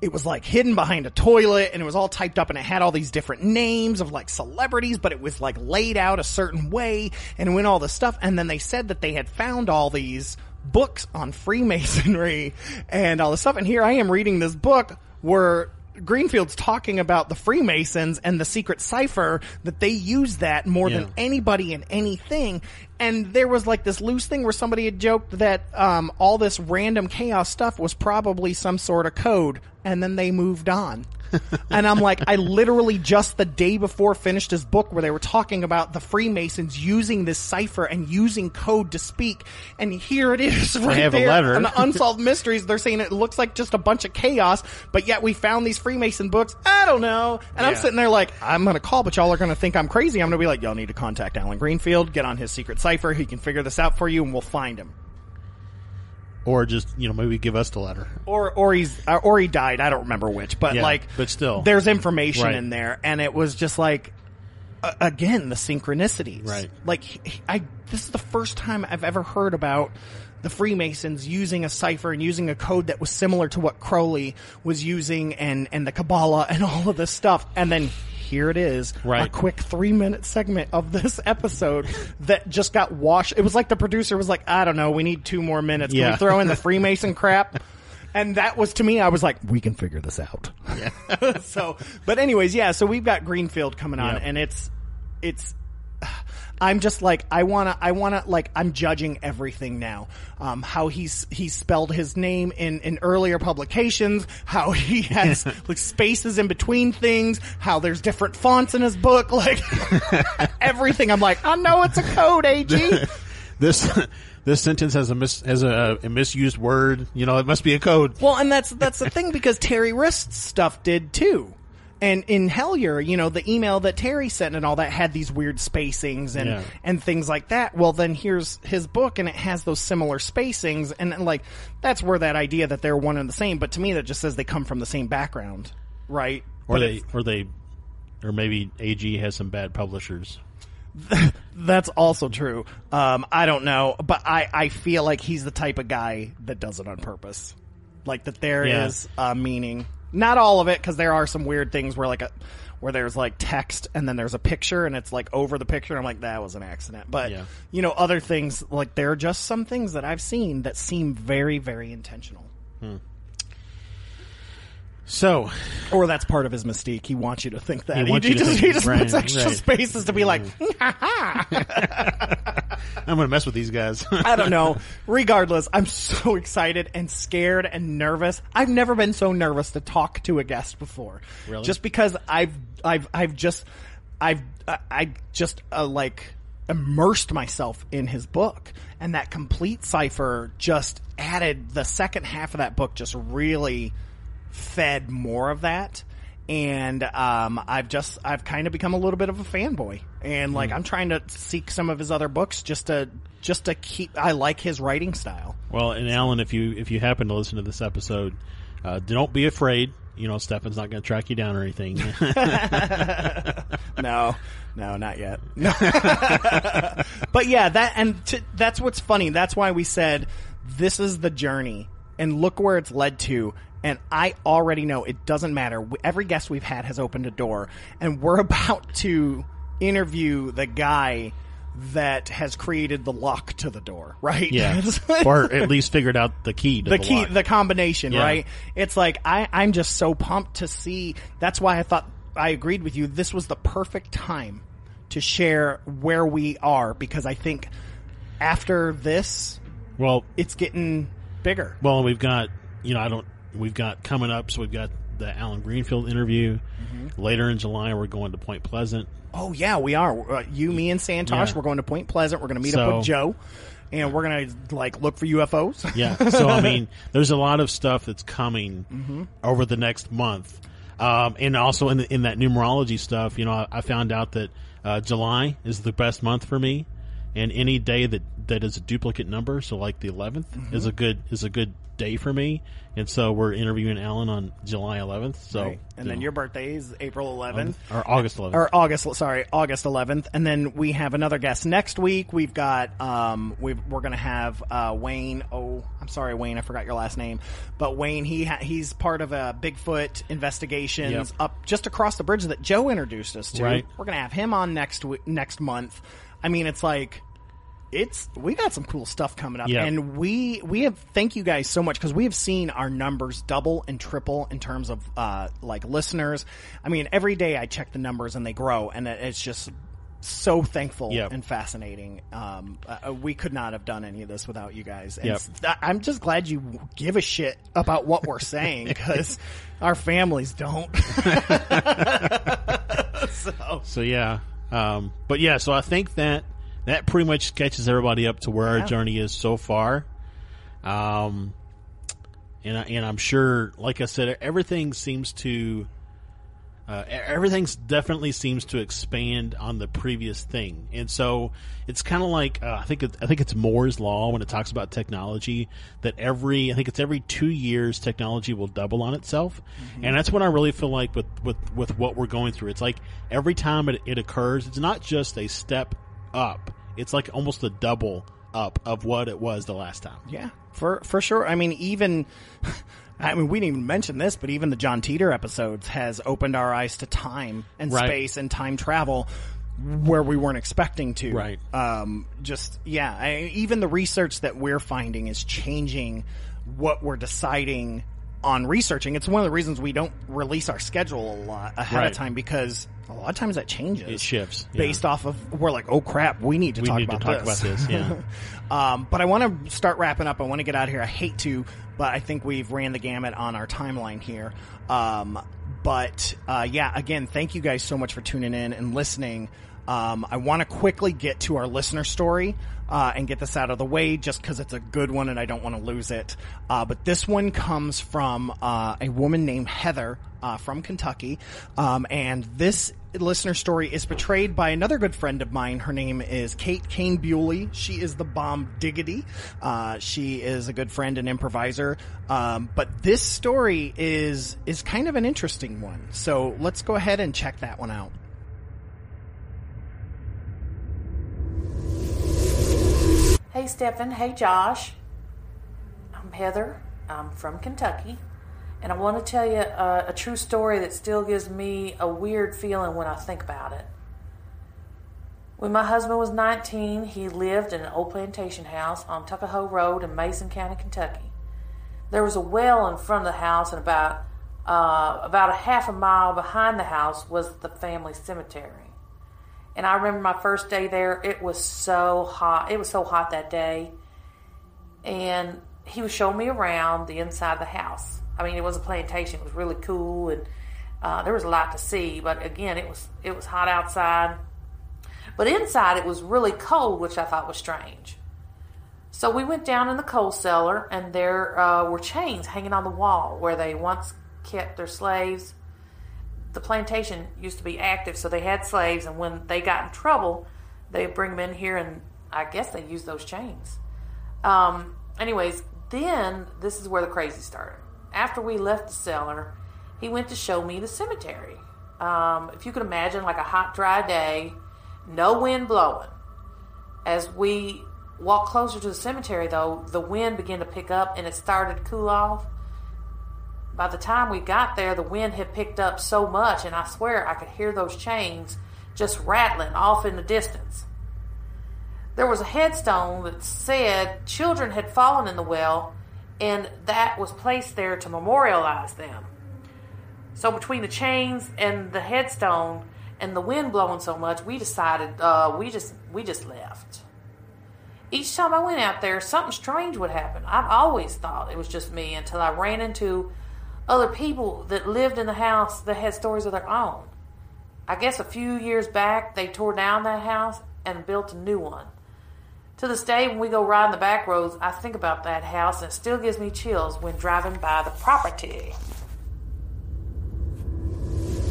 it was like hidden behind a toilet and it was all typed up and it had all these different names of like celebrities, but it was like laid out a certain way and went all this stuff. And then they said that they had found all these books on Freemasonry and all this stuff. And here I am reading this book where Greenfield's talking about the Freemasons and the secret cipher that they use that more Yeah. than anybody in anything. And there was like this loose thing where somebody had joked that um, all this random chaos stuff was probably some sort of code, and then they moved on. And I'm like, I literally just the day before finished his book where they were talking about the Freemasons using this cipher and using code to speak, and here it is right have a there. letter. on the unsolved mysteries. They're saying it looks like just a bunch of chaos, but yet we found these Freemason books. I don't know. And I'm sitting there like, I'm gonna call, but y'all are gonna think I'm crazy. I'm gonna be like, y'all need to contact Allen Greenfield, get on his secret cipher. He can figure this out for you, and we'll find him. Or just you know maybe give us the letter. Or, or he's, uh, or he died. I don't remember which, but Yeah, like, but still. there's information Right. in there, and it was just like, uh, again the synchronicities. Right. Like I this is the first time I've ever heard about the Freemasons using a cipher and using a code that was similar to what Crowley was using and and the Kabbalah and all of this stuff. And then here it is, a quick three minute segment of this episode that just got washed. It was like the producer was like, I don't know, we need two more minutes. Can Yeah. we throw in the Freemason crap? And that was to me, I was like, we can figure this out. Yeah. so, but anyways, yeah. So we've got Greenfield coming on, Yep. and it's, it's. I'm just like I wanna, I wanna like I'm judging everything now. Um, how he's he's spelled his name in in earlier publications, how he has like spaces in between things, how there's different fonts in his book, like everything. I'm like, I know it's a code, Ag. This this sentence has a mis, has a, a misused word. You know, it must be a code. Well, and that's that's the thing because Terry Wriste's stuff did too. And in Hellier, you know, the email that Terry sent and all that had these weird spacings and Yeah. and things like that. Well, then here's his book and it has those similar spacings and, like that's where that idea that they're one and the same. But to me, that just says they come from the same background, right? Or But they or they or maybe AG has some bad publishers. That's also true. Um, I don't know, but I, I feel like he's the type of guy that does it on purpose. Like that there is Yeah. a meaning. Not all of it, because there are some weird things where like a where there's like text and then there's a picture and it's like over the picture. I'm like that was an accident, but Yeah. you know other things like there are just some things that I've seen that seem very very intentional. Hmm. So Or that's part of his mystique. He wants you to think that. He He, to just, he just right, puts extra right. spaces to be like, I'm going to mess with these guys. I don't know. Regardless, I'm so excited and scared and nervous. I've never been so nervous to talk to a guest before. Really? Just because I've I've I've just I've I, I just uh, like immersed myself in his book and that complete cipher just added the second half of that book just really fed more of that and um, I've just I've kind of become a little bit of a fanboy, and like I'm trying to seek some of his other books just to just to keep. I like his writing style. well, and Allen, if you if you happen to listen to this episode, uh, don't be afraid. You know, Stefan's not going to track you down or anything. No, no, not yet. No. but yeah, that and that's what's funny. That's why we said this is the journey, and look where it's led to. And I already know it doesn't matter. Every guest we've had has opened a door, and we're about to interview the guy that has created the lock to the door, right? yeah, or at least figured out the key. To the the, key, lock. the combination, Yeah. right? It's like I, I'm just so pumped to see. That's why I thought I agreed with you. This was the perfect time to share where we are because I think after this, well, it's getting bigger. Well, we've got you know I don't we've got coming up. So we've got the Allen Greenfield interview Mm-hmm. later in July. We're going to Point Pleasant. Oh yeah, we are. Uh, you, me, and Santosh. Yeah. We're going to Point Pleasant. We're going to meet up with Joe, and we're going to like look for UFOs. Yeah. So I mean, there's a lot of stuff that's coming Mm-hmm. over the next month, um, and also in the, in that numerology stuff. You know, I, I found out that uh, July is the best month for me, and any day that that is a duplicate number, so like the 11th Mm-hmm. is a good is a good day for me. And so we're interviewing Allen on July 11th. So Right. And you then know, your birthday is April 11th. or August 11th. or August, sorry, August 11th, and then we have another guest next week. We've got, um, we've, we're going to have uh, Wayne. Oh, I'm sorry, Wayne, I forgot your last name, but Wayne, he ha- he's part of a Bigfoot investigations Yep. up just across the bridge that Joe introduced us to. Right. We're going to have him on next w- next month. I mean, it's like it's we got some cool stuff coming up Yeah. and we we have thank you guys so much because we have seen our numbers double and triple in terms of uh like listeners i mean every day i check the numbers and they grow and it's just so thankful Yeah. and fascinating um uh, we could not have done any of this without you guys and Yep. I- i'm just glad you give a shit about what we're saying because our families don't so So yeah, um, but yeah, so I think that that pretty much catches everybody up to where our journey is so far. Um, and I, and I'm sure, like I said, everything seems to Uh, e- everything's definitely seems to expand on the previous thing, and so it's kind of like uh, I think it, I think it's Moore's law when it talks about technology that every I think it's every two years technology will double on itself, and that's what I really feel like with with with what we're going through. It's like every time it, it occurs, it's not just a step up; it's like almost a double up of what it was the last time. Yeah, for for sure. I mean, even I mean, we didn't even mention this, but even the John Titor episodes has opened our eyes to time and Right. space and time travel where we weren't expecting to. Right. Um, just yeah, I, even the research that we're finding is changing what we're deciding on researching. It's one of the reasons we don't release our schedule a lot ahead Right. of time because a lot of times that changes. It shifts, yeah. based off of we're like, oh crap, we need to We talk need to about talk this. about this, yeah. Um, but I want to start wrapping up. I want to get out of here. I hate to, but I think we've ran the gamut on our timeline here. Um, but uh, yeah, again, thank you guys so much for tuning in and listening. Um, I want to quickly get to our listener story uh, and get this out of the way, just because it's a good one and I don't want to lose it. Uh, but this one comes from uh, a woman named Heather uh, from Kentucky, um, and this listener story is portrayed by another good friend of mine. Her name is Kate Kane Bewley. She is the bomb diggity. Uh, she is a good friend and improviser. Um, but this story is is kind of an interesting one. So let's go ahead and check that one out. Hey, Stephen. Hey, Josh. I'm Heather. I'm from Kentucky. And I want to tell you uh, a true story that still gives me a weird feeling when I think about it. When my husband was 19, he lived in an old plantation house on Tuckahoe Road in Mason County, Kentucky. There was a well in front of the house, and about uh, about a half a mile behind the house was the family cemetery. And I remember my first day there, it was so hot. It was so hot that day. And he was showing me around the inside of the house. I mean, it was a plantation. It was really cool and uh, there was a lot to see, but again, it was it was hot outside. But inside it was really cold, which I thought was strange. So we went down in the coal cellar, and there uh, were chains hanging on the wall where they once kept their slaves the plantation used to be active, so they had slaves, and when they got in trouble, they'd bring them in here, and I guess they used those chains. Um, anyways, then this is where the crazy started. After we left the cellar, he went to show me the cemetery. Um, if you could imagine, like a hot, dry day, no wind blowing. As we walked closer to the cemetery, though, the wind began to pick up and it started to cool off by the time we got there, the wind had picked up so much, and I swear I could hear those chains just rattling off in the distance. There was a headstone that said children had fallen in the well, and that was placed there to memorialize them. So, between the chains and the headstone and the wind blowing so much, we decided uh, we just we just left. Each time I went out there, something strange would happen. I've always thought it was just me until I ran into other people that lived in the house that had stories of their own. I guess a few years back, they tore down that house and built a new one. To this day, when we go riding the back roads, I think about that house and it still gives me chills when driving by the property.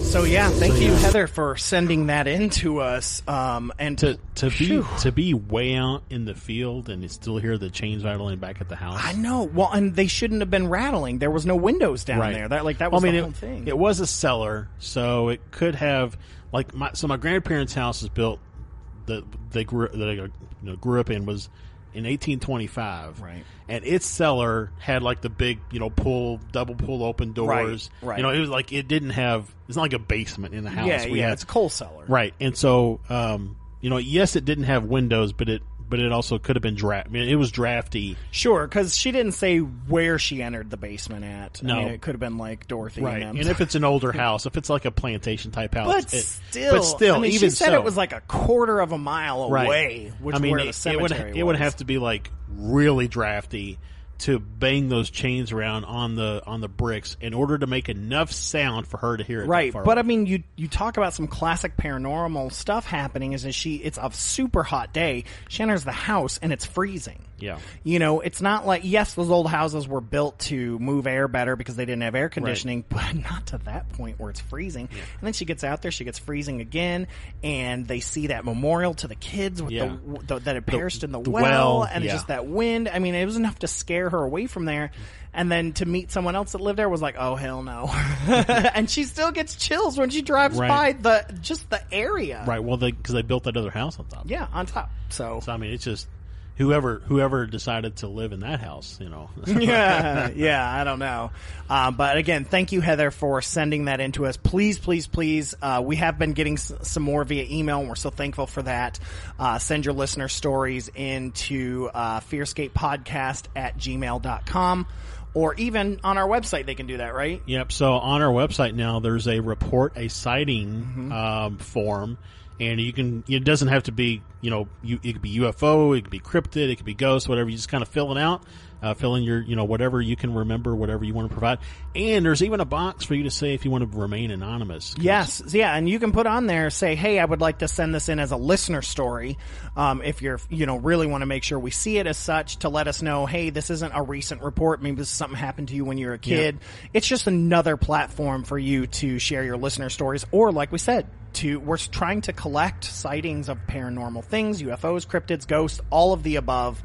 So yeah, thank So, you, yeah. Heather, for sending that in to us. Um, and to to be to be way out in the field and you still hear the chains rattling back at the house. I know. Well, and they shouldn't have been rattling. There was no windows down Right. there. That like that Well, was I mean, the it, whole thing. it was a cellar, so it could have like my so my grandparents' house is built that they grew that I you know, grew up in was in 1825, Right. And its cellar had like the big you know pull double pull open doors, right. right. You know, it was like it didn't have it's not like a basement in the house. yeah, We yeah. had- It's a coal cellar. Right. And so, um, you know, yes, it didn't have windows, but it, but it also could have been draft. I mean, it was drafty. Sure, because she didn't say where she entered the basement at. No. I mean, it could have been like Dorothy. Right. And, And if it's an older house, if it's like a plantation type house, but it- still, but still, I mean, even she said so, it was like a quarter of a mile right. away, which I mean, it, it would, it would have to be like really drafty to bang those chains around on the on the bricks in order to make enough sound for her to hear it. Right, but I mean, you you talk about some classic paranormal stuff happening. Is that she? It's a super hot day. She enters the house and it's freezing. Yeah. you know, it's not like yes, those old houses were built to move air better because they didn't have air conditioning, but not to that point where it's freezing. And then she gets out there, she gets freezing again, and they see that memorial to the kids with Yeah. the, the that had perished in the, the well, well, and yeah. just that wind. I mean, it was enough to scare her away from there. And then to meet someone else that lived there was like, oh hell no! and she still gets chills when she drives Right. by the just the area. right, well, they because they built that other house on top. Yeah, on top. So So I mean, it's just whoever whoever decided to live in that house, you know. yeah, yeah, I don't know. Um, but again, thank you, Heather, for sending that in to us. Please, please, please. Uh, we have been getting s- some more via email, and we're so thankful for that. Uh, send your listener stories into uh, fearscapepodcast at gmail.com or even on our website, they can do that, right? Yep. So on our website now, there's a report a sighting Mm-hmm. um, form, and you can. It doesn't have to be, you know, you, it could be UFO, it could be cryptid, it could be ghost, whatever. You just kind of fill it out, uh, fill in your, you know, whatever you can remember, whatever you want to provide, and there's even a box for you to say if you want to remain anonymous. Yes, yeah, and you can put on there say, "Hey, I would like to send this in as a listener story." Um, if you're, you know, really want to make sure we see it as such to let us know, "Hey, this isn't a recent report. Maybe this is something happened to you when you were a kid." It's just another platform for you to share your listener stories, or like we said, to we're trying to collect sightings of paranormal things, UFOs, cryptids, ghosts, all of the above.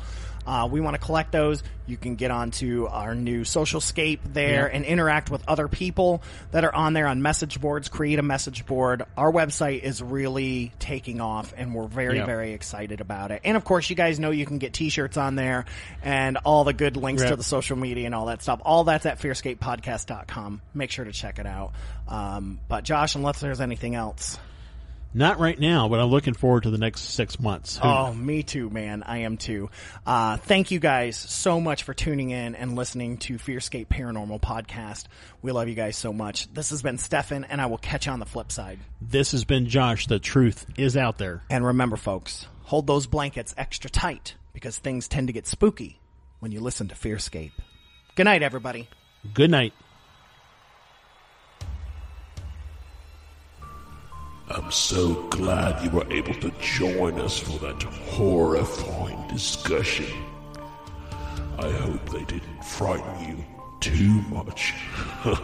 Uh, we want to collect those. You can get onto our new social scape there Yeah. and interact with other people that are on there on message boards. Create a message board. Our website is really taking off, and we're very, Yeah. very excited about it. And of course, you guys know you can get T-shirts on there and all the good links to the social media and all that stuff. All that's at fearscapepodcast.com. Make sure to check it out. Um, but Josh, unless there's anything else. Not right now, but I'm looking forward to the next six months. Who- Oh, me too, man. I am too. Uh, thank you guys so much for tuning in and listening to Fearscape Paranormal Podcast. We love you guys so much. This has been Stefan, and I will catch you on the flip side. This has been Josh. The truth is out there. And remember, folks, hold those blankets extra tight because things tend to get spooky when you listen to Fearscape. Good night, everybody. Good night. I'm so glad you were able to join us for that horrifying discussion. I hope they didn't frighten you too much.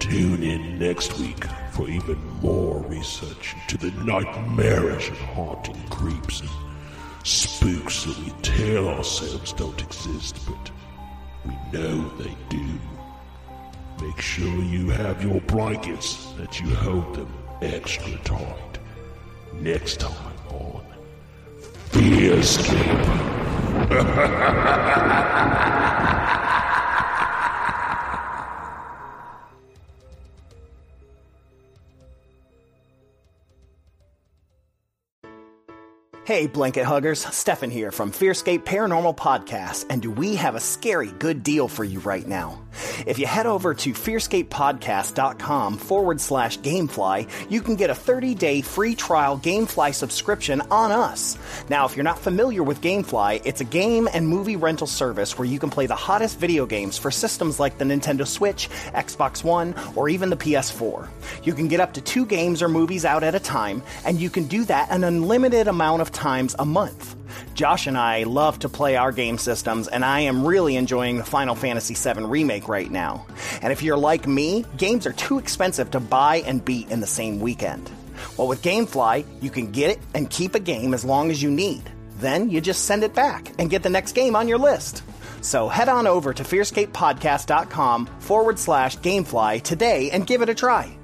Tune in next week for even more research into the nightmarish and haunting creeps and spooks that we tell ourselves don't exist, but we know they do. Make sure you have your blankets that you hold them extra tight. Next time on Fearscape. Hey, blanket huggers, Stefan here from Fearscape Paranormal Podcast, and do we have a scary good deal for you right now? If you head over to fearscapepodcast.com forward slash gamefly, you can get a 30 day free trial Gamefly subscription on us. Now, if you're not familiar with Gamefly, it's a game and movie rental service where you can play the hottest video games for systems like the Nintendo Switch, Xbox One, or even the PS4. You can get up to two games or movies out at a time, and you can do that an unlimited amount of times a month. Josh and I love to play our game systems, and I am really enjoying the Final Fantasy VII Remake right now. And if you're like me, games are too expensive to buy and beat in the same weekend. Well, with Gamefly, you can get it and keep a game as long as you need. Then you just send it back and get the next game on your list. So head on over to fearscapepodcast.com forward slash gamefly today and give it a try.